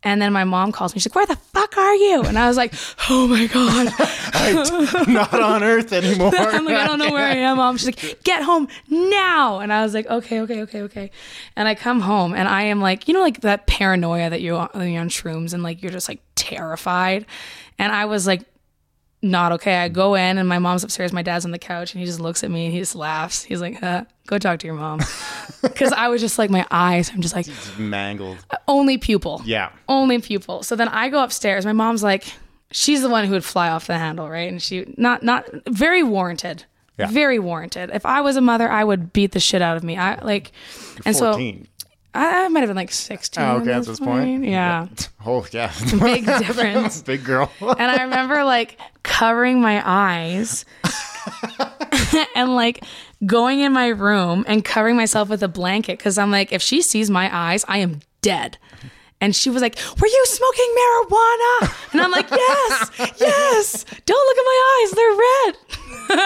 And then my mom calls me. She's like, "Where the fuck are you?" And I was like, "Oh my god, (laughs) I'm Not on Earth anymore. (laughs) I'm like, I don't know where I am, mom. She's like, get home now. And I was like, okay, okay, okay, okay. And I come home and I am like, you know, like that paranoia that you're, when you're on shrooms and like you're just like terrified. And I was like, not okay. I go in and my mom's upstairs, my dad's on the couch, and he just looks at me and he just laughs. He's like, uh, go talk to your mom. (laughs) Because I was just like, my eyes, I'm just like, Mangled. only pupil Yeah. only pupil. So then I go upstairs. My mom's like, she's the one who would fly off the handle, right? And she not not very warranted. Yeah. Very warranted. If I was a mother, I would beat the shit out of me. I like, and so 14. I, I might have been like sixteen. Oh, okay, at at this point. Yeah, (laughs) Oh, yeah. big (laughs) difference. Big girl. And I remember like covering my eyes (laughs) and like going in my room and covering myself with a blanket because I'm like, if she sees my eyes, I am dead. And she was like, Were you smoking marijuana? And I'm like, Yes, yes. Don't look at my eyes. They're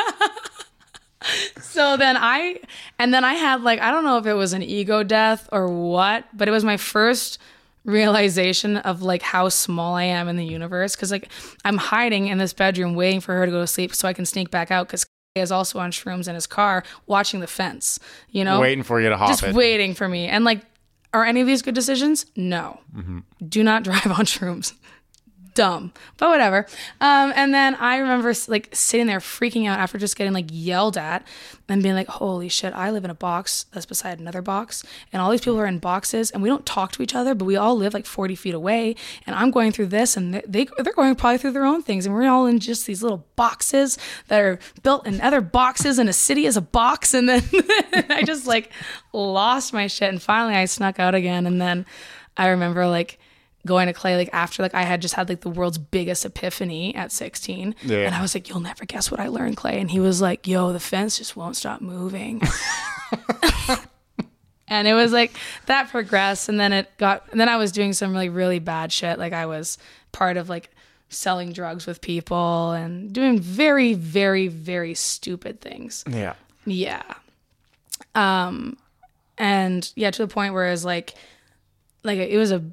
red. (laughs) so then I, and then I had like, I don't know if it was an ego death or what, but it was my first realization of like how small I am in the universe. Cause like I'm hiding in this bedroom waiting for her to go to sleep so I can sneak back out. Cause he is also on shrooms in his car watching the fence, you know? Waiting for you to hop just it. waiting for me. And like, are any of these good decisions? No. Mm-hmm. Do not (laughs) drive on shrooms. Dumb, but whatever. Um, and then I remember like sitting there freaking out after just getting like yelled at and being like, "Holy shit! I live in a box that's beside another box, and all these people are in boxes, and we don't talk to each other, but we all live like forty feet away. And I'm going through this, and they- they're going probably through their own things, and we're all in just these little boxes that are built in other boxes, and a city is a box. And then (laughs) I just like lost my shit, and finally I snuck out again, and then I remember like going to clay like after like I had just had like the world's biggest epiphany at 16 Yeah. and I was like you'll never guess what I learned clay and he was like yo the fence just won't stop moving (laughs) and it was like that progressed and then it got and then I was doing some really really bad shit like I was part of like selling drugs with people and doing very very very stupid things Yeah. yeah. Um, and yeah, to the point where it was like, like it was a,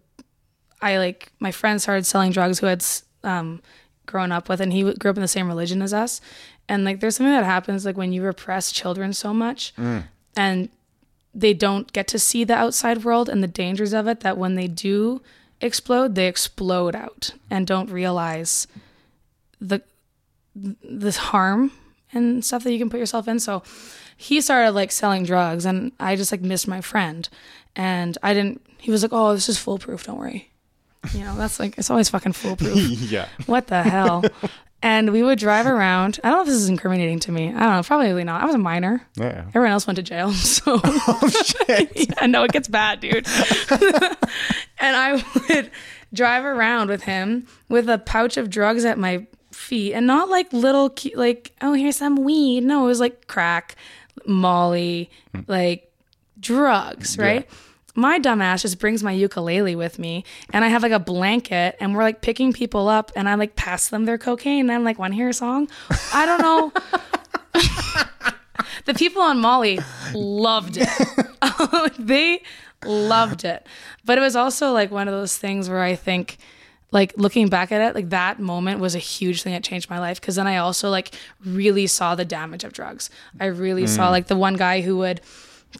I like my friend started selling drugs who had um grown up with, and he grew up in the same religion as us, and like there's something that happens like when you repress children so much, and they don't get to see the outside world and the dangers of it that when they do explode, they explode out and don't realize the this harm and stuff that you can put yourself in. So he started like selling drugs and I just like missed my friend. And I didn't he was like, Oh, this is foolproof, don't worry. You know, that's like it's always fucking foolproof. (laughs) Yeah. what the hell? (laughs) And we would drive around. I don't know if this is incriminating to me. I don't know, probably not. I was a minor. Yeah. Everyone else went to jail. (laughs) So oh, yeah, no, it gets bad, dude. and I would drive around with him with a pouch of drugs at my feet and not like little cu- like oh here's some weed no it was like crack molly mm. like drugs right my dumbass just brings my ukulele with me and i have like a blanket and we're like picking people up and i like pass them their cocaine and i'm like want to hear a song i don't know (laughs) the people on Molly loved it. (laughs) they loved it. But it was also like one of those things where I think like looking back at it, like that moment was a huge thing that changed my life because then I also like really saw the damage of drugs. I really saw mm. like the one guy who would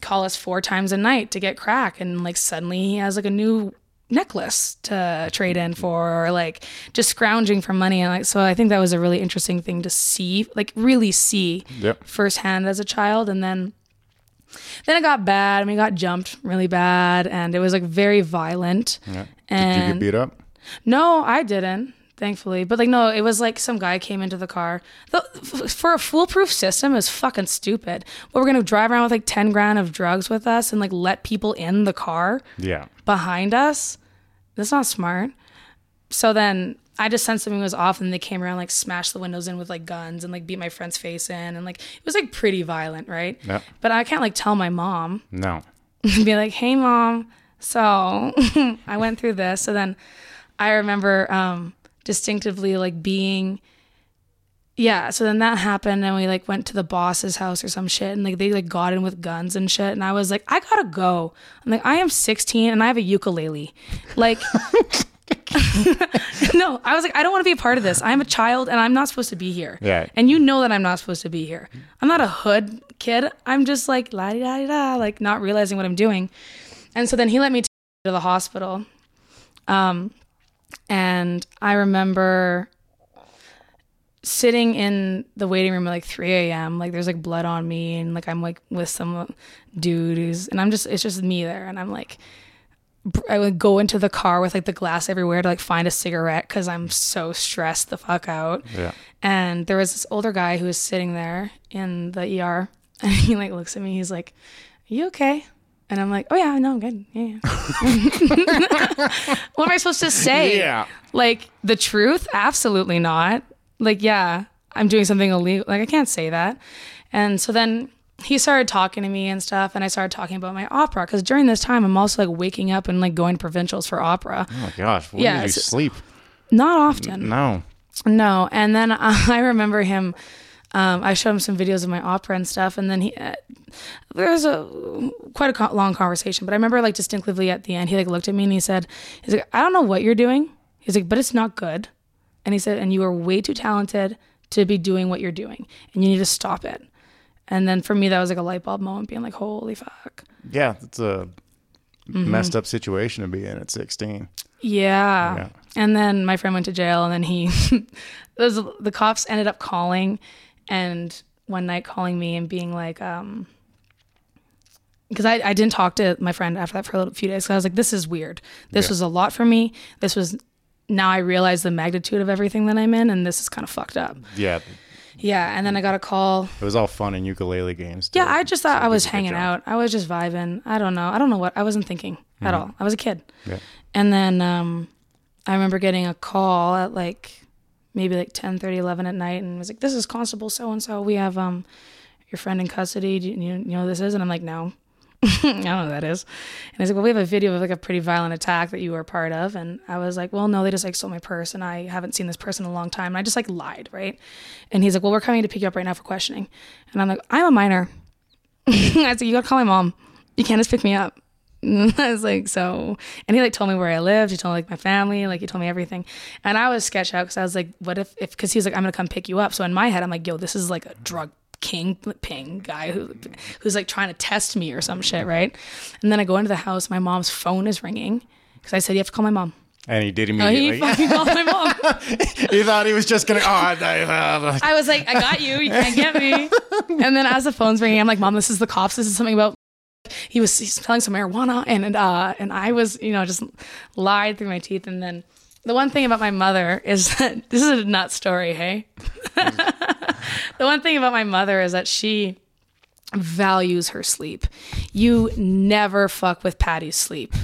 call us four times a night to get crack and like suddenly he has like a new necklace to trade in for or like just scrounging for money and like so I think that was a really interesting thing to see like really see Yep. firsthand as a child and then then it got bad and we got jumped really bad and it was like very violent Yeah. Did you get beat up? no i didn't thankfully but like no it was like some guy came into the car the, for a foolproof system is fucking stupid but we're gonna drive around with like 10 grand of drugs with us and like let people in the car Yeah. behind us. That's not smart. So then I just sensed something was off, and they came around like smashed the windows in with like guns and like beat my friend's face in, and like it was like pretty violent, right? Yep. But I can't like tell my mom (laughs) No. be like, "Hey, mom, So (laughs) I went through this. So then I remember um, distinctively like being, yeah. So then that happened, and we like went to the boss's house or some shit, and like they like got in with guns and shit, and I was like, I gotta go. I'm like, I am 16 and I have a ukulele, like. (laughs) no, I was like, I don't want to be a part of this. I'm a child and I'm not supposed to be here. Yeah. And you know that I'm not supposed to be here. I'm not a hood kid. I'm just like la di da da, like not realizing what I'm doing. And so then he let me take to the hospital. Um, and I remember sitting in the waiting room at like 3 a.m. Like there's like blood on me, and like I'm like with some dude who's, and I'm just, it's just me there, and I'm like, I would go into the car with like the glass everywhere to like find a cigarette because I'm so stressed the fuck out. Yeah. And there was this older guy who was sitting there in the ER, (laughs) and he like looks at me. He's like, "Are you okay?" And I'm like, "Oh yeah, no, I'm good. Yeah." yeah." (laughs) what am I supposed to say? Yeah. Like the truth? Absolutely not. Like, yeah, I'm doing something illegal. Like I can't say that. And so then he started talking to me and stuff, and I started talking about my opera because during this time I'm also like waking up and like going to provincials for opera. Oh my gosh. When Yeah, did you sleep? Not often. No. No, and then (laughs) I remember him. Um, I showed him some videos of my opera and stuff, and then he uh, there was a quite a co- long conversation. But I remember like distinctively at the end, he like looked at me and he said, "He's like, I don't know what you're doing." He's like, "But it's not good," and he said, "And you are way too talented to be doing what you're doing, and you need to stop it." And then for me, that was like a light bulb moment, being like, "Holy fuck." Yeah, it's a Mm-hmm. messed up situation to be in at 16. Yeah. Yeah. And then my friend went to jail, and then he, (laughs) those the cops ended up calling, and one night calling me and being like, um, because I, I didn't talk to my friend after that for a little, few days. Cause I was like, this is weird. This Yeah. was a lot for me. This was now I realize the magnitude of everything that I'm in, and this is kind of fucked up. Yeah, Yeah. And then I got a call. it was all fun and ukulele games. too. Yeah, I just thought So I was you did a good hanging out. I was just vibing. I don't know. I don't know what I wasn't thinking at all. I was a kid. Yeah. And then um, I remember getting a call at like maybe like 10, 30, 11 at night and was like, this is Constable so and so. We have um, your friend in custody. Do you, you know who this is? And I'm like, no. (laughs) I don't know who that is. And he's like, well, we have a video of like a pretty violent attack that you were part of. And I was like, well, no, they just like stole my purse and I haven't seen this person in a long time. And I just like lied, right? And he's like, well, we're coming to pick you up right now for questioning. And I'm like, I'm a minor. (laughs) I said, you gotta call my mom. You can't just pick me up. (laughs) I was like, so, and he like told me where I lived. He told me like my family, like he told me everything. And I was sketched out because I was like, what if, if, because he was like, I'm gonna come pick you up. So in my head, I'm like, yo, this is like a drug king ping guy who, who's like trying to test me or some shit, right? And then I go into the house, my mom's phone is ringing because I said, you have to call my mom. And he did No, he fucking called my mom. (laughs) he thought he was just going to, oh, I, I, uh, uh. I was like, I got you. You can't get me. And then as the phone's ringing, I'm like, Mom, this is the cops. This is something about. He was selling some marijuana, and and, uh, and I was, you know, just lied through my teeth. And then the one thing about my mother is (laughs) that this is a nut story. Hey, (laughs) the one thing about my mother is that she values her sleep. You never fuck with Patty's sleep,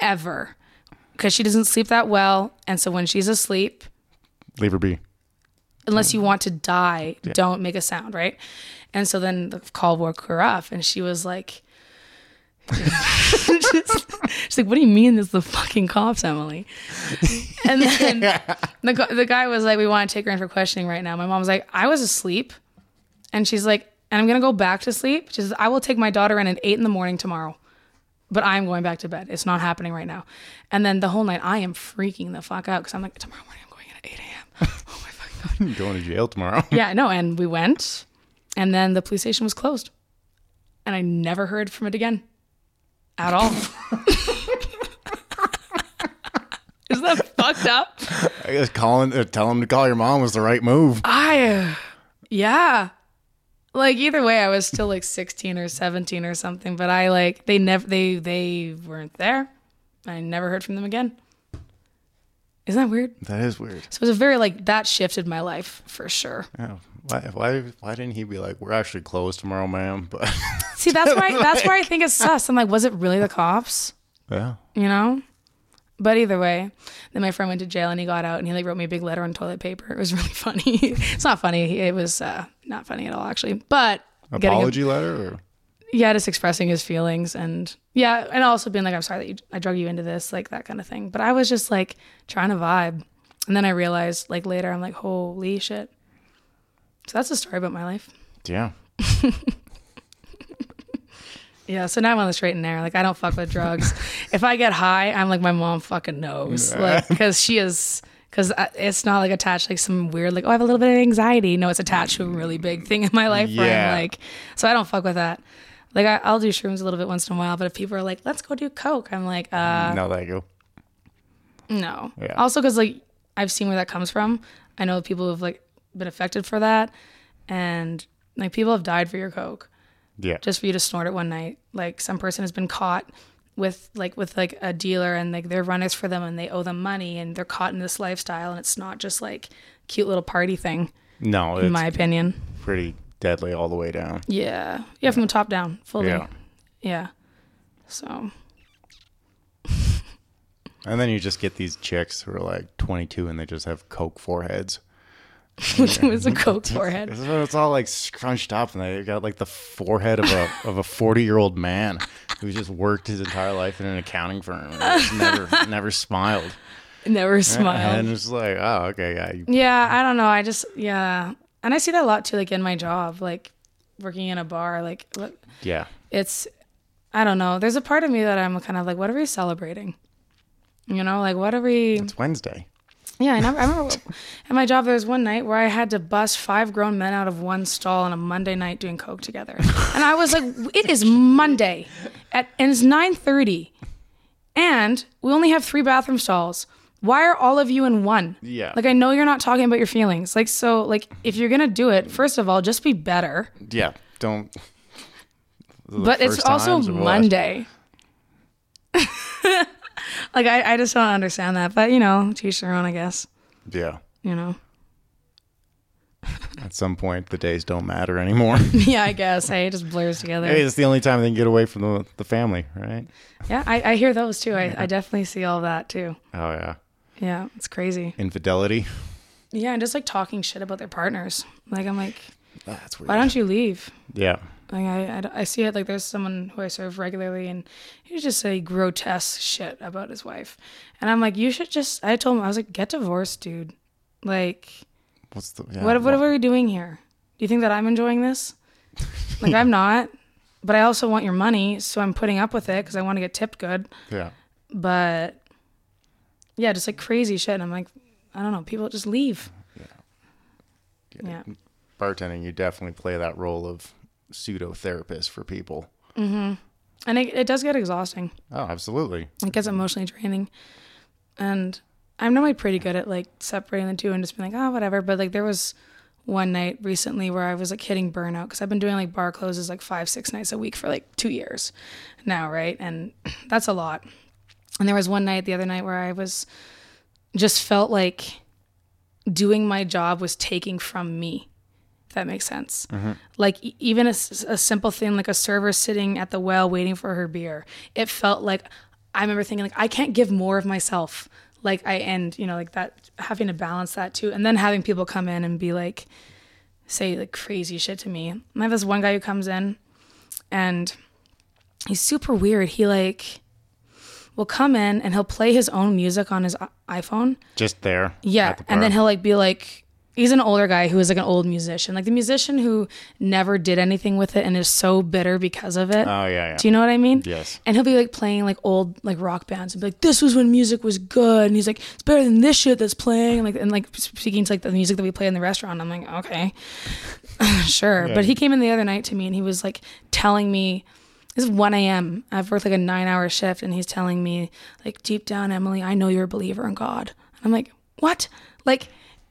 ever, because she doesn't sleep that well, and so when she's asleep, leave her be. Unless you want to die, don't make a sound, right? And so then the call woke her up, and she was like, (laughs) she's like, "What do you mean? This is the fucking cops, Emily?" And then the the guy was like, "We want to take her in for questioning right now." My mom was like, "I was asleep," and she's like, "And I'm gonna go back to sleep." She says, "I will take my daughter in at eight in the morning tomorrow." But I'm going back to bed. It's not happening right now. And then the whole night, I am freaking the fuck out because I'm like, tomorrow morning, I'm going in at 8 a.m. (laughs) Oh my (laughs) God. Going to jail tomorrow. (laughs) Yeah, no, and we went, and then the police station was closed, and I never heard from it again, at all. (laughs) Is that fucked up? I guess calling, uh, tell him to call your mom was the right move. I, uh, yeah, like either way, I was still like sixteen or seventeen or something, but I like they never they they weren't there. I never heard from them again. Isn't that weird? That is weird. So it was a very like that shifted my life for sure. Yeah. Why, why, why didn't he be like, we're actually closed tomorrow, ma'am? (laughs) But See, that's why (laughs) that's why I think it's sus. I'm like, was it really the cops? yeah. you know but either way then my friend went to jail and he got out and he like wrote me a big letter on toilet paper it was (laughs) really funny it's not funny it was uh, not funny at all actually but getting a- Apology letter? Or? Yeah, just expressing his feelings and yeah, and also being like, I'm sorry that you, I drug you into this, like that kind of thing. But I was just like trying to vibe, and then I realized like later, I'm like, holy shit. So that's a story about my life. Yeah. (laughs) Yeah, so now I'm on the straight and narrow. Like I don't fuck with drugs. if I get high, I'm like my mom fucking knows, like because she is because it's not like attached like some weird like oh I have a little bit of anxiety. No, it's attached to a really big thing in my life. Where Yeah. I'm like, so I don't fuck with that. Like I, I'll do shrooms a little bit once in a while, but if people are like, let's go do coke, I'm like, uh, no, thank you. no. Yeah. Also, because like I've seen where that comes from. I know people who've like been affected for that, and like people have died for your coke Yeah. just for you to snort it one night. Like some person has been caught with like with like a dealer and like they're runners for them and they owe them money and they're caught in this lifestyle and it's not just like cute little party thing no, in my opinion. pretty deadly all the way down. Yeah. Yeah, from the top down, fully. Yeah. Yeah. So (laughs) And then you just get these chicks who are like 22 and they just have coke foreheads. (laughs) which was a coke (laughs) forehead. It's, it's all like scrunched up and they got like the forehead of a of a 40 year old man who's just worked his entire life in an accounting firm and never never smiled. Never smiled. And it's like, oh, okay, yeah. You, Yeah, I don't know. I just yeah. And I see that a lot too, like in my job, like working in a bar, like look, yeah. it's I don't know. There's a part of me that I'm kind of like, what are we celebrating? You know, like what are we? It's Wednesday. Yeah, I, never, I remember (laughs) at my job there was one night where I had to bust five grown men out of one stall on a Monday night doing coke together, and I was like, it is Monday, at and it's nine thirty, and we only have three bathroom stalls. Why are all of you in one? Yeah. Like I know you're not talking about your feelings. Like so, like if you're gonna do it, first of all, just be better. Yeah. Don't. but it's also times or what? Monday. (laughs) like I, I just don't understand that. But you know, teach each their own, I guess. Yeah. You know. (laughs) At some point, the days don't matter anymore. (laughs) yeah, I guess. Hey, it just blurs together. hey, it's the only time they can get away from the, the family, right? Yeah, I, I hear those too. I, I definitely see all that too. Oh, yeah. Yeah, it's crazy. Infidelity. Yeah, and just like talking shit about their partners. Like I'm like, ah, That's weird. why don't you leave? Yeah. Like I, I, I see it like there's someone who I serve regularly and he just say grotesque shit about his wife. And I'm like, you should just I told him I was like, get divorced, dude. Like What's the. Yeah, what what well, are we doing here? Do you think that I'm enjoying this? (laughs) Like I'm not. But I also want your money, so I'm putting up with it because I want to get tipped good. Yeah. But yeah, just like crazy shit. And I'm like, I don't know, people just leave. Yeah. Bartending, you definitely play that role of pseudo therapist for people. Mm-hmm. And it, it does get exhausting. Oh, absolutely. It gets emotionally draining. And I'm normally pretty good at like separating the two and just being like, oh, whatever. But like there was one night recently where I was like hitting burnout because I've been doing like bar closes like five, six nights a week for like two years now, right? And (clears throat) that's a lot. And there was one night the other night where I was just felt like doing my job was taking from me. If that makes sense. Mm-hmm. Like e- even a simple thing like a server sitting at the well waiting for her beer. It felt like I remember thinking like I can't give more of myself. Like I and you know like that having to balance that too, and then having people come in and be like say like crazy shit to me. And I have this one guy who comes in and he's super weird. He like will come in and he'll play his own music on his iPhone. Just there. Yeah, the and then he'll like be like, he's an older guy who is like an old musician, like the musician who never did anything with it and is so bitter because of it. Oh, yeah, yeah. Do you know what I mean? Yes. And he'll be like playing like old like rock bands and be like, "This was when music was good," and he's like, "It's better than this shit that's playing." And like and like speaking to like the music that we play in the restaurant, I'm like, okay, (laughs) sure. Yeah. But he came in the other night to me and he was like telling me. This is 1 a.m. I've worked like a nine hour shift, and he's telling me, like, deep down, Emily, I know you're a believer in God. And I'm like, what? Like,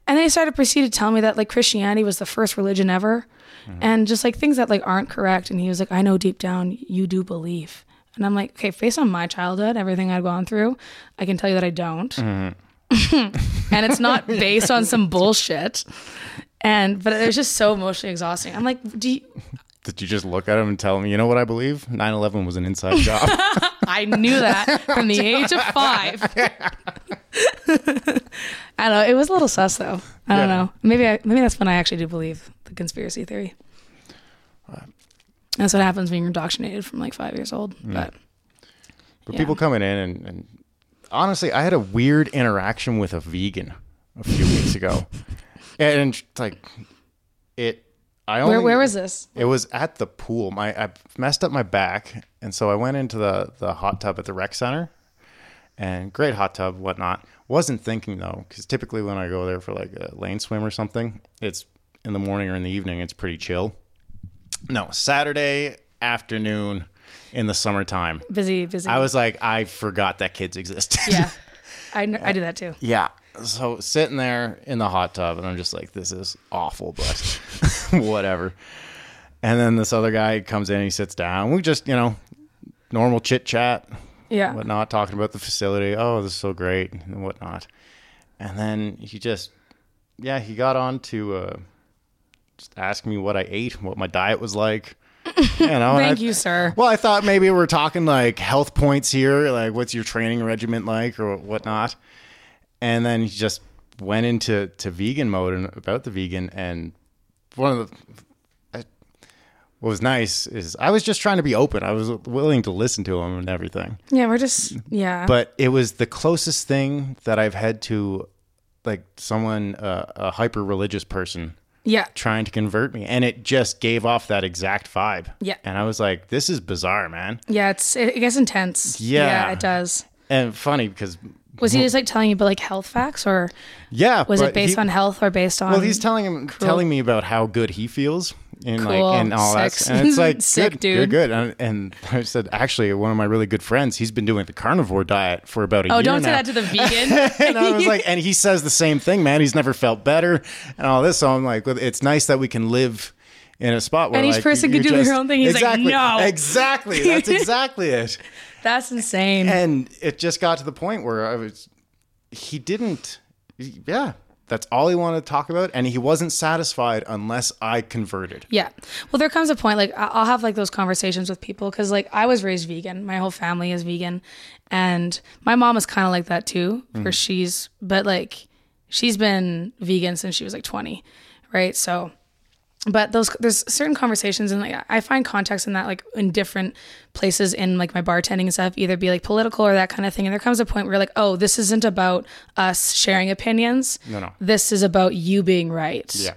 and then he started to proceed to tell me that like Christianity was the first religion ever, mm-hmm. and just like things that like aren't correct. And he was like, I know deep down you do believe. And I'm like, okay, based on my childhood, everything I've gone through, I can tell you that I don't. Mm-hmm. (laughs) and it's not (laughs) based on some bullshit. And but it was just so emotionally exhausting. I'm like, do you, Did you just look at him and tell him, you know what I believe? 9 11 was an inside (laughs) job. I knew that from the age of (laughs) five. (laughs) I don't know. It was a little sus though. I don't Yeah. know. Maybe I, maybe that's when I actually do believe the conspiracy theory. That's what happens when you're indoctrinated from like five years old. Mm. But But Yeah. people coming in and, and honestly, I had a weird interaction with a vegan a few weeks ago, and it's like it. I only, where where was this? It was at the pool. My I messed up my back, and so I went into the the hot tub at the rec center, and great hot tub, whatnot. Wasn't thinking though, because typically when I go there for like a lane swim or something, it's in the morning or in the evening. It's pretty chill. No, Saturday afternoon in the summertime. Busy, busy. I was like, I forgot that kids existed. yeah. (laughs) I, kn- I do that too. yeah. So sitting there in the hot tub, and I'm just like, this is awful, but (laughs) whatever. And then this other guy comes in, he sits down. We just, you know, normal chit chat, Yeah. whatnot, talking about the facility. Oh, this is so great, and whatnot. And then he just, yeah, he got on to uh, just ask me what I ate, what my diet was like. (laughs) You know, Thank I- you, sir. well, I thought maybe we're talking like health points here, like what's your training regimen like or whatnot. And then he just went into to vegan mode and about the vegan. And one of the I, what was nice is I was just trying to be open. I was willing to listen to him and everything. Yeah, we're just yeah. But it was the closest thing that I've had to like someone uh, a hyper religious person yeah. trying to convert me, and it just gave off that exact vibe. Yeah. and I was like, "This is bizarre, man." Yeah, it's it, gets intense. yeah, Yeah. it does. and funny because Was he just like telling you about like health facts, or yeah, was it based he- on health or based on? Well, he's telling him, telling me about how good he feels, and Cool. like and all that, Sick. and it's like (laughs) Sick, good, dude. You're good, and, and I said actually one of my really good friends, he's been doing the carnivore diet for about a oh, year Oh, don't now. say that to the (laughs) vegan. and I was like, and he says the same thing, man. He's never felt better, and all this. So I'm like, well, it's nice that we can live in a spot where And each like, person could do just- their own thing. He's like, exactly, "No." exactly. That's (laughs) exactly it. That's insane. And it just got to the point where I was, he didn't, yeah, that's all he wanted to talk about. And he wasn't satisfied unless I converted. Yeah. Well, there comes a point like I'll have like those conversations with people because like I was raised vegan. My whole family is vegan, and my mom is kind of like that too. Where mm-hmm. she's but like she's been vegan since she was like twenty, right? So, but those there's certain conversations and like I find context in that like in different places in like my bartending and stuff, either be like political or that kind of thing. And there comes a point where you're like, oh, this isn't about us sharing opinions. No, no. This is about you being right. Yeah.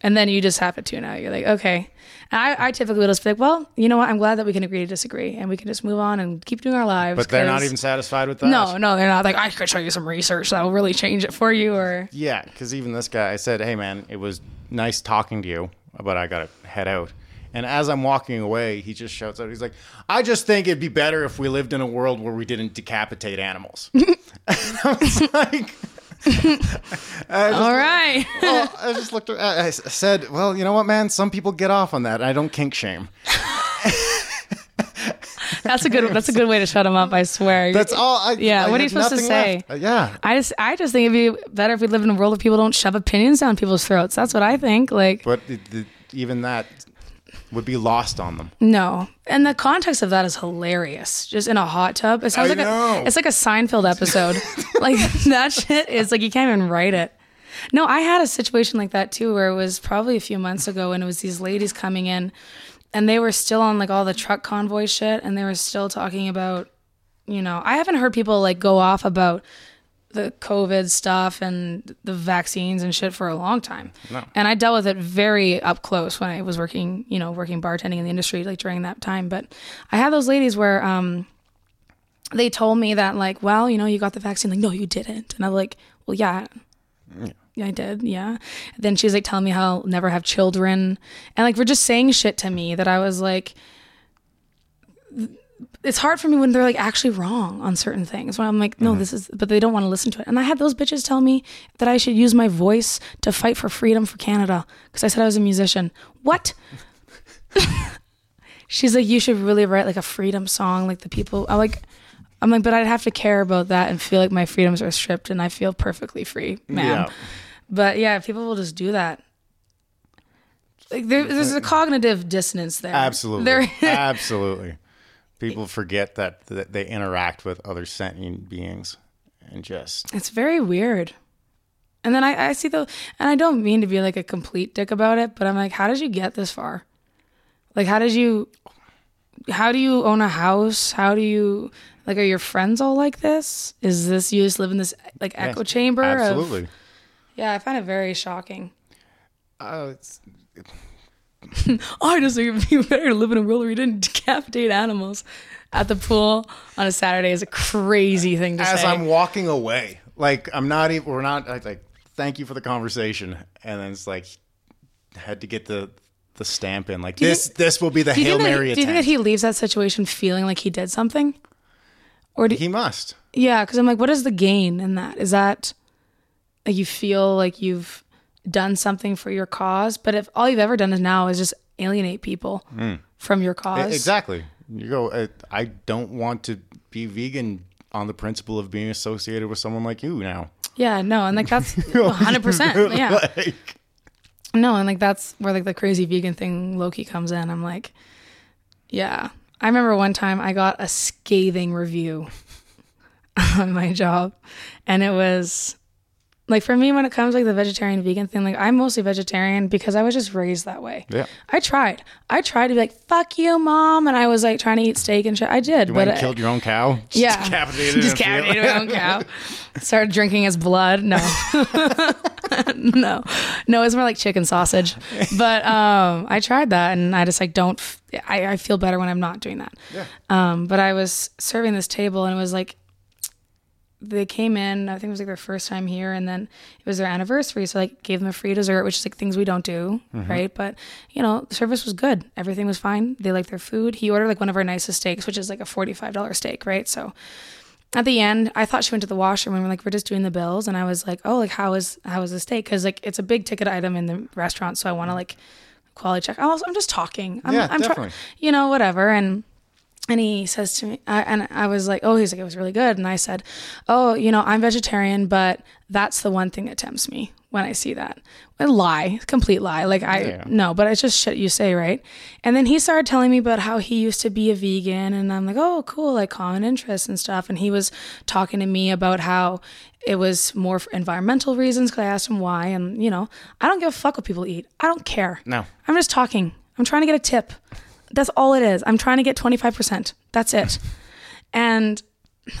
And then you just have to tune out. You're like, okay. And I, I typically will just be like, well, you know what? I'm glad that we can agree to disagree and we can just move on and keep doing our lives. But they're not even satisfied with that. No, no, they're not. Like, I could show you some research that will really change it for you. Or, Yeah, because even this guy, I said, "Hey, man, it was nice talking to you, but I gotta head out." And as I'm walking away, he just shouts out, "He's like, I just think it'd be better if we lived in a world where we didn't decapitate animals." (laughs) and I was like, all right. well, (laughs) I just looked. I, I said, "Well, you know what, man? Some people get off on that. I don't kink shame." (laughs) that's a good, that's a good way to shut them up. I swear. That's all. I, Yeah, I what are you supposed to say? Uh, yeah, I just, I just think it'd be better if we lived in a world where people don't shove opinions down people's throats. That's what I think. Like, but the, the, even that would be lost on them. No, and the context of that is hilarious. Just in a hot tub, it sounds I like know. a it's like a Seinfeld episode. (laughs) like (laughs) that shit is like you can't even write it. No, I had a situation like that too, where it was probably a few months ago, and it was these ladies coming in, and they were still on like all the truck convoy shit, and they were still talking about, you know, I haven't heard people like go off about the COVID stuff and the vaccines and shit for a long time. And I dealt with it very up close when I was working, you know, working bartending in the industry, like during that time. But I had those ladies where um, they told me that, like, well, you know, you got the vaccine. Like, no, you didn't. And I'm like, well, yeah. Yeah, I did. Yeah. Then she's like telling me how I'll never have children. And like, we're just saying shit to me that I was like, it's hard for me when they're like actually wrong on certain things. When I'm like, no, mm-hmm. this is, but they don't want to listen to it. And I had those bitches tell me that I should use my voice to fight for freedom for Canada because I said I was a musician. What? (laughs) She's like, you should really write like a freedom song, like the people. I'm like, I'm like, but I'd have to care about that and feel like my freedoms are stripped, and I feel perfectly free, ma'am. Yeah. But yeah, people will just do that. Like there, there's a cognitive dissonance there. Absolutely. There, (laughs) Absolutely. People forget that, that they interact with other sentient beings and just It's very weird. And then I, I see the, and I don't mean to be like a complete dick about it, but I'm like, how did you get this far? Like, how did you? How do you own a house? How do you? Like, are your friends all like this? Is this you just live in this like echo Yes, chamber? of- Absolutely. yeah, I find it very shocking. Uh, it's, I just think it'd be (laughs) better to live in a world where you didn't decapitate animals at the pool on a Saturday is a crazy thing to as say. As I'm walking away, like I'm not even. We're not I, like. Thank you for the conversation, and then it's like had to get the the stamp in. Like this. think- this will be the you, hail mary do you think that he leaves that situation feeling like he did something? Or do, he must. yeah, because I'm like, what is the gain in that? Is that like you feel like you've done something for your cause? But if all you've ever done is now is just alienate people from your cause, Exactly. You go. uh, I don't want to be vegan on the principle of being associated with someone like you now. Yeah, no, and like that's (laughs) 100. percent (laughs) Yeah, Like, No, and like that's where like the crazy vegan thing Loki comes in. I'm like, yeah. I remember one time I got a scathing review (laughs) on my job, and it was like for me when it comes like the vegetarian vegan thing. Like I'm mostly vegetarian because I was just raised that way. Yeah. I tried. I tried to be like fuck you, mom, and I was like trying to eat steak and shit. I did, you but I- killed your own cow. (laughs) Just yeah, decapitated. just in a field. decapitated my own cow. (laughs) Started drinking his blood. No, (laughs) no, no. It's more like chicken sausage. But um, I tried that, and I just like don't. I feel better when I'm not doing that. Yeah. Um, but I was serving this table, and it was like they came in. I think it was like their first time here, and then it was their anniversary, so like gave them a free dessert, which is like things we don't do, mm-hmm. right? But you know, the service was good. Everything was fine. They liked their food. He ordered like one of our nicest steaks, which is like a forty-five dollar steak, right? So at the end, I thought she went to the washroom and we're like, we're just doing the bills. And I was like, oh, like how is how is the steak? Because like it's a big ticket item in the restaurant, so I want to like quality check. Also, I'm just talking. I'm, Yeah, I'm try- definitely. you know, whatever. And and he says to me, I, and I was like, oh, he's like, it was really good. And I said, oh, you know, I'm vegetarian, but that's the one thing that tempts me when I see that. A lie, complete lie. Like I Yeah. no, but it's just shit you say, right? And then he started telling me about how he used to be a vegan, and I'm like, oh, cool, like common interests and stuff. And he was talking to me about how it was more for environmental reasons. Because I asked him why, and you know, I don't give a fuck what people eat. I don't care. No. I'm just talking. I'm trying to get a tip. That's all it is. I'm trying to get 25%. That's it. and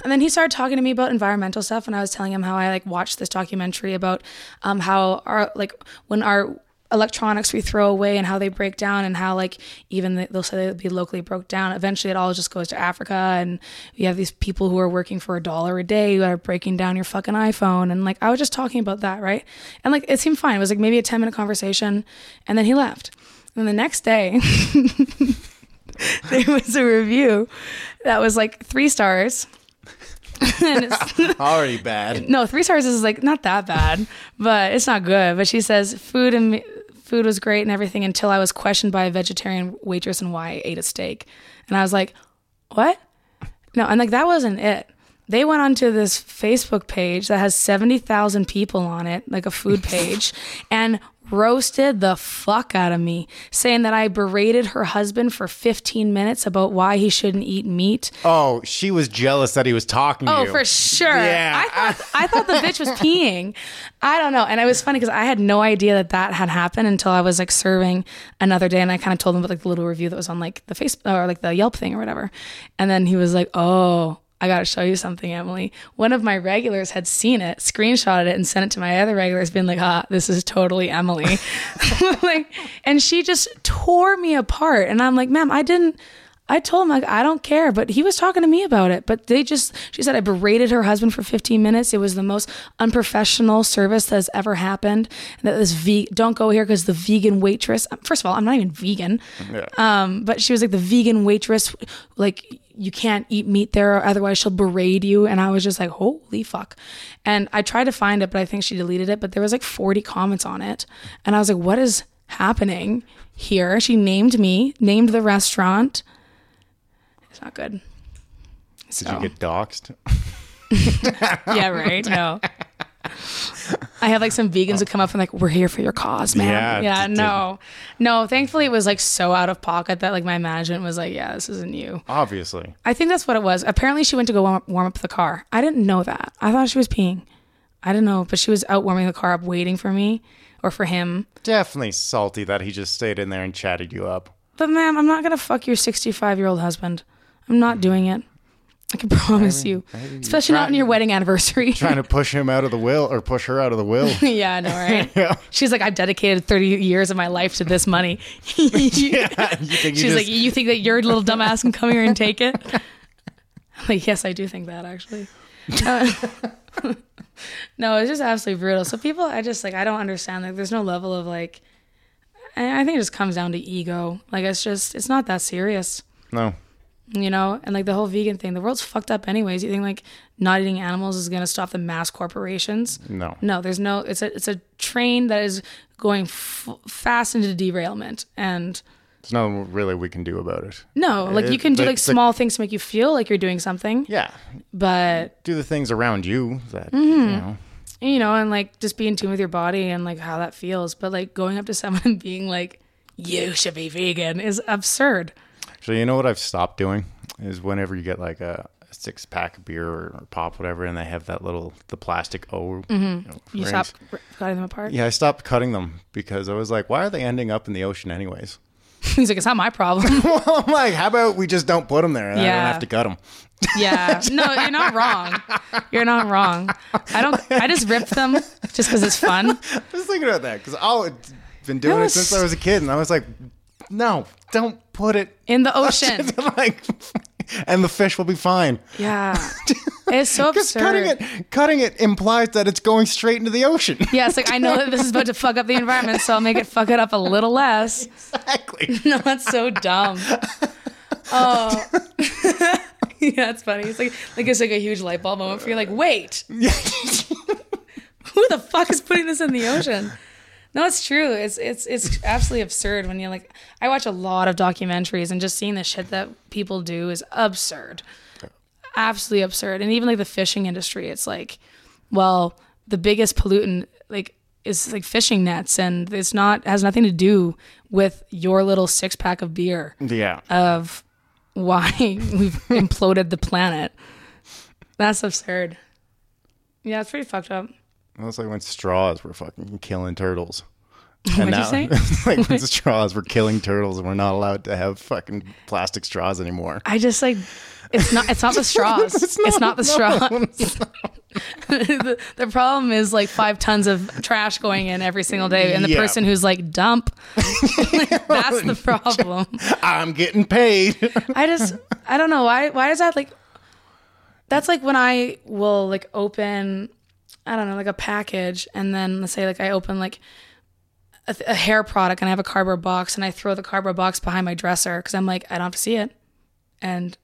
and then he started talking to me about environmental stuff and I was telling him how I like watched this documentary about um how our like when our electronics we throw away and how they break down and how like even the, they'll say they'll be locally broke down eventually it all just goes to africa and you have these people who are working for a dollar a day who are breaking down your fucking iphone and like i was just talking about that right and like it seemed fine it was like maybe a 10 minute conversation and then he left and the next day (laughs) there was a review that was like three stars (laughs) and it's (laughs) Already bad. no, three stars is like not that bad, but it's not good. But she says food and food was great and everything until I was questioned by a vegetarian waitress and why I ate a steak, and I was like, what? No, and like that wasn't it. They went onto this Facebook page that has seventy thousand people on it, like a food page, and roasted the fuck out of me, saying that I berated her husband for 15 minutes about why he shouldn't eat meat. Oh, she was jealous that he was talking to me. Oh, you. for sure. Yeah. I thought I thought the bitch was (laughs) peeing. I don't know. And it was funny because I had no idea that that had happened until I was like serving another day, and I kind of told him about like the little review that was on like the face or like the Yelp thing or whatever. And then he was like, "Oh." I got to show you something, Emily. One of my regulars had seen it, screenshotted it, and sent it to my other regulars, being like, "Ah, this is totally Emily." (laughs) (laughs) like, and she just tore me apart. And I'm like, "Ma'am, I didn't." I told him like I don't care, but he was talking to me about it. But they just she said I berated her husband for 15 minutes. It was the most unprofessional service that has ever happened. And that this ve- don't go here because the vegan waitress. First of all, I'm not even vegan. Yeah. Um, but she was like the vegan waitress, like you can't eat meat there, or otherwise she'll berate you. And I was just like, holy fuck. And I tried to find it, but I think she deleted it. But there was like 40 comments on it, and I was like, what is happening here? She named me, named the restaurant. It's not good. Did So- you get doxxed? (laughs) yeah, right. No. (laughs) I have like some vegans who come up and like, we're here for your cause, man. Yeah, Yeah, d- no, no. Thankfully, it was like so out of pocket that like my management was like, yeah, this isn't you. Obviously. I think that's what it was. Apparently, she went to go warm up, warm up the car. I didn't know that. I thought she was peeing. I didn't know, but she was out warming the car up, waiting for me or for him. Definitely salty that he just stayed in there and chatted you up. But ma'am, I'm not gonna fuck your 65 year old husband. I'm not doing it. I can promise you. maybe Especially not on your wedding anniversary. Trying to push him out of the will or push her out of the will. (laughs) yeah, I know, right? (laughs) Yeah. She's like, I've dedicated 30 years of my life to this money. (laughs) yeah, you think you She's just, like, you think that your little dumbass can come here and take it? I'm like, yes, I do think that actually. Uh, no, it's just absolutely brutal. So people, I just like, I don't understand. Like, there's no level of like, I I think it just comes down to ego. Like, it's just, it's not that serious, no. You know? And like the whole vegan thing, the world's fucked up anyways. You think like not eating animals is gonna stop the mass corporations? No. No, there's no. It's a it's a train that is going f- fast into derailment, and There's nothing really we can do about it. no, like you can do like the- small things to make you feel like you're doing something, Yeah. but Do the things around you that, Mm-hmm. you know. you know, and like just be in tune with your body and like how that feels. But like going up to (laughs) someone and being like, "You should be vegan" is absurd. So you know what I've stopped doing is whenever you get like a, six pack of beer or, or pop whatever, and they have that little the plastic O. You, mm-hmm. know, You rings. stop cutting them apart. Yeah, I stopped cutting them because I was like, why are they ending up in the ocean anyways? (laughs) He's like, "It's not my problem." (laughs) well, I'm like, how about we just don't put them there and I don't have to cut them? (laughs) yeah, no, you're not wrong. You're not wrong. I don't. I just ripped them just because it's fun. I was thinking about that because I've been doing it since I was a kid, and I was like, no, don't put it In the (laughs) ocean. like, and the fish will be fine. Yeah. (laughs) It's so absurd. cutting it, cutting it implies that it's going straight into the ocean. Yeah, it's like I know that this is about to fuck up the environment, so I'll make it fuck it up a little less. exactly. (laughs) No, that's so dumb. Oh. yeah, it's funny. It's like like it's like a huge light bulb moment for you. Like, wait, who the fuck is putting this in the ocean? No, it's true. It's it's it's absolutely absurd when you're like I watch a lot of documentaries and just seeing the shit that people do is absurd. Absolutely absurd. And even like the fishing industry, it's like, well, the biggest pollutant like is like fishing nets and it's not has nothing to do with your little six pack of beer yeah. of why (laughs) we've imploded the planet. That's absurd. Yeah, it's pretty fucked up. That's like when straws were fucking killing turtles. (laughs) What'd you say? (laughs) like when straws were killing turtles, and we're not allowed to have fucking plastic straws anymore. I just like it's not it's not the (laughs) straws. it's, not, the straws. the, the problem is like five tons of trash going in every single day, and the Yeah. person who's like dump. that's the problem. I'm getting paid. I just I don't know why why is that like that's like when I will like open I don't know like a package and then let's say like I open like a, a hair product and I have a cardboard box and I throw the cardboard box behind my dresser because I'm like I don't have to see it and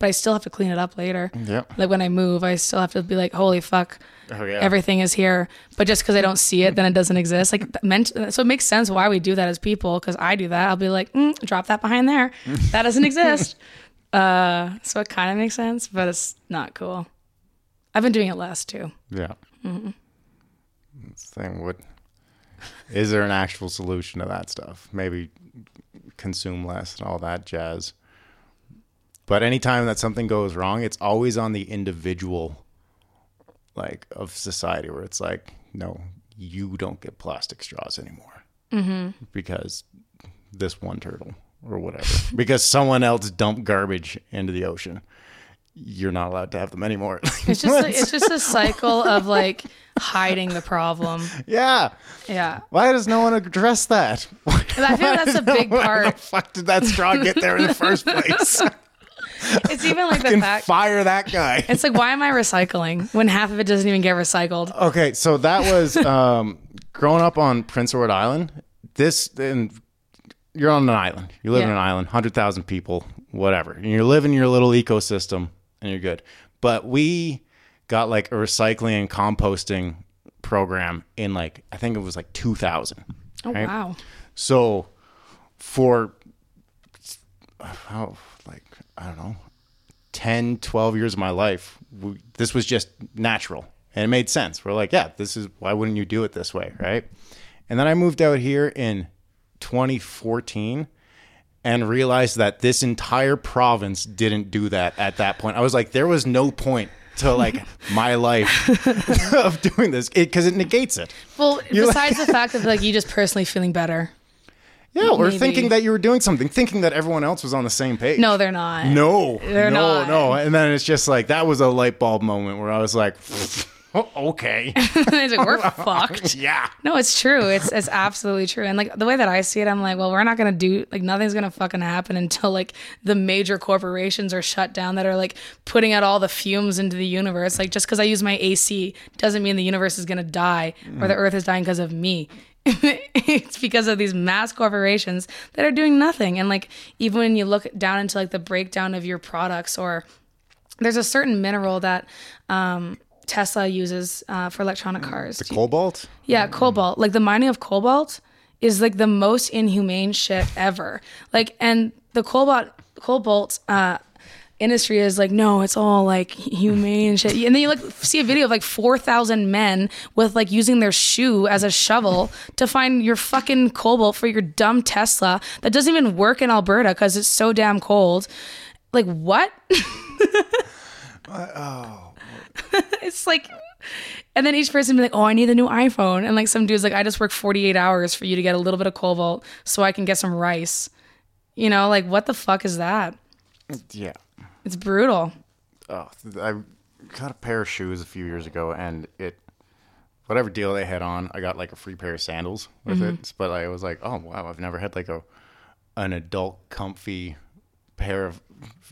but I still have to clean it up later. yeah. Like when I move, I still have to be like, holy fuck, Oh yeah. everything is here. But just because I don't see it, then it doesn't exist. Like meant, so it makes sense why we do that as people. Because I do that, I'll be like, mm, drop that behind there. (laughs) That doesn't exist. uh, so it kind of makes sense, but it's not cool. I've been doing it less too. yeah. Mm-hmm. That's the thing. What is there an actual solution to that stuff? Maybe consume less and all that jazz. But anytime that something goes wrong, it's always on the individual, like of society, where it's like, no, you don't get plastic straws anymore Mm-hmm. because this one turtle or whatever, (laughs) because someone else dumped garbage into the ocean. You're not allowed to have them anymore. (laughs) It's just like, it's just a cycle of like hiding the problem. yeah. Yeah, Why does no one address that? (laughs) Why I feel that's a big the part. fuck did that straw get there in the first (laughs) place? It's even like the fact. fire that guy. It's like, why am I recycling when half of it doesn't even get recycled? Okay, so that was um, growing up on Prince Edward Island. This and you're on an island. You live Yeah. an island, hundred thousand people, whatever. And you're living your little ecosystem, and you're good. But we got like a recycling and composting program in like I think it was like 2000. Oh right? wow. So for how like I don't know 10 12 years of my life we, this was just natural and it made sense. We're like, yeah, this is why wouldn't you do it this way, right? And then I moved out here in 2014 and realized that this entire province didn't do that at that point. I was like, there was no point to like (laughs) my life (laughs) of doing this because it, negates it. Well, (laughs) You're like- besides the fact of like you just personally feeling better. Yeah, or thinking that you were doing something, thinking that everyone else was on the same page. No, they're not. No, They're no, not. no. And then it's just like that was a light bulb moment where I was like, okay, (laughs) It's like, we're (laughs) fucked. yeah, No, it's true. It's it's absolutely true. And like the way that I see it, I'm like, well, we're not gonna do like nothing's gonna fucking happen until like the major corporations are shut down that are like putting out all the fumes into the universe. Like just because I use my AC doesn't mean the universe is gonna die or the Earth is dying because of me. (laughs) it's because of these mass corporations that are doing nothing. And like even when you look down into like the breakdown of your products or there's a certain mineral that um, Tesla uses uh, for electronic cars. the cobalt. Yeah, cobalt. Like the mining of cobalt is like the most inhumane shit ever. Like, and the cobalt cobalt uh, industry is like, no, it's all like humane shit. And then you like see a video of like four thousand men with like using their shoe as a shovel to find your fucking cobalt for your dumb Tesla that doesn't even work in Alberta because it's so damn cold. Like what? (laughs) (laughs) it's like and then each person be like, "Oh, I need the new iPhone," and like some dude's like, "I just work 48 hours for you to get a little bit of cobalt so I can get some rice." You know, like what the fuck is that? Yeah. It's brutal. Oh, I got a pair of shoes a few years ago, and it, whatever deal they had on, I got like a free pair of sandals with Mm-hmm. it. But I was like, oh wow, I've never had like a an adult comfy pair of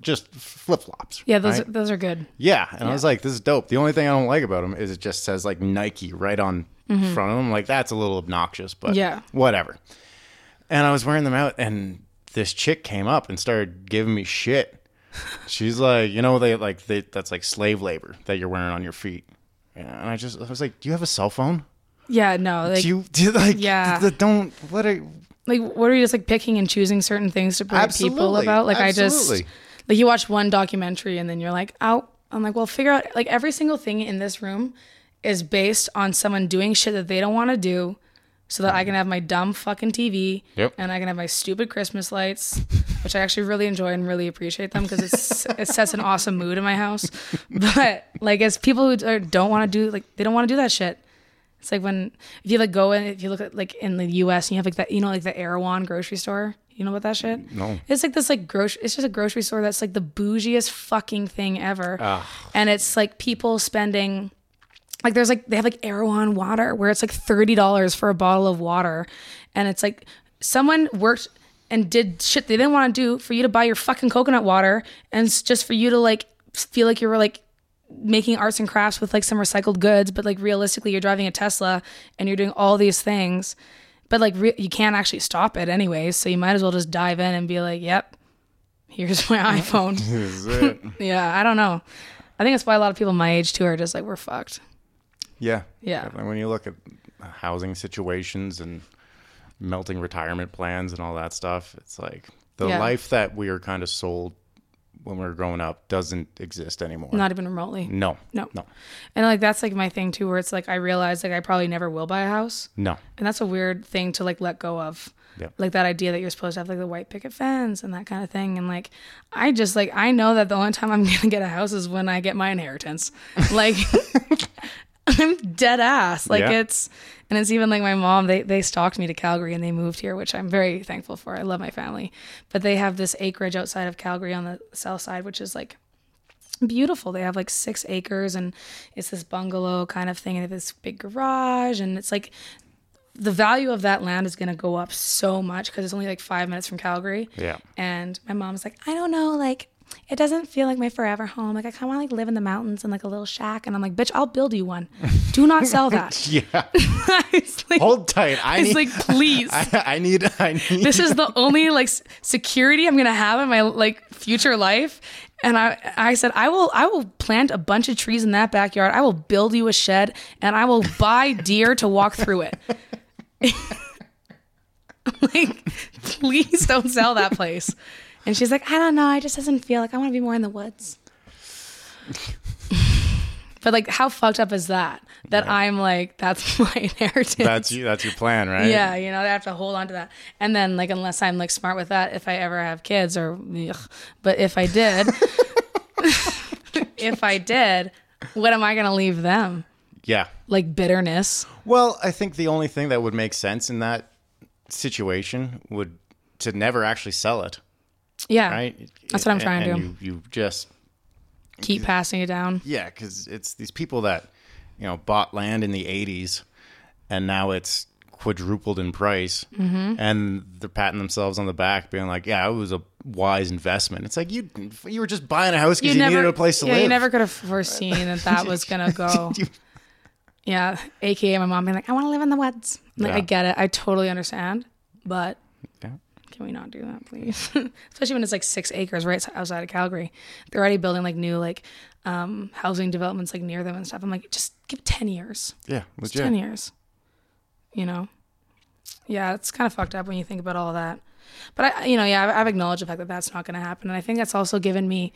just flip flops. Yeah, those are, those are good. Yeah, and I was like, this is dope. The only thing I don't like about them is it just says like Nike right on front of them. Like that's a little obnoxious, but Mm-hmm. Yeah. whatever. And I was wearing them out, and this chick came up and started giving me shit. She's like, you know, they like they that's like slave labor that you're wearing on your feet. And I just I was like, do you have a cell phone? Yeah, no, like do you do you, like Yeah. don't what are like what are you just like picking and choosing certain things to berate people about? Like I just like you watch one documentary and then you're like, "Oh, I'm like, well, figure out like every single thing in this room is based on someone doing shit that they don't want to do so that I can have my dumb fucking TV Yep. and I can have my stupid Christmas lights, which I actually really enjoy and really appreciate them because it sets an awesome mood in my house. (laughs) But like as people who don't want to do like they don't want to do that shit. It's like when if you like go in if you look at like in the U.S. and you have like that you know like the Erewhon grocery store. You know about that shit? No. It's like this like grocery. It's just a grocery store that's like the bougiest fucking thing ever. And it's like people spending like there's like they have like Erewhon water where it's like thirty dollars for a bottle of water, and it's like someone worked and did shit they didn't want to do for you to buy your fucking coconut water, and it's just for you to like feel like you were like making arts and crafts with like some recycled goods, but like realistically you're driving a Tesla and you're doing all these things, but like re- you can't actually stop it anyways, so you might as well just dive in and be like, yep, here's my (laughs) iPhone. (laughs) yeah, I don't know. I think that's why a lot of people my age too are just like we're fucked. yeah. Yeah. And when you look at uh, housing situations and melting retirement plans and all that stuff, it's like the Yeah. life that we are kind of sold when we were growing up doesn't exist anymore. Not even remotely. no. No. No. And like that's like my thing too, where it's like I realize like I probably never will buy a house, No. and that's a weird thing to like let go of. Yep. Like that idea that you're supposed to have like the white picket fence and that kind of thing, and like I just like I know that the only time I'm (laughs) gonna get a house is when I get my inheritance. Like (laughs) I'm dead ass. Like Yeah. it's and it's even like my mom. They they stalked me to Calgary and they moved here, which I'm very thankful for. I love my family, but they have this acreage outside of Calgary on the south side, which is like beautiful. They have like six acres and it's this bungalow kind of thing and this big garage and it's like the value of that land is going to go up so much because it's only like five minutes from Calgary. Yeah. And my mom's like, I don't know, like it doesn't feel like my forever home. Like I kind of want to like live in the mountains in like a little shack. And I'm like, bitch, I'll build you one. Do not (laughs) sell that. Yeah. (laughs) like, Hold tight. I it's need like, please. (laughs) I, I need I need this is the only like security I'm gonna have in my like future life. And I, I said, I will, I will plant a bunch of trees in that backyard. I will build you a shed, and I will buy deer to walk through it. like, please don't sell that place. And she's like, I don't know. I just doesn't feel like I want to be more in the woods. (laughs) but like, how fucked up is that? That I'm like, that's (laughs) my inheritance. that's you that's your plan, right? Yeah, you know, I have to hold on to that. And then, like, unless I'm like smart with that, if I ever have kids, or, ugh. but if I did, (laughs) if I did, what am I going to leave them? Yeah. Like bitterness. Well, I think the only thing that would make sense in that situation would to never actually sell it, Yeah. right? That's what I'm trying to do. You, you just Keep passing it down. yeah, because it's these people that you know bought land in the '80s, and now it's quadrupled in price, Mm-hmm. and they're patting themselves on the back, being like, "Yeah, it was a wise investment." It's like you you were just buying a house because you, needed a place to yeah, live. you never could have foreseen that that was (laughs) gonna go. You- yeah, aka my mom being like, "I want to live in the woods." Like, Yeah. I get it. I totally understand, but Yeah. Can we not do that, please? (laughs) Especially when it's like six acres right outside of Calgary. They're already building like new like um, housing developments like near them and stuff. I'm like, just give ten years. Yeah, legit. ten years. You know. Yeah, it's kind of fucked up when you think about all that. But I, you know, yeah, I've, I've acknowledged the fact that that's not going to happen, and I think that's also given me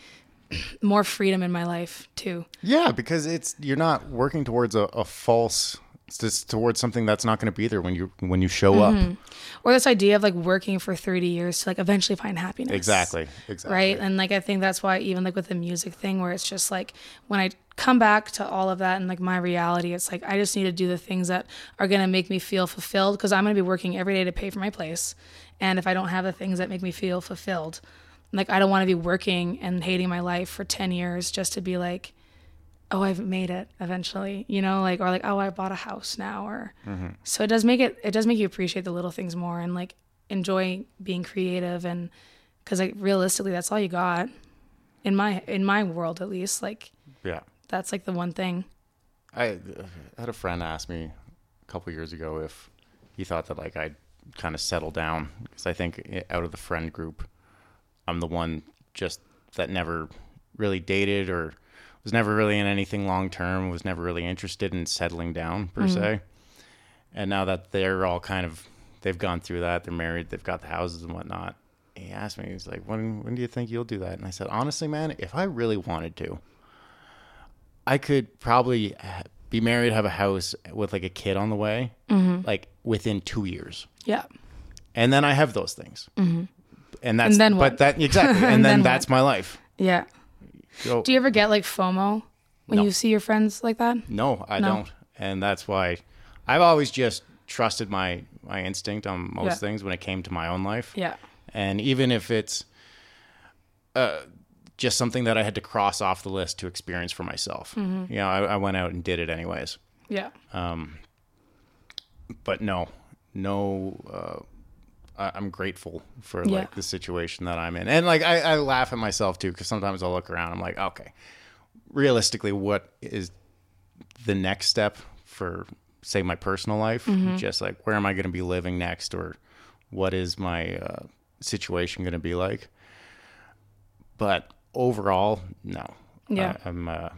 (clears throat) more freedom in my life too. Yeah, because it's you're not working towards a, a false. It's just towards something that's not going to be there when you when you show Mm-hmm. up. Or this idea of like working for 30 years to like eventually find happiness. Exactly. Exactly. Right. And like, I think that's why even like with the music thing where it's just like when I come back to all of that and like my reality, it's like I just need to do the things that are going to make me feel fulfilled because I'm going to be working every day to pay for my place. And if I don't have the things that make me feel fulfilled, like I don't want to be working and hating my life for 10 years just to be like, oh, I've made it eventually, you know, like, or like, oh, I bought a house now, or mm-hmm. so it does make it, it does make you appreciate the little things more and like enjoy being creative and because like realistically, that's all you got in my, in my world, at least, like Yeah. that's like the one thing. I, I had a friend ask me a couple years ago if he thought that like I'd kind of settle down because I think out of the friend group, I'm the one just that never really dated or was never really in anything long term, was never really interested in settling down per mm-hmm. se. And now that they're all kind of they've gone through that, they're married, they've got the houses and whatnot. He asked me, he's like, "When when do you think you'll do that?" And I said, "Honestly, man, if I really wanted to, I could probably be married, have a house with like a kid on the way, mm-hmm. like within two years, Yeah. and then I have those things, mm-hmm. and that's And then but that exactly, (laughs) and, And then, then what? that's my life. Yeah. Do you ever get like FOMO when No. you see your friends like that? no, I No. don't, and that's why I've always just trusted my my instinct on most Yeah. things when it came to my own life. Yeah. and even if it's uh, just something that I had to cross off the list to experience for myself, Mm-hmm. you know, I, I went out and did it anyways. Yeah. Um. But no, no, uh, I, I'm grateful for Yeah. like the situation that I'm in, and like I, I laugh at myself too because sometimes I'll look around, I'm like, okay, realistically, what is the next step for say my personal life? Mm-hmm. Just like where am I going to be living next, or what is my uh, situation going to be like? But overall, no. Yeah. I, I'm. Uh,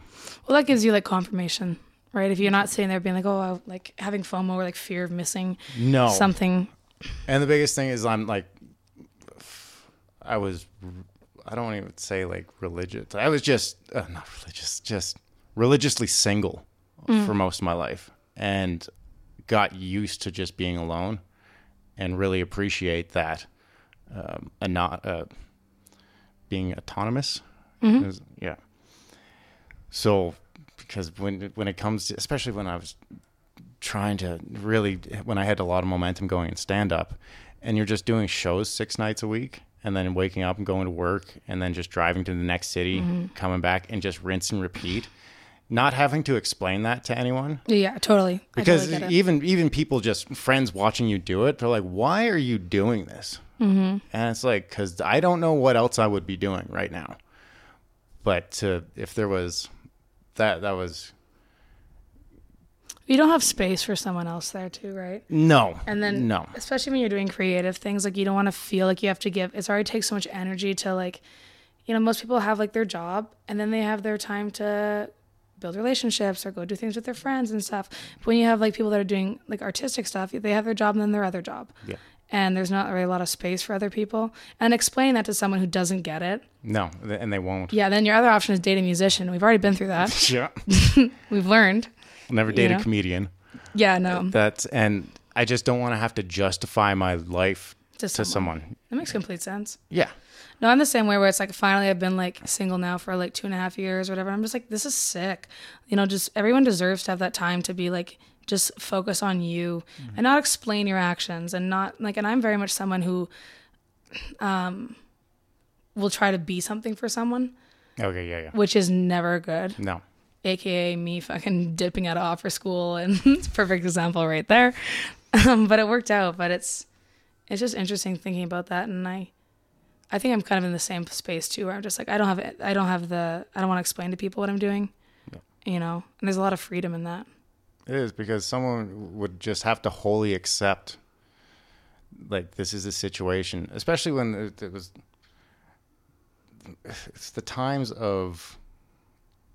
Well, that gives you like confirmation, right? If you're not sitting there being like, oh, I, like having FOMO or like fear of missing no. something. And the biggest thing is I'm like, I was, I don't even say like religious. I was just uh, not religious, just religiously single for most of my life, and got used to just being alone, and really appreciate that, um, and not uh, being autonomous. Is- Yeah. So, because when when it comes to, especially when I was trying to really when I had a lot of momentum going in stand up and you're just doing shows six nights a week and then waking up and going to work and then just driving to the next city, coming back and just rinse and repeat. Not having to explain that to anyone. Yeah, totally. Because totally even even people just friends watching you do it, they're like, "Why are you doing this?" Mm-hmm. And it's like, "Cause I don't know what else I would be doing right now." But to, if there was that, that was you don't have space for someone else there too, right? no, And then, no, especially when you're doing creative things, like you don't want to feel like you have to give. It's already takes so much energy to like, you know, most people have like their job and then they have their time to build relationships or go do things with their friends and stuff. But when you have like people that are doing like artistic stuff, they have their job and then their other job. Yeah. And there's not really a lot of space for other people. And explaining that to someone who doesn't get it, no, and they won't. yeah, then your other option is date a musician. We've already been through that. (laughs) Yeah. (laughs) We've learned. Never date know? a comedian. Yeah, no. That's and I just don't want to have to justify my life to to someone. someone. That makes complete sense. Yeah. No, I'm the same way where it's like finally I've been like single now for like two and a half years or whatever. I'm just like, this is sick. You know, just everyone deserves to have that time to be like, just focus on you and not explain your actions and not like, and I'm very much someone who um, will try to be something for someone, Okay. Yeah. Yeah. which is never good. No. AKA me fucking dipping out of opera school. (laughs) And it's a perfect example right there. Um, but it worked out. But it's, it's just interesting thinking about that. And I, I think I'm kind of in the same space too, where I'm just like, I don't have, I don't have the, I don't want to explain to people what I'm doing, you know, and there's a lot of freedom in that. It is because someone would just have to wholly accept, like this is the situation, especially when it, it was. It's the times of,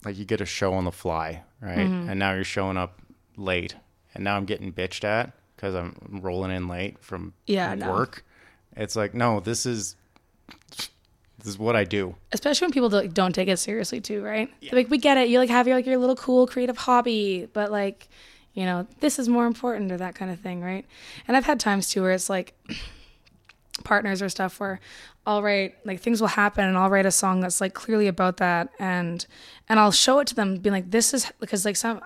like you get a show on the fly, right? Mm-hmm. And now you're showing up late, and now I'm getting bitched at because I'm rolling in late from Yeah, no. work. It's like no, this is this is what I do. Especially when people don't, don't take it seriously too, right? They're Like we get it, you like have your like your little cool creative hobby, but like, you know, this is more important or that kind of thing, right? And I've had times too where it's like (clears throat) partners or stuff where I'll write like things will happen and I'll write a song that's like clearly about that and and I'll show it to them being like this is because like some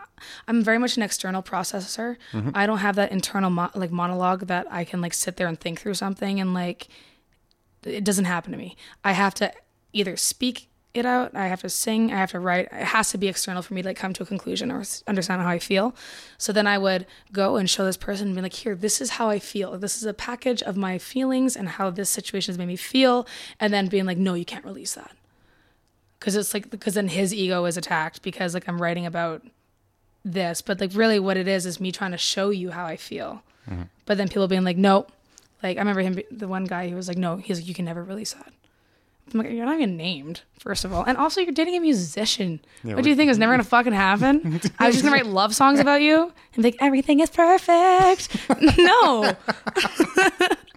I'm very much an external processor. Mm-hmm. I don't have that internal mo- like monologue that I can like sit there and think through something and like it doesn't happen to me. I have to either speak it out, I have to sing, I have to write. It has to be external for me to like come to a conclusion or understand how I feel. So then I would go and show this person and be like, here, this is how I feel. This is a package of my feelings and how this situation has made me feel. And then being like, no, you can't release that. Cause it's like, because then his ego is attacked because like I'm writing about this. But like really what it is is me trying to show you how I feel. Mm-hmm. But then people being like, no. Like I remember him, the one guy who was like, no, he's like, you can never release that. I'm like, you're not even named, first of all. And also, you're dating a musician. Yeah, what do you think is never going (laughs) to fucking happen? I was just going to write (laughs) love songs about you and be like, everything is perfect. (laughs) no.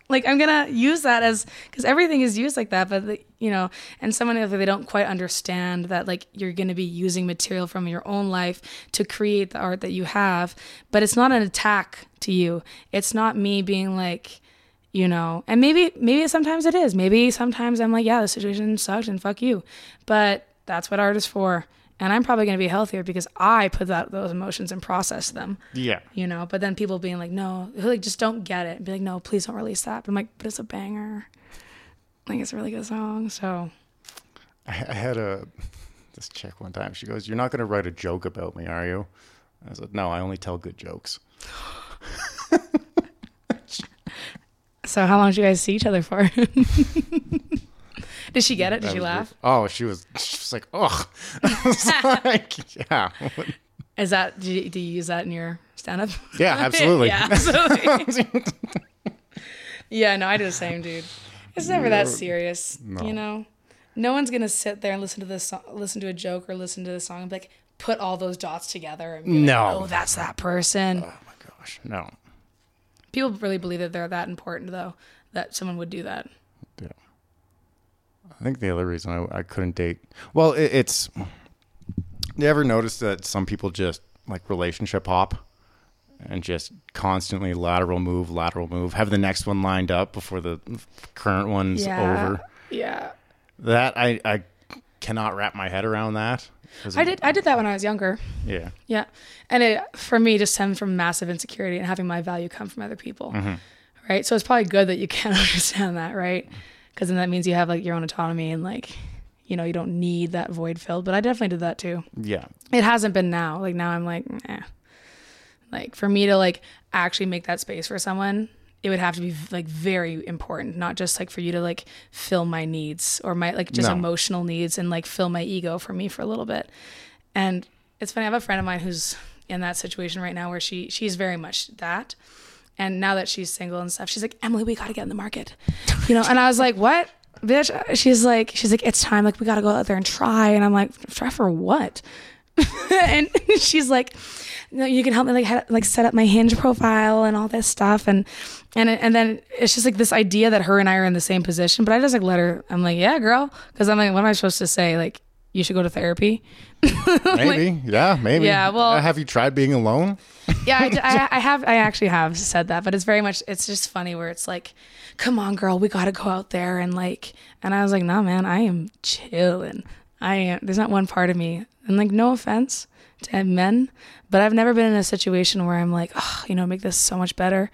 like, I'm going to use that as, because everything is used like that. But, like, you know, and someone, if they don't quite understand that, like, you're going to be using material from your own life to create the art that you have. But it's not an attack to you. It's not me being like, you know? And maybe maybe sometimes it is. Maybe sometimes i'm like yeah the situation sucked and fuck you. But that's what art is for. And i'm probably going to be healthier because i put that those emotions and process them. Yeah. you know but then people being like no like just don't get it. Be like no please don't release that. But i'm like but it's a banger. Like it's a really good song so. I I had a this chick one time. She goes, "You're not going to write a joke about me, are you?" I said, "No, I only tell good jokes." (laughs) so how long did you guys see each other for (laughs) did she get it did she laugh. Oh, she was she was like, (laughs) was like, "Yeah, is that do you, do you use that in your stand-up yeah, absolutely." (laughs) yeah, absolutely. yeah, no, I do the same, dude. It's never that serious, No. you know. No one's gonna sit there and listen to this, so- listen to a joke or listen to the song and be like, put all those dots together. And be like, No. oh, that's that person. oh my gosh, no. People really believe that they're that important, though, that someone would do that. Yeah. I think the other reason I, I couldn't date, well, it, it's. You ever notice that some people just like relationship hop and just constantly lateral move, lateral move, have the next one lined up before the current one's Yeah. over? Yeah, That I, I cannot wrap my head around that. I did. I did that when I was younger. Yeah. Yeah. And it, for me, just stemmed from massive insecurity and having my value come from other people. Right. So it's probably good that you (laughs) can't understand that. Right. Because then that means you have like your own autonomy and like, you know, you don't need that void filled. But I definitely did that too. Yeah. It hasn't been now. Like now I'm like, eh. Like for me to like actually make that space for someone, it would have to be like very important, not just like for you to like fill my needs or my like just No. emotional needs and like fill my ego for me for a little bit. And it's funny, I have a friend of mine who's in that situation right now where she she's very much that. And now that she's single and stuff, she's like, Emily, we gotta get in the market. You know, and I was like, What? Bitch, she's like, she's like, it's time, like we gotta go out there and try. And I'm like, try for what? (laughs) and she's like, no, you can help me like ha- like set up my hinge profile and all this stuff and and and then it's just like this idea that her and I are in the same position but I just like let her I'm like yeah girl because I'm like what am I supposed to say like you should go to therapy. (laughs) Maybe, yeah, maybe. Yeah, well- Uh, have you tried being alone? (laughs) Yeah, I, I, (laughs) I have. I actually have said that, but it's very much. It's just funny where it's like, "Come on, girl, we got to go out there and like." And I was like, "No, man, I am chilling. I am. There's not one part of me, and like, no offense to men, but I've never been in a situation where I'm like, oh, you know, make this so much better.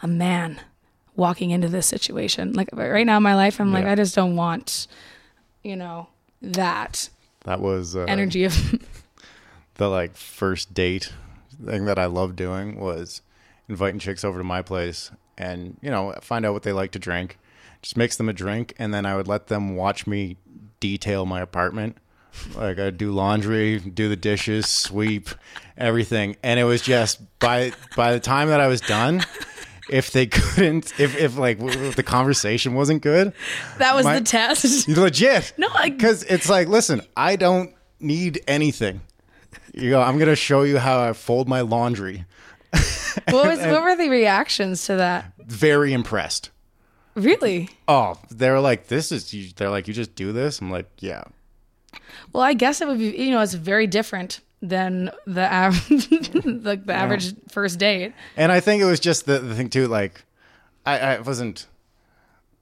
A man walking into this situation, like right now in my life, I'm like, I just don't want, you know, that That was uh, energy of (laughs) the like first date thing that I loved doing was inviting chicks over to my place and you know find out what they like to drink, just mix them a drink, and then I would let them watch me detail my apartment. Like I'd do laundry, do the dishes, sweep, everything, and it was just by by the time that I was done. If they (laughs) couldn't, if, if like if the conversation wasn't good, that was My- the test. (laughs) legit. No, I- because it's like, listen, I don't need anything. You go. I'm gonna show you how I fold my laundry. (laughs) what was what were the reactions to that? Very impressed. Really? Oh, they're like, this is. You, they're like, you just do this. I'm like, yeah. Well, I guess it would be, you know, it's very different than the average, (laughs) like the average first date. And I think it was just the, the thing too. Like, I, I wasn't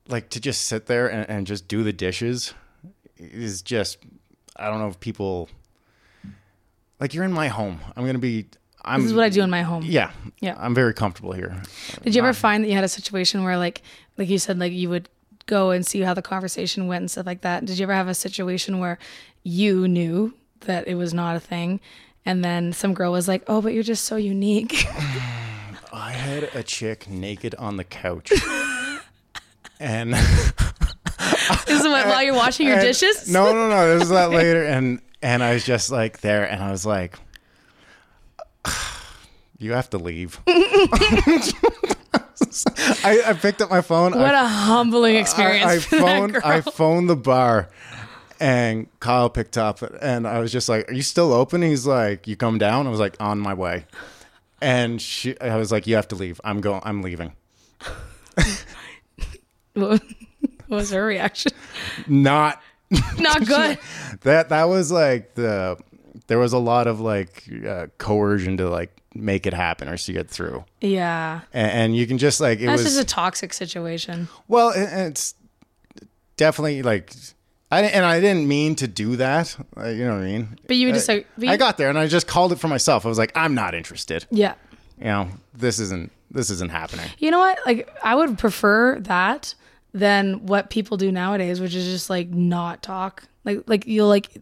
like to just sit there and, and just do the dishes is just. I don't know if people like you're in my home. I'm gonna be. I'm. This is what I do in my home. Yeah. Yeah. I'm very comfortable here. Did you ever find that you had a situation where, like, like you said, like you would go and see how the conversation went and stuff like that? Did you ever have a situation where you knew that it was not a thing, and then some girl was like, "Oh, but you're just so unique." (laughs) I had a chick naked on the couch. (laughs) and (laughs) This is what, while you're washing your and- dishes. No, no, no. This is that later and and I was just like there and I was like you have to leave. I, I picked up my phone. What I, a humbling experience I, I phoned. I phoned the bar and Kyle picked up and I was just like, Are you still open? He's like, You come down? I was like, On my way. And she I was like, You have to leave. I'm going I'm leaving. (laughs) what was her reaction? Not (laughs) Not good. (laughs) that that was like the there was a lot of like uh, coercion to like make it happen or see it through Yeah. and, and you can just like it That's was just a toxic situation. well it, it's definitely like I and I didn't mean to do that uh, you know what I mean But you would just I, like, but I got there and I just called it for myself I was like I'm not interested yeah. you know this isn't this isn't happening You know what? Like, I would prefer that than what people do nowadays, which is just like not talk. Like, like you'll like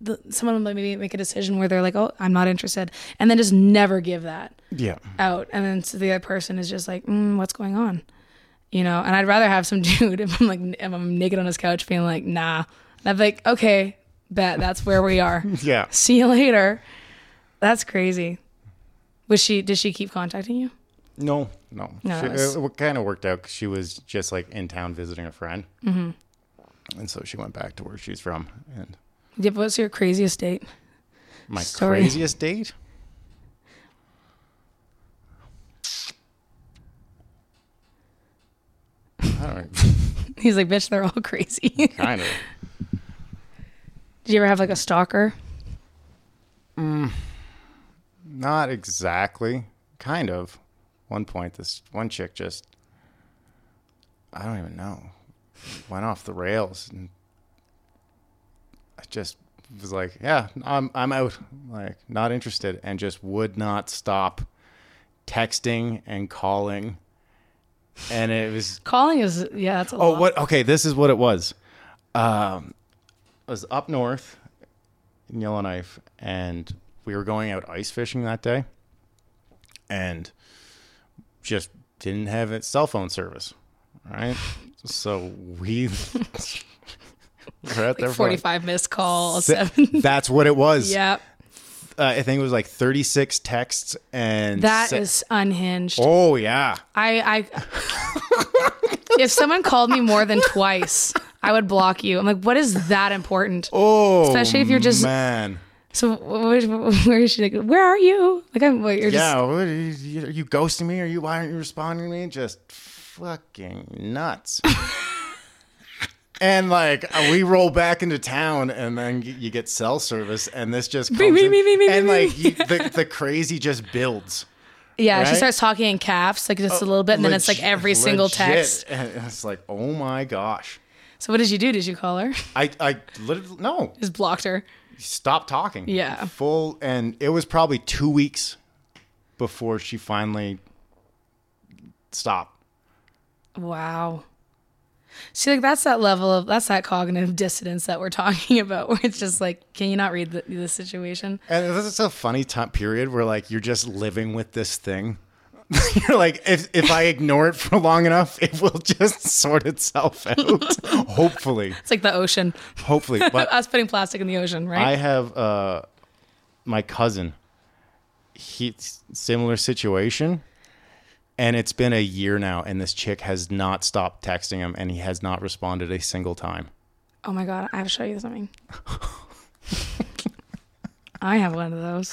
the, someone will maybe make a decision where they're like, "Oh, I'm not interested," and then just never give that yeah out, and then so the other person is just like, mm, "What's going on?" You know. And I'd rather have some (laughs) dude if I'm like if I'm naked on his couch, being like, "Nah," and I'd be like, "Okay, bet that's where we are." (laughs) yeah See you later. That's crazy. Was she? Did she keep contacting you? no no, No, She- it was- it, kind of worked out 'cause she was just like in town visiting a friend Mm-hmm. and so she went back to where she's from and Yeah, What's your craziest date? My Story. craziest date? Don't (laughs) He's like, bitch, they're all crazy. kind of. Did you ever have like a stalker? Mm, not exactly. Kind of. One point, this one chick just, I don't even know, went off the rails. And I just was like, yeah, I'm, I'm out. Like, not interested. And just would not stop texting and calling. And it was Calling is yeah, that's a Oh, lot. what? Okay, this is what it was. Um, I was up north in Yellowknife, and we were going out ice fishing that day, and just didn't have a cell phone service. Right, so we (laughs) were there Like like- 45 missed calls. Seven. That's what it was. (laughs) yeah, uh, I think it was like thirty six texts and that se- is unhinged. Oh yeah, I, I, (laughs) if someone called me more than twice, I would block you. I'm like, what is that important? oh, Especially if you're just- man. So where, is she? Like, where are you? Like, I'm. What, you're Yeah, just. what, are, you, are you ghosting me? Are you? Why aren't you responding to me? Just fucking nuts. (laughs) And like uh, we roll back into town, and then you get cell service, and this just comes Beep, beep, in, beep, beep, beep, and like you, the the crazy just builds. Yeah, she starts talking in caps, like just a little bit, and then it's like Legit- every single legit. text. and it's like, oh my gosh. So what did you do? Did you call her? I I literally no Just blocked her. stop talking. Yeah. full, and it was probably two weeks before she finally stopped. Wow. See, like that's that level of that's that cognitive (laughs) dissonance that we're talking (laughs) about, where it's just like, can you not read the, the situation? And this is a funny time period where like you're just living with this thing. (laughs) you're like, if if I ignore it for long enough, it will just sort itself out. hopefully, It's like the ocean. hopefully. But Us putting plastic in the ocean, right? I have uh, my cousin. He similar situation, and it's been a year now, and this chick has not stopped texting him, and he has not responded a single time. oh my god, I have to show you something. I have one of those.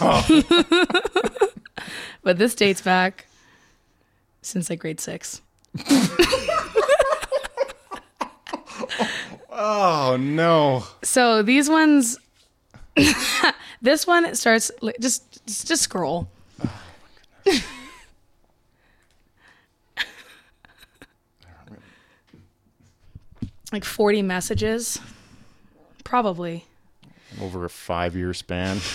(laughs) but this dates back since like grade six. Oh no! So these ones, (laughs) this one starts just just, just scroll. Oh, like forty messages, probably. Over a five year span. (laughs)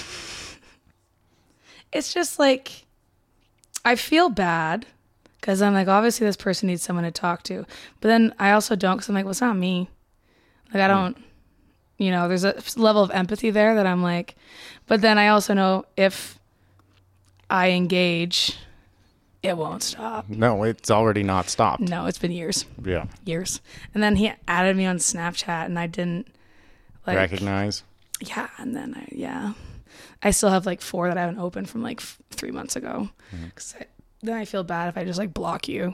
It's just like I feel bad because I'm like obviously this person needs someone to talk to, but then I also don't because I'm like well it's not me. Like I hmm. don't, you know, there's a level of empathy there that I'm like, but then I also know if I engage, it won't stop. No, it's already not stopped. No, it's been years, Yeah. years. And then he added me on Snapchat, and I didn't like Recognize. Yeah, and then I yeah, I still have like four that I haven't opened from like f- three months ago. Mm-hmm. 'Cause I, then I feel bad if I just like block you.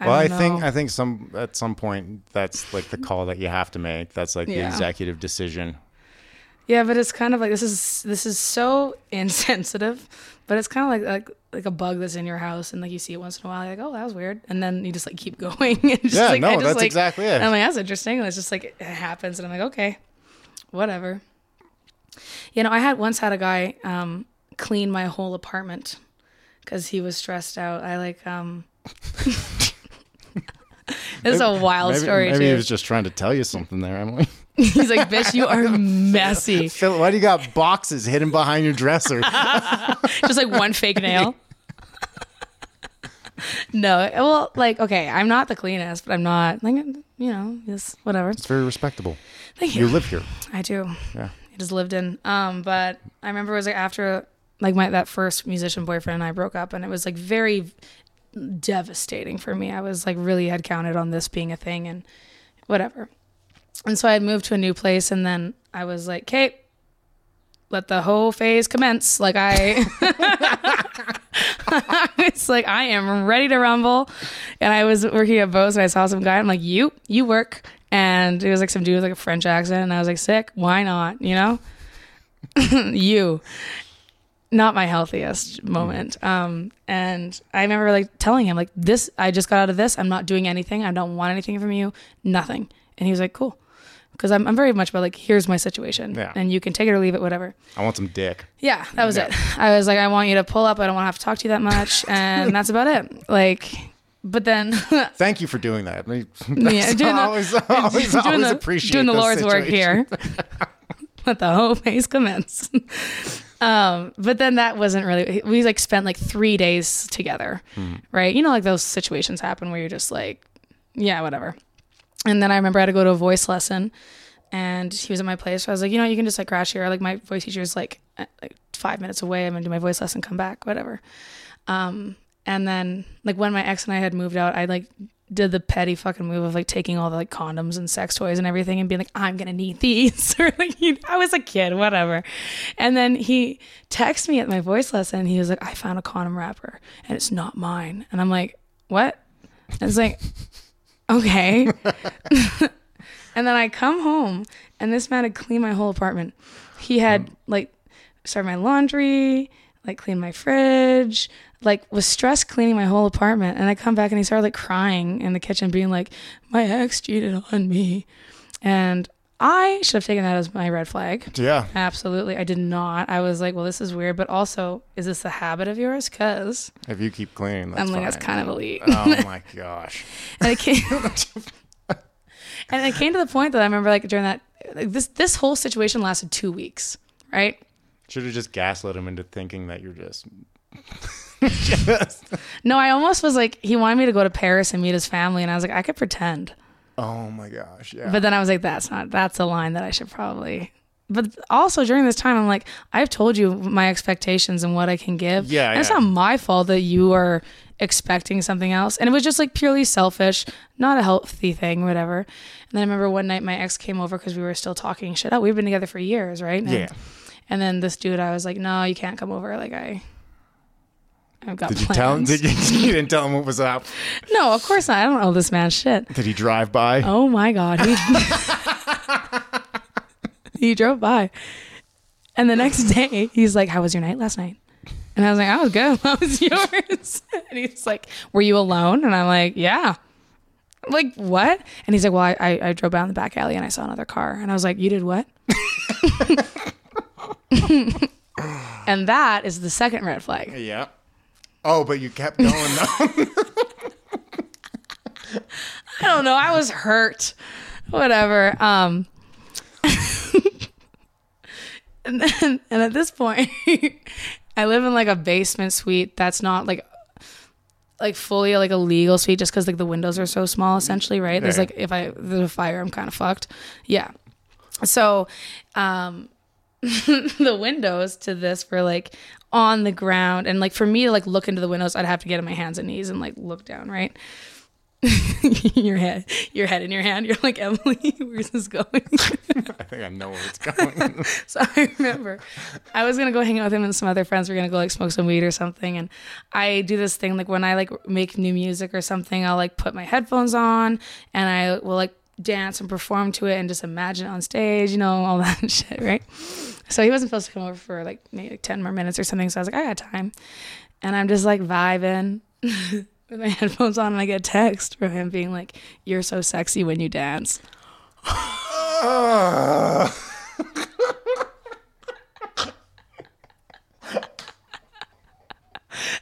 Well, I, think. I think some at some point that's like the call that you have to make. That's like the executive decision. Yeah, but it's kind of like this is this is so (laughs) insensitive, but it's kind of like like like a bug that's in your house, and like you see it once in a while, you're like, oh, that was weird, and then you just like keep (laughs) going. and just, Yeah, like, no, I just, that's like- exactly it. And I'm like, that's interesting. And it's just like it happens, and I'm like, okay, whatever. You know, I had once had a guy um, clean my whole apartment because he was stressed out. I like um. (laughs) this is a wild maybe, story maybe too. he was just trying to tell you something there, Emily. (laughs) He's like, "Bitch, you are messy." (laughs) Phil, why do you got boxes hidden behind your dresser? (laughs) Just like one fake nail. no, well, like okay, I'm not the cleanest, but I'm not like you know, just whatever. it's very respectable. Thank You you. live here. I do. Yeah. I just lived in. Um, but I remember it was like after like my that first musician boyfriend and I broke up, and it was like very devastating for me. I was like really had counted on this being a thing and whatever. And so I moved to a new place, and then I was like, "Kate, let the whole phase commence." Like I, (laughs) it's like I am ready to rumble. And I was working at Bo's, and I saw some guy. I'm like, "You, you work." And it was like some dude with like a French accent, and I was like, "Sick, why not?" You know, (laughs) you not my healthiest moment. Um, and I remember like telling him like this, I just got out of this. I'm not doing anything. I don't want anything from you. Nothing. And he was like, cool. Cause I'm, I'm very much about like, here's my situation Yeah. and you can take it or leave it, whatever. I want some dick. Yeah, that was it. I was like, I want you to pull up. I don't want to have to talk to you that much. (laughs) And that's about it. Like, but then (laughs) Thank you for doing that. I mean, (laughs) Yeah, doing the- always, doing always the, appreciate doing the Lord's work here. Let the whole phase commence. um, but then that wasn't really. We like spent like three days together, right? You know, like those situations happen where you're just like, yeah, whatever. And then I remember I had to go to a voice lesson, and he was at my place. So I was like, you know, you can just like crash here. Like my voice teacher is like like five minutes away. I'm gonna do my voice lesson, come back, whatever. Um, and then like when my ex and I had moved out, I like did the petty fucking move of like taking all the like condoms and sex toys and everything and being like, I'm gonna need these. (laughs) or like you I was a kid, whatever. And then he texted me at my voice lesson and he was like, I found a condom wrapper and it's not mine. And I'm like, What? And it's like, Okay. (laughs) (laughs) and then I come home and this man had cleaned my whole apartment. He had um, like started my laundry, like cleaned my fridge, like was stressed cleaning my whole apartment. And I come back and he started like crying in the kitchen, being like, My ex cheated on me. And I should have taken that as my red flag. Yeah. Absolutely. I did not. I was like, well, this is weird. But also, is this a habit of yours? Because If you keep cleaning, that's I'm like, fine. that's kind of elite. Oh my (laughs) gosh. and it came, (laughs) and it came to the point that I remember, like during that, like, this this whole situation lasted two weeks, right? Should have just gaslit him into thinking that you're just. (laughs) No, I almost was like, he wanted me to go to Paris and meet his family, and I was like, I could pretend. Oh my gosh. Yeah. But then I was like, that's not, that's a line that I should probably. But also during this time, I'm like, I've told you my expectations and what I can give. Yeah, And it's not my fault that you are expecting something else. And it was just like purely selfish, not a healthy thing, whatever. And then I remember one night my ex came over because we were still talking shit out. We've been together for years, right? And, Yeah. And then this dude, I was like, no, you can't come over. Like, I. I've got Did you tell him? Did you, (laughs) you didn't tell him what was up? No, of course not. I don't know this man's shit. Did he drive by? Oh my god. He, (laughs) he drove by. And the next day, he's like, How was your night last night? And I was like, I was good. (laughs) How was yours? And he's like, Were you alone? And I'm like, Yeah. I'm like, what? And he's like, Well, I, I, I drove down the back alley and I saw another car. And I was like, You did what? and that is the second red flag. Yeah. Oh, but you kept going. (laughs) I don't know. I was hurt. Whatever. Um (laughs) and then and at this point (laughs) I live in like a basement suite that's not like like fully like a legal suite just because like the windows are so small essentially, right? There's like if I there's a fire, I'm kind of fucked. Yeah. So um the windows to this were like on the ground and like for me to like look into the windows I'd have to get on my hands and knees and like look down, right? (laughs) your head your head in your hand. You're like, Emily, (laughs) where's this going? (laughs) I think I know where it's going. So I remember I was gonna go hang out with him and some other friends. We're gonna go like smoke some weed or something. And I do this thing like when I like make new music or something, I'll like put my headphones on and I will like dance and perform to it and just imagine on stage, you know, all (laughs) that shit, right? So he wasn't supposed to come over for like maybe like 10 more minutes or something. So I was like, I got time. And I'm just like vibing (laughs) with my headphones on and I get a text from him being like, You're so sexy when you dance. (laughs)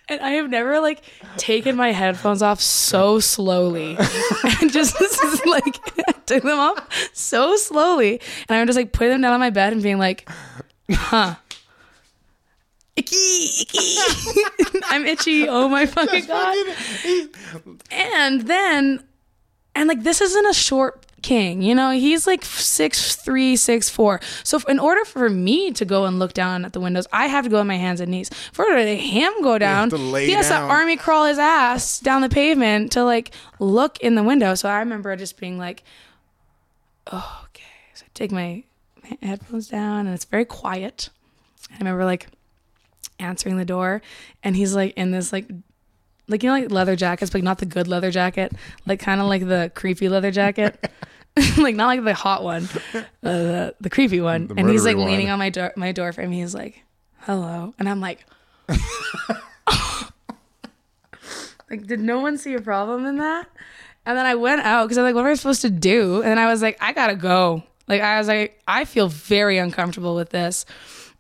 And I have never like taken my headphones off so slowly. (laughs) and just (laughs) like I (laughs) took them off so slowly. And I'm just like putting them down on my bed and being like, huh. Icky, icky. I'm itchy. Oh my fucking god. And then and like this isn't a short king, you know, he's like six three, six four. So in order for me to go and look down at the windows, I have to go on my hands and knees. For order to him go down, to lay he has to army crawl his ass down the pavement to like look in the window. So I remember just being like, oh, okay. So I take my headphones down and it's very quiet. I remember like answering the door and he's like in this like like you know like leather jackets but not the good leather jacket. Like kind of like the creepy leather jacket. (laughs) Like not like the hot one uh, the, the creepy one. The and he's like murdery leaning on my door my door frame. He's like hello. And i'm like (laughs) like did no one see a problem in that? And then i went out because i'm like what am i supposed to do? And then i was like i gotta go. Like i was like i feel very uncomfortable with this.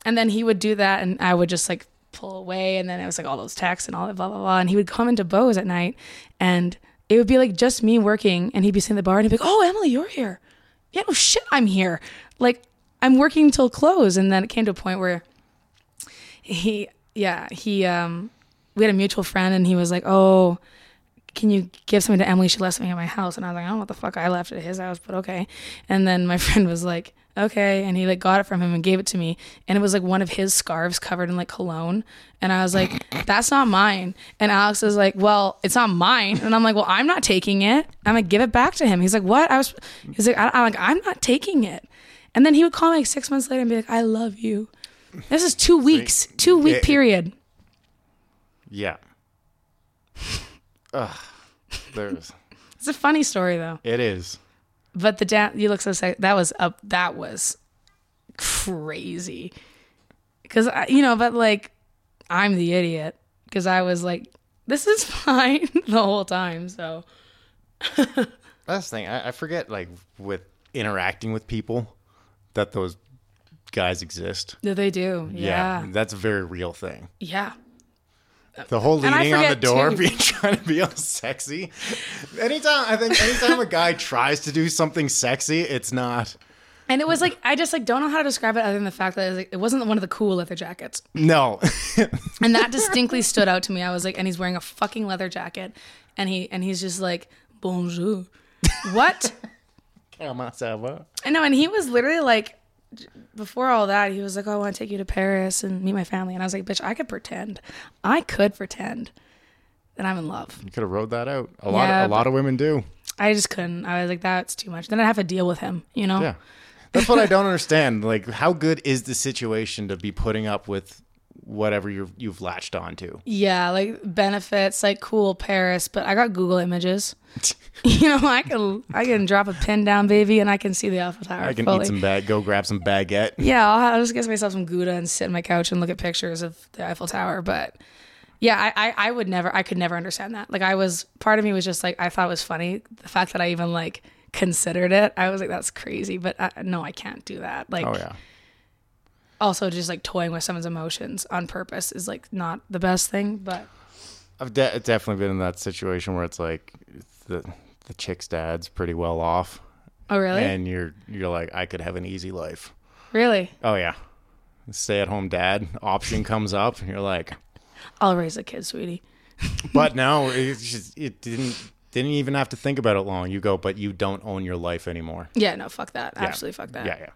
And then he would do that and i would just like pull away and then it was like all those texts and all that blah blah blah and he would come into Bo's at night and it would be like just me working and he'd be sitting at the bar and he'd be like oh emily you're here yeah no shit i'm here like i'm working till close and then it came to a point where he yeah he um we had a mutual friend and he was like oh can you give something to Emily? She left something at my house. And I was like, I don't know what the fuck I left at his house, but okay. And then my (laughs) friend was like, okay. And he like got it from him and gave it to me. And it was like one of his scarves covered in like cologne. And I was like, that's not mine. And Alex is like, well, it's not mine. And I'm like, well, I'm not taking it. I'm like, give it back to him. He's like, what? I was, he's like, I, I'm like, I'm not taking it. And then he would call me like six months later and be like, I love you. This is two weeks, two week Yeah. period. yeah. (laughs) Ugh. There's. It's a funny story though. It is. But the dance, you look so sexy. That was up. That was crazy. Because you know, but like, I'm the idiot because I was like, this is (laughs) fine the whole time. So (laughs) That's the thing. I, I forget, like, with interacting with people, that those guys exist. that they do. Yeah. that's a very real thing. Yeah. The whole leaning on the door, too. (laughs) being trying to be all sexy. Anytime I think, anytime a guy tries to do something sexy, it's not. And it was like I just like don't know how to describe it other than the fact that it, was, like, it wasn't one of the cool leather jackets. No, And that (laughs) distinctly stood out to me. I was like, and he's wearing a fucking leather jacket, and he and he's just like, bonjour. What? (laughs) Comment ça va? I know, and he was literally like, before all that, he was like, oh, I want to take you to Paris and meet my family. And I was like, bitch, I could pretend. I could pretend that I'm in love. You could have rode that out. A lot, Yeah, a lot of women do. I just couldn't. I was like, that's too much. Then I'd have to deal with him, you know? Yeah, that's what I don't understand. Like, how good is the situation to be putting up with whatever you've you've latched onto? Yeah, like benefits, like cool Paris, but I got Google images. (laughs) you know, I can I can drop a pin down, baby, and I can see the Eiffel Tower. I can fully. eat some bag, go grab some baguette. Yeah, I'll, I'll just get myself some Gouda and sit on my couch and look at pictures of the Eiffel Tower. But yeah, I, I, I would never, I could never understand that. Like, I was, part of me was just like, I thought it was funny. The fact that I even like considered it, I was like, that's crazy. But I, no, I can't do that. Like, Oh yeah, also just like toying with someone's emotions on purpose is like not the best thing. But I've de- definitely been in that situation where it's like the the chick's dad's pretty well off, oh, really? and you're you're like, I could have an easy life. really? Oh yeah, stay at home dad option comes up, and you're like, I'll raise a kid, sweetie. (laughs) but no, it, just, it didn't didn't even have to think about it long. You go, but you don't own your life anymore. Yeah, no, fuck that. Absolutely fuck that. Yeah, yeah.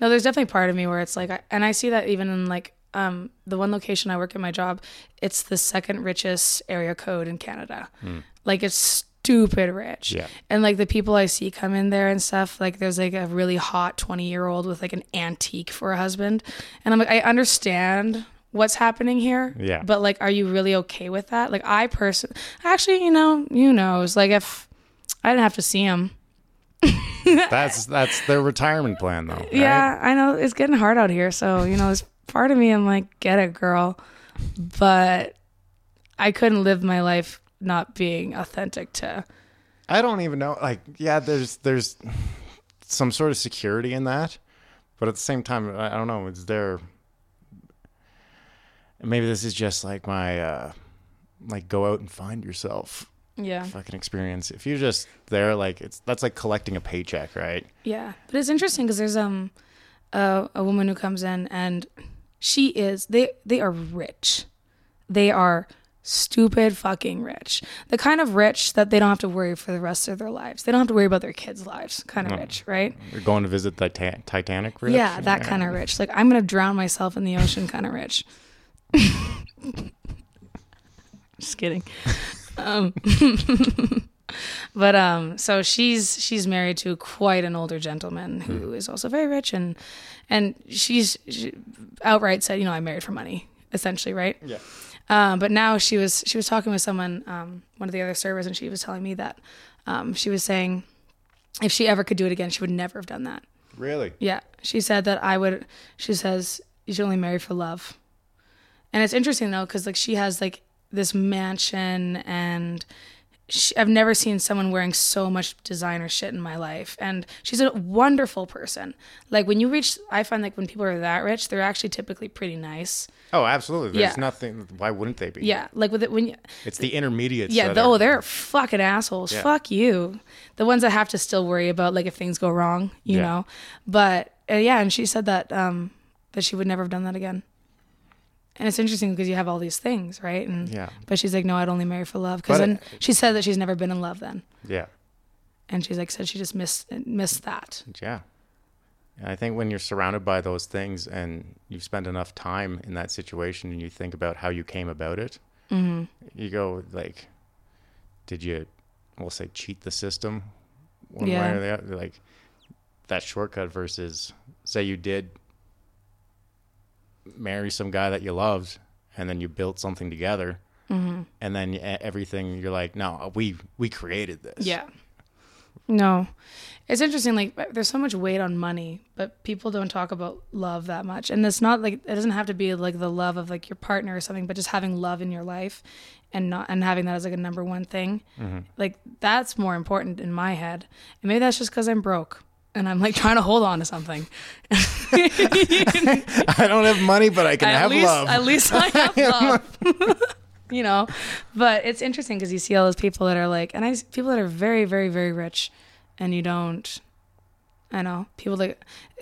No, there's definitely part of me where it's like, and I see that even in like um, the one location I work at my job, it's the second richest area code in Canada. Like it's stupid rich. Yeah. And like the people I see come in there and stuff, like there's like a really hot 20 year old with like an antique for a husband. And I'm like, I understand what's happening here. Yeah. But like, are you really okay with that? Like I person actually, you know, you knows like if I didn't have to see him. (laughs) That's that's their retirement plan though. right? Yeah, I know it's getting hard out here. So, you know, there's part of me I'm like, get it, girl. But I couldn't live my life not being authentic to I don't even know. Like, yeah, there's there's some sort of security in that, but at the same time, I I don't know. Is there? Maybe this is just like my uh like go out and find yourself yeah. fucking experience. If you're just there, like it's that's like collecting a paycheck, right? Yeah. But it's interesting because there's um a, a woman who comes in and she is they they are rich. They are stupid fucking rich. The kind of rich that they don't have to worry for the rest of their lives. They don't have to worry about their kids' lives. Kind of rich, right? You're going to visit the Titan- Titanic, rich? Yeah, that kind of rich. Like I'm gonna drown myself in the ocean, kind of rich. (laughs) Just kidding. Um, (laughs) but um, so she's she's married to quite an older gentleman who is also very rich, and and she's she outright said, you know, I married for money, essentially, right? Yeah. Um, but now she was she was talking with someone, um, one of the other servers, and she was telling me that um, she was saying if she ever could do it again, she would never have done that. Really? Yeah, she said that I would. She says you should only marry for love, and it's interesting though because like she has like this mansion and she, I've never seen someone wearing so much designer shit in my life, and she's a wonderful person. Like when you reach, I find like when people are that rich, they're actually typically pretty nice. Oh, absolutely. There's Yeah. nothing. Why wouldn't they be? Yeah, like with it when you, It's the intermediate. yeah, Oh, they're fucking assholes. Yeah. Fuck you. The ones that have to still worry about like if things go wrong, you Yeah. know. But uh, yeah, and she said that um that she would never have done that again. And it's interesting because you have all these things, right? And Yeah. but she's like, no, I'd only marry for love. Because then she said that she's never been in love then, Yeah. and she's like said she just missed missed that. Yeah. And I think when you're surrounded by those things and you've spent enough time in that situation and you think about how you came about it, Mm-hmm. you go like, did you, we'll say, cheat the system one Yeah. way or the other? Like that shortcut versus, say, you did marry some guy that you loved and then you built something together. Mm-hmm. And then everything you're like, no, uh, we we created this. Yeah, No. It's interesting, like uh, there's so much weight on money, but people don't talk about love that much. And it's not like it doesn't have to be like the love of like your partner or something, but just having love in your life and not and having that as like a number one thing. Mm-hmm. Like that's more important in my head. And maybe that's just because I'm broke and I'm like trying to hold on to something. (laughs) I don't have money, but I can at have least, love. At least I have (laughs) love. (laughs) you know, but it's interesting because you see all those people that are like, and I people that are very, very, very rich, and you don't. I know people like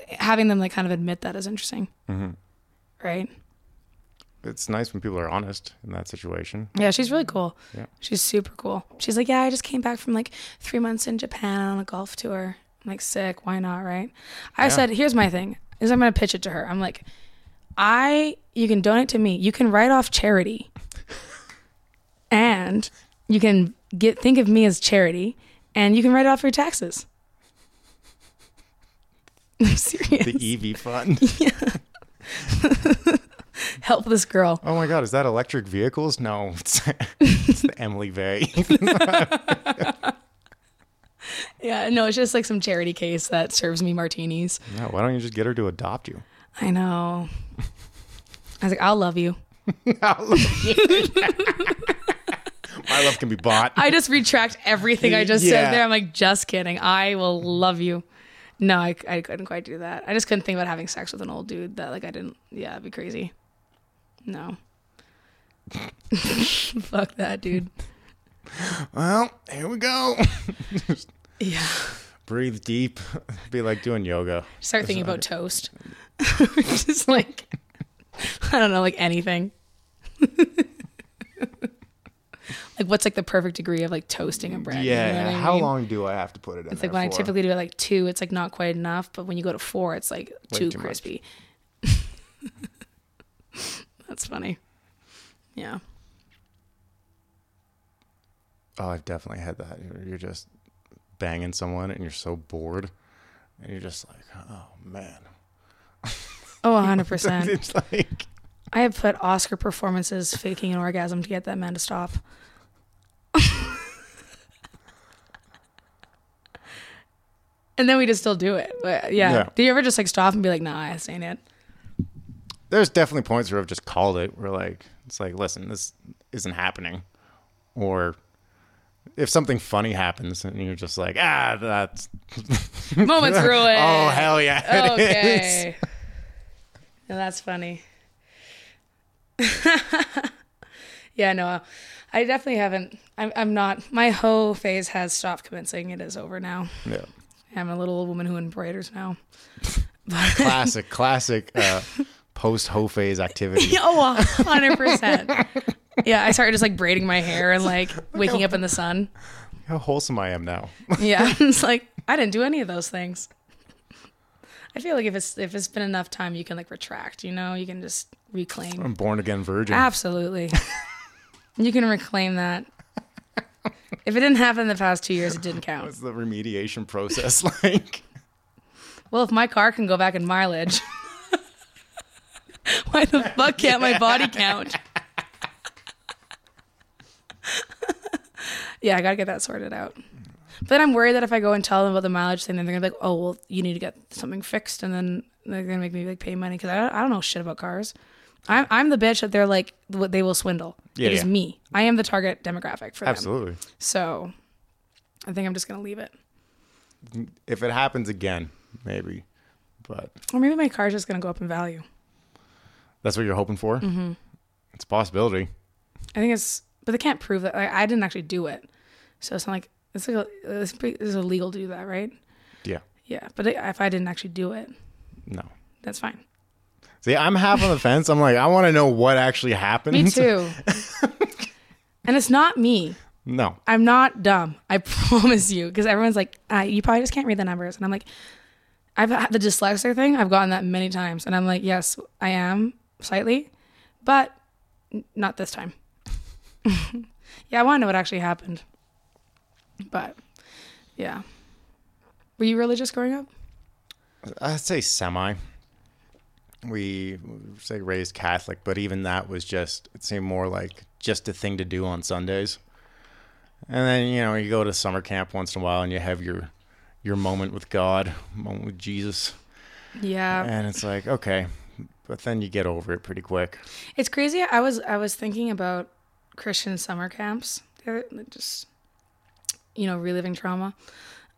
having them like kind of admit that is interesting, Mm-hmm. right? it's nice when people are honest in that situation. Yeah, she's really cool. Yeah. She's super cool. She's like, yeah, I just came back from like three months in Japan on a golf tour. I'm like, sick. Why not? Right. I Yeah. said, here's my thing. Is I'm gonna pitch it to her. I'm like, I you can donate to me. You can write off charity, (laughs) and you can get think of me as charity, and you can write it off your taxes. (laughs) I'm serious. The EV fund. (laughs) Yeah. Help this girl. Oh my God, is that electric vehicles? No, it's, it's the Emily Vay. Yeah, no, it's just like some charity case that serves me martinis. no, why don't you just get her to adopt you? I know. (laughs) I was like, I'll love you. (laughs) My love can be bought. I just retract everything I just Yeah. said there. I'm like, just kidding. I will love you. No, I, I couldn't quite do that. I just couldn't think about having sex with an old dude that like I didn't. Yeah, it'd be crazy. No. (laughs) Fuck that, dude. well, here we go. Yeah. Breathe deep. (laughs) Be like doing yoga. Start thinking about toast. (laughs) just like, I don't know, like anything. (laughs) like, what's like the perfect degree of like toasting a bread? you Yeah. know what I How mean? long do I have to put it in It's like when I typically do it like two, it's like not quite enough. But when you go to four, it's like Way too too crispy. That's funny. Yeah. Oh, I've definitely had that. You're just banging someone and you're so bored. And you're just like, oh, man. Oh, (laughs) 100%. it's like, I have put Oscar performances faking an orgasm to get that man to stop. (laughs) and then we just still do it. But, yeah. Yeah. Do you ever just like stop and be like, nah, I ain't it? there's definitely points where I've just called it. Where like, it's like, listen, this isn't happening. Or if something funny happens and you're just like, ah, that's. (laughs) Moments ruined. Oh, hell yeah. it is. okay. (laughs) Yeah, that's funny. (laughs) yeah, no, I definitely haven't. I'm, I'm not. My hoe phase has stopped commencing. It is over now. Yeah. I'm a little woman who embroiders now. Classic, classic uh, post hoe phase activity. oh, 100%. Yeah, I started just like braiding my hair and like (laughs) waking up in the sun. How wholesome I am now. (laughs) Yeah, (laughs) it's like I didn't do any of those things. I feel like if it's if it's been enough time, you can like retract. You know, you can just reclaim. I'm born again virgin. Absolutely. you can reclaim that. If it didn't happen in the past two years, it didn't count. What's the remediation process like? Well, if my car can go back in mileage, why the fuck can't my body count? (laughs) yeah, I gotta get that sorted out. But then I'm worried that if I go and tell them about the mileage thing, then they're gonna be like, "Oh, well, you need to get something fixed," and then they're gonna make me like pay money because I don't, I don't know shit about cars. I'm I'm the bitch that they're like what they will swindle. Yeah, it is yeah. me. I am the target demographic for them. Absolutely. So I think I'm just gonna leave it. If it happens again, maybe. But Or maybe my car's just gonna go up in value. that's what you're hoping for? Mm-hmm. It's a possibility. I think it's, but they can't prove that. I, I didn't actually do it, so it's not like it's like a, it's, it's illegal to do that, right? Yeah. Yeah, but if I didn't actually do it, No. that's fine. See, I'm half on the fence. I'm like, I want to know what actually happened. Me (laughs) too. and it's not me. No. I'm not dumb. I (laughs) promise you, because everyone's like, ah, you probably just can't read the numbers, and I'm like, I've had the dyslexia thing. I've gotten that many times, and I'm like, yes, I am slightly, but not this time. (laughs) yeah, I want to know what actually happened. But yeah, were you religious growing up? I'd say semi. We say raised Catholic, but even that was just it seemed more like just a thing to do on Sundays. And then you know you go to summer camp once in a while and you have your your moment with God, moment with Jesus, Yeah. and it's like okay, but then you get over it pretty quick. It's crazy. I was I was thinking about Christian summer camps. They're just you know reliving trauma,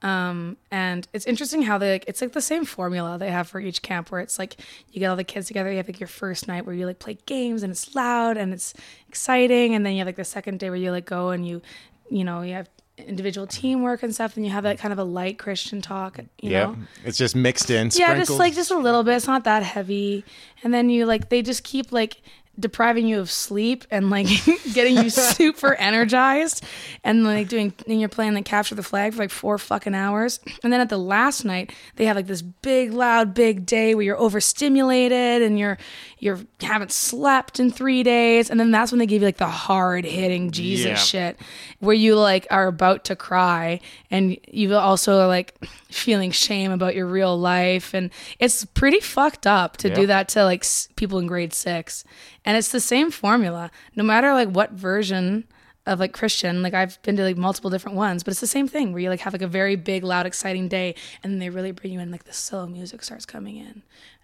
um, and it's interesting how they like it's like the same formula they have for each camp where it's like you get all the kids together. You have like your first night where you like play games and it's loud and it's exciting, and then you have like the second day where you like go and you you know you have individual teamwork and stuff. And you have that kind of a light Christian talk. You yeah, know? it's just mixed in. yeah just like just a little bit it's not that heavy and then you like they just keep like depriving you of sleep and like (laughs) getting you (laughs) super energized and like doing and you're playing like capture the flag for like four fucking hours and then at the last night they have like this big loud big day where you're overstimulated and you're you're haven't slept in three days and then that's when they give you like the hard hitting jesus Yeah. shit where you like are about to cry and you also like feeling shame about your real life and it's pretty fucked up to Yeah. do that to like s- people in grade 6 and it's the same formula no matter like what version of like christian like i've been to like multiple different ones but it's the same thing where you like have like a very big loud exciting day and then they really bring you in like the slow music starts coming in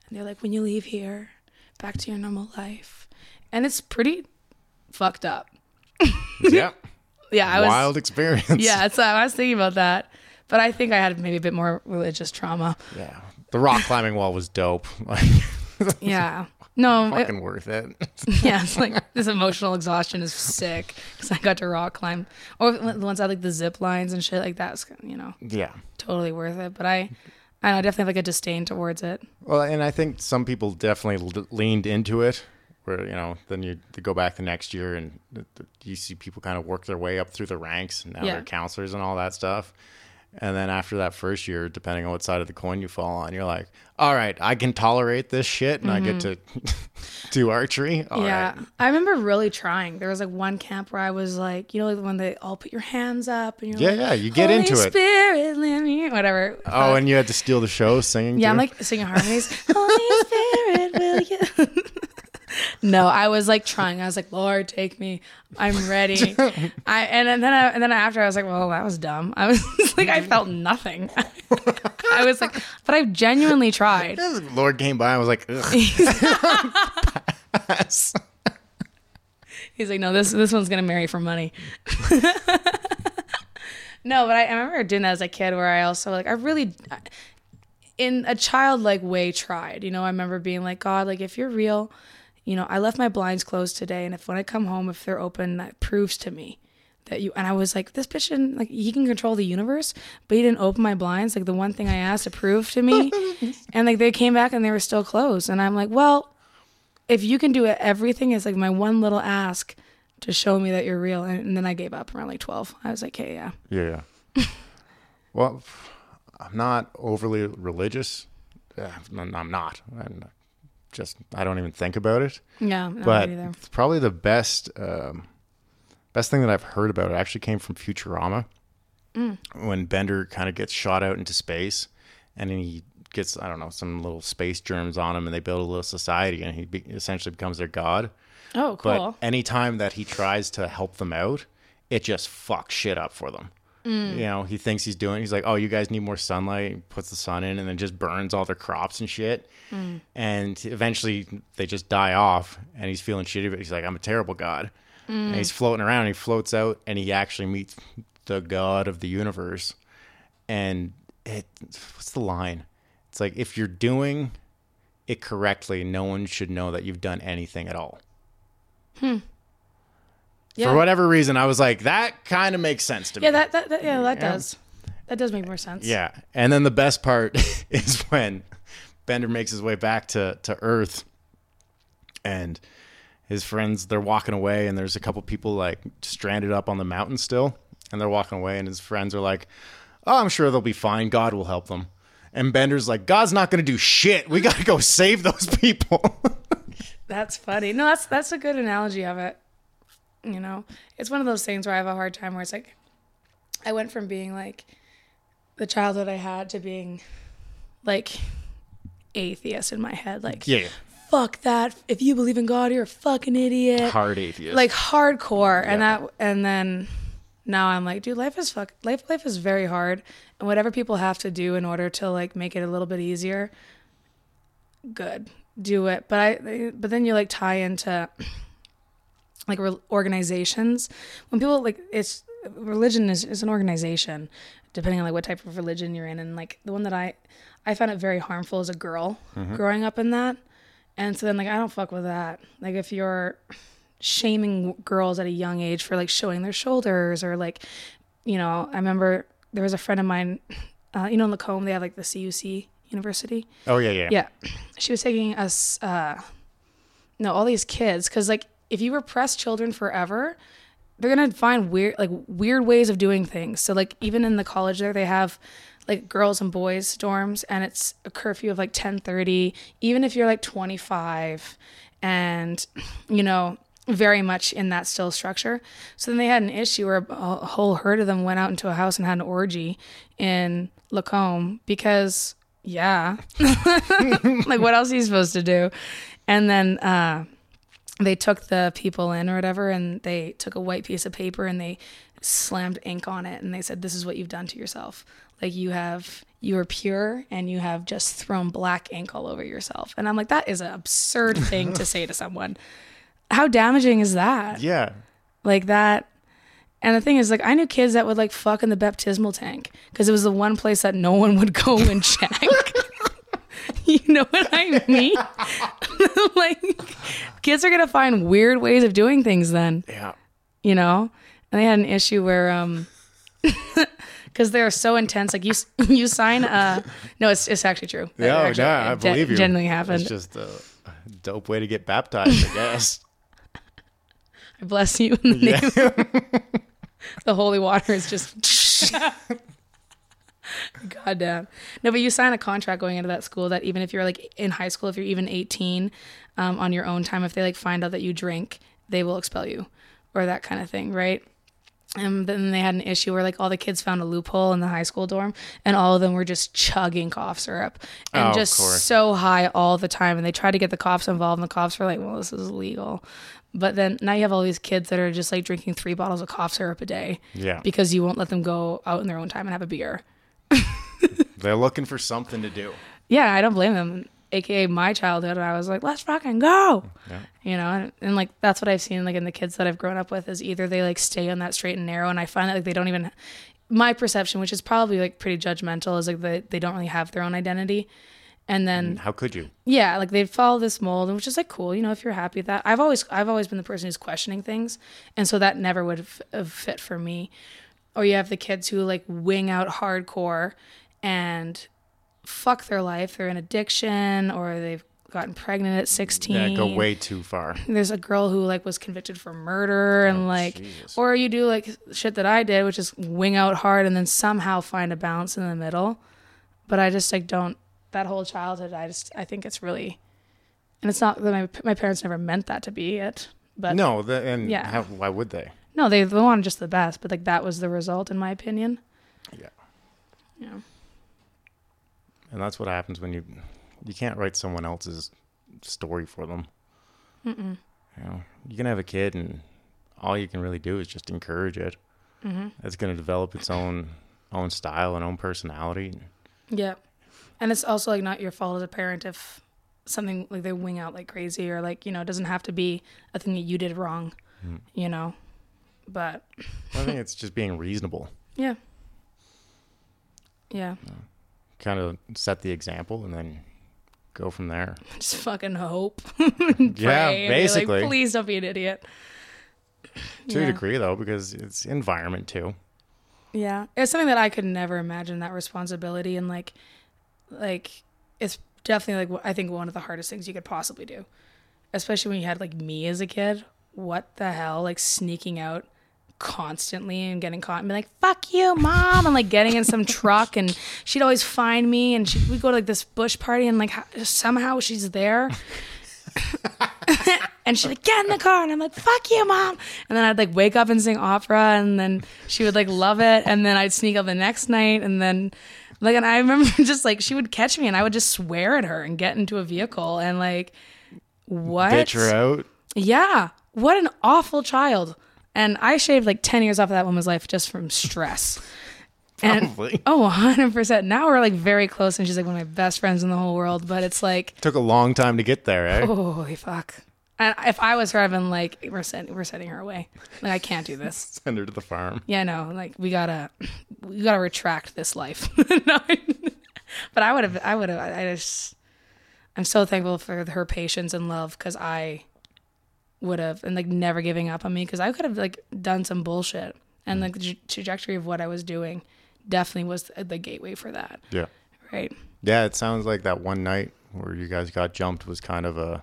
and they're like when you leave here back to your normal life and it's pretty fucked up (laughs) yeah, yeah i was wild experience. yeah, so I was thinking about that. But I think I had maybe a bit more religious trauma. yeah. The rock climbing wall was dope. (laughs) Yeah. No, it- fucking worth it. (laughs) yeah, it's like (laughs) this emotional exhaustion is sick because I got to rock climb. Or the ones I like the zip lines and shit like that's you know yeah. totally worth it. But I, I know, I definitely have like a disdain towards it. Well, and I think some people definitely leaned into it. Where you know, then you go back the next year and you see people kind of work their way up through the ranks, and now Yeah. they're counselors and all that stuff. And then after that first year, depending on what side of the coin you fall on, you're like, all right, I can tolerate this shit, and I get to (laughs) do archery. All Mm-hmm. yeah, right. I remember really trying. There was like one camp where I was like, you know, like when they all put your hands up and you're Yeah, like, yeah, you get Holy into it. Spirit, let me, whatever. Oh, and you had to steal the show singing. Yeah, I'm like singing harmonies. Holy Spirit, will you? (laughs) no, I was like trying. I was like, Lord, take me. I'm ready. I and, then I, and then after I was like, well, that was dumb. I was (laughs) like, I felt nothing. (laughs) I was like, but I've genuinely tried. Lord came by and was like, Ugh. Pass. He's like, no, this this one's gonna marry for money. (laughs) no, but I, I remember doing that as a kid, where I also like I really, in a childlike way, tried. You know, I remember being like, God, like if you're real, you know, I left my blinds closed today, and if when I come home, if they're open, that proves to me that you. And I was like, this bitch, didn't, like he can control the universe, but he didn't open my blinds. Like the one thing I asked to prove to me, (laughs) and like they came back and they were still closed, and I'm like, well, if you can do it, everything is like my one little ask to show me that you're real. And, and then I gave up around like 12. I was like, okay, yeah. Yeah, yeah. (laughs) well, I'm not overly religious. I'm I'm not. Just I don't even think about it. Yeah. No, but probably the best um, best thing that I've heard about it actually came from Futurama. Mm. When Bender kind of gets shot out into space, and then he gets I don't know some little space germs on him, and they build a little society, and he be- essentially becomes their god. Oh, cool! But cool. anytime that he tries to help them out, it just fucks shit up for them. Mm. You know, he thinks he's doing. He's like, "Oh, you guys need more sunlight." He puts the sun in, and then just burns all their crops and shit. Mm. And eventually, they just die off, and he's feeling shitty. But he's like, "I'm a terrible god," Mm. and he's floating around. And he floats out, and he actually meets the god of the universe. And it, what's the line? It's like if you're doing it correctly, no one should know that you've done anything at all. Yeah. For whatever reason, I was like, that kind of makes sense to me. yeah, that, that, that, yeah, that Yeah. does. That does make more sense. Yeah. And then the best part (laughs) is when Bender makes his way back to, to Earth and his friends, they're walking away, and there's a couple people like stranded up on the mountain still. And they're walking away, and his friends are like, Oh, I'm sure they'll be fine. God will help them. And Bender's like, God's not going to do shit. We got to go (laughs) save those people. (laughs) That's funny. No, that's that's a good analogy of it. You know, it's one of those things where I have a hard time where it's like, I went from being like the childhood I had to being like atheist in my head. Like, yeah. fuck that. If you believe in God, you're a fucking idiot. Hard atheist. like hardcore and that and then now I'm like, dude, life is fuck life life is very hard and whatever people have to do in order to like make it a little bit easier, good. Do it. But I but then you like tie into like re- organizations. When people like it's religion is, is an organization depending on like what type of religion you're in. And like the one that i i found it very harmful as a girl growing up in that. And so then like i don't fuck with that. Like if you're shaming girls at a young age for like showing their shoulders or like you know i remember there was a friend of mine uh, you know in lacombe they have like the cuc university? Oh yeah, yeah. yeah. She was taking us, uh, no, all these kids, because like if you repress children forever, they're gonna find weird, like weird ways of doing things. So like even in the college there, they have like girls and boys dorms, and it's a curfew of like ten thirty. Even if you're like twenty five, and you know very much in that still structure. So then they had an issue where a a whole herd of them went out into a house and had an orgy in Lacombe because yeah, (laughs) like what else are you supposed to do? And then uh, they took the people in or whatever, and they took a white piece of paper and they slammed ink on it, and they said, "This is what you've done to yourself. Like you have." You are pure and you have just thrown black ink all over yourself. And I'm like, that is an absurd (laughs) thing to say to someone. How damaging is that? Yeah. like that and the thing is like i knew kids that would like fuck in the baptismal tank because it was the one place that no one would go and check (laughs) (laughs) you know what i mean like kids are gonna find weird ways of doing things then Yeah. you know and they had an issue where um (laughs) because they're so intense like you (laughs) you sign uh no it's, it's actually true That Yeah, actually- yeah, I believe you. genuinely happened It's just a dope way to get baptized, I guess. (laughs) I bless you in the name of- the holy water is just God damn. No, but you sign a contract going into that school that even if you're like in high school, if you're even 18 um, on your own time, if they like find out that you drink, they will expel you or that kind of thing, right? And then they had an issue where like all the kids found a loophole in the high school dorm and all of them were just chugging cough syrup and Oh, just so high all the time. And they tried to get the cops involved and the cops were like, well, this is illegal. But then now you have all these kids that are just like drinking three bottles of cough syrup a day Yeah. because you won't let them go out in their own time and have a beer. (laughs) They're looking for something to do. Yeah, I don't blame them. AKA my childhood, and I was like, let's fucking go. Yeah. You know, and, and like that's what I've seen like in the kids that I've grown up with is either they like stay on that straight and narrow, and I find that like they don't even. My perception, which is probably like pretty judgmental, is like they they don't really have their own identity, and then How could you? yeah, like they follow this mold, which is like cool, you know, if you're happy with that. I've always I've always been the person who's questioning things, and so that never would have, uh, have fit for me. Or you have the kids who like wing out hardcore and fuck their life. They're in addiction, or they've gotten pregnant at 16. Yeah, go way too far. There's a girl who like was convicted for murder oh, and like Jesus. or you do like shit that I did, which is wing out hard and then somehow find a balance in the middle. But I just like don't that whole childhood. I just I think it's really, and it's not that my my parents never meant that to be it. But no, No, the, and Yeah. how, why would they? No they they wanted just the best. But like that was the result, in my opinion. Yeah. Yeah. And that's what happens when you you can't write someone else's story for them. Mm-mm. You know, you can have a kid, and all you can really do is just encourage it. Mm-hmm. It's going to develop its own own style and own personality. Yeah. And it's also like not your fault as a parent if something like they wing out like crazy or like, you know, it doesn't have to be a thing that you did wrong, Mm. you know. But I think it's just being reasonable. (laughs) yeah. Yeah. Kind of set the example, and then go from there. (laughs) Just fucking hope. (laughs) yeah, be like, basically. Please don't be an idiot. to yeah. a degree, though, because it's environment too. Yeah. It's something that I could never imagine that responsibility and like like it's definitely like I think one of the hardest things you could possibly do. Especially when you had like me as a kid. What the hell? Like sneaking out constantly and getting caught and be like, fuck you, mom, and like getting in some truck and she'd always find me and she we'd go to like this bush party and like ho- somehow she's there. (laughs) and she'd like, get in the car. And I'm like, fuck you, mom. And then I'd like wake up and sing opera. And then she would like love it. And then I'd sneak up the next night. And then, like, and I remember (laughs) just like she would catch me and I would just swear at her and get into a vehicle. And like, what? Bitch her out. Yeah. What an awful child. And I shaved like 10 years off of that woman's life just from stress. (laughs) And Probably. (laughs) oh, 100%. Now we're like very close and she's like one of my best friends in the whole world, but it's like Took a long time to get there, eh? holy fuck. And if I was her, I've been like, we're sending, we're sending her away. Like I can't do this. (laughs) Send her to the farm. Yeah, no, like we gotta, we gotta retract this life. No, but I would have, I would have, I just, I'm so thankful for her patience and love because I would have, and like never giving up on me because I could have like done some bullshit and mm. like the tra- trajectory of what I was doing definitely was the gateway for that, Yeah. right? Yeah, it sounds like that one night where you guys got jumped was kind of a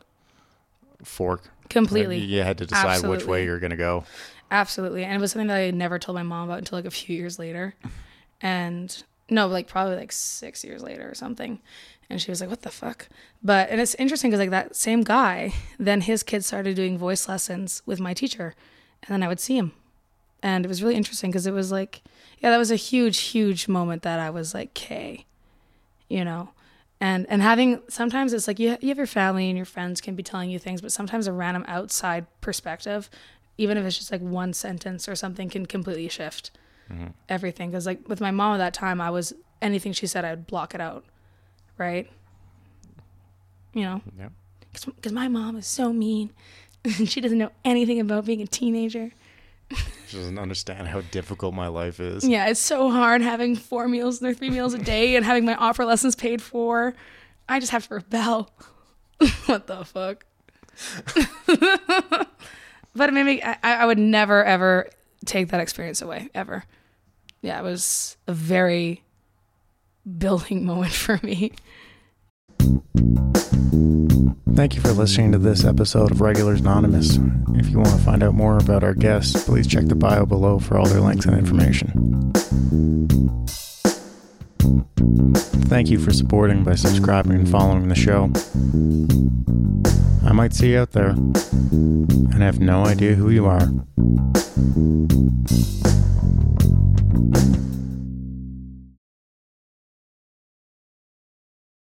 fork. Completely. You had to decide which way you're going to go. Absolutely. And it was something that I never told my mom about until like a few years later. (laughs) And no, like probably like six years later or something. And she was like, what the fuck? But, and it's interesting because like that same guy, then his kids started doing voice lessons with my teacher. And then I would see him. And it was really interesting because it was like, yeah, that was a huge, huge moment that I was like, okay, you know? And, and having sometimes it's like you, you have your family and your friends can be telling you things, but sometimes a random outside perspective even if it's just like one sentence or something can completely shift mm-hmm. everything because like with my mom at that time i was anything she said i would block it out right? You know? Yeah. because my mom is so mean. (laughs) She doesn't know anything about being a teenager. She doesn't understand how difficult my life is. yeah it's so hard having four meals or three meals a day and having my opera lessons paid for. I just have to rebel. (laughs) What the fuck? (laughs) But it made me I, I would never ever take that experience away ever. Yeah it was a very building moment for me Thank you for listening to this episode of Regulars Anonymous. If you want to find out more about our guests, please check the bio below for all their links and information. Thank you for supporting by subscribing and following the show. I might see you out there and have no idea who you are.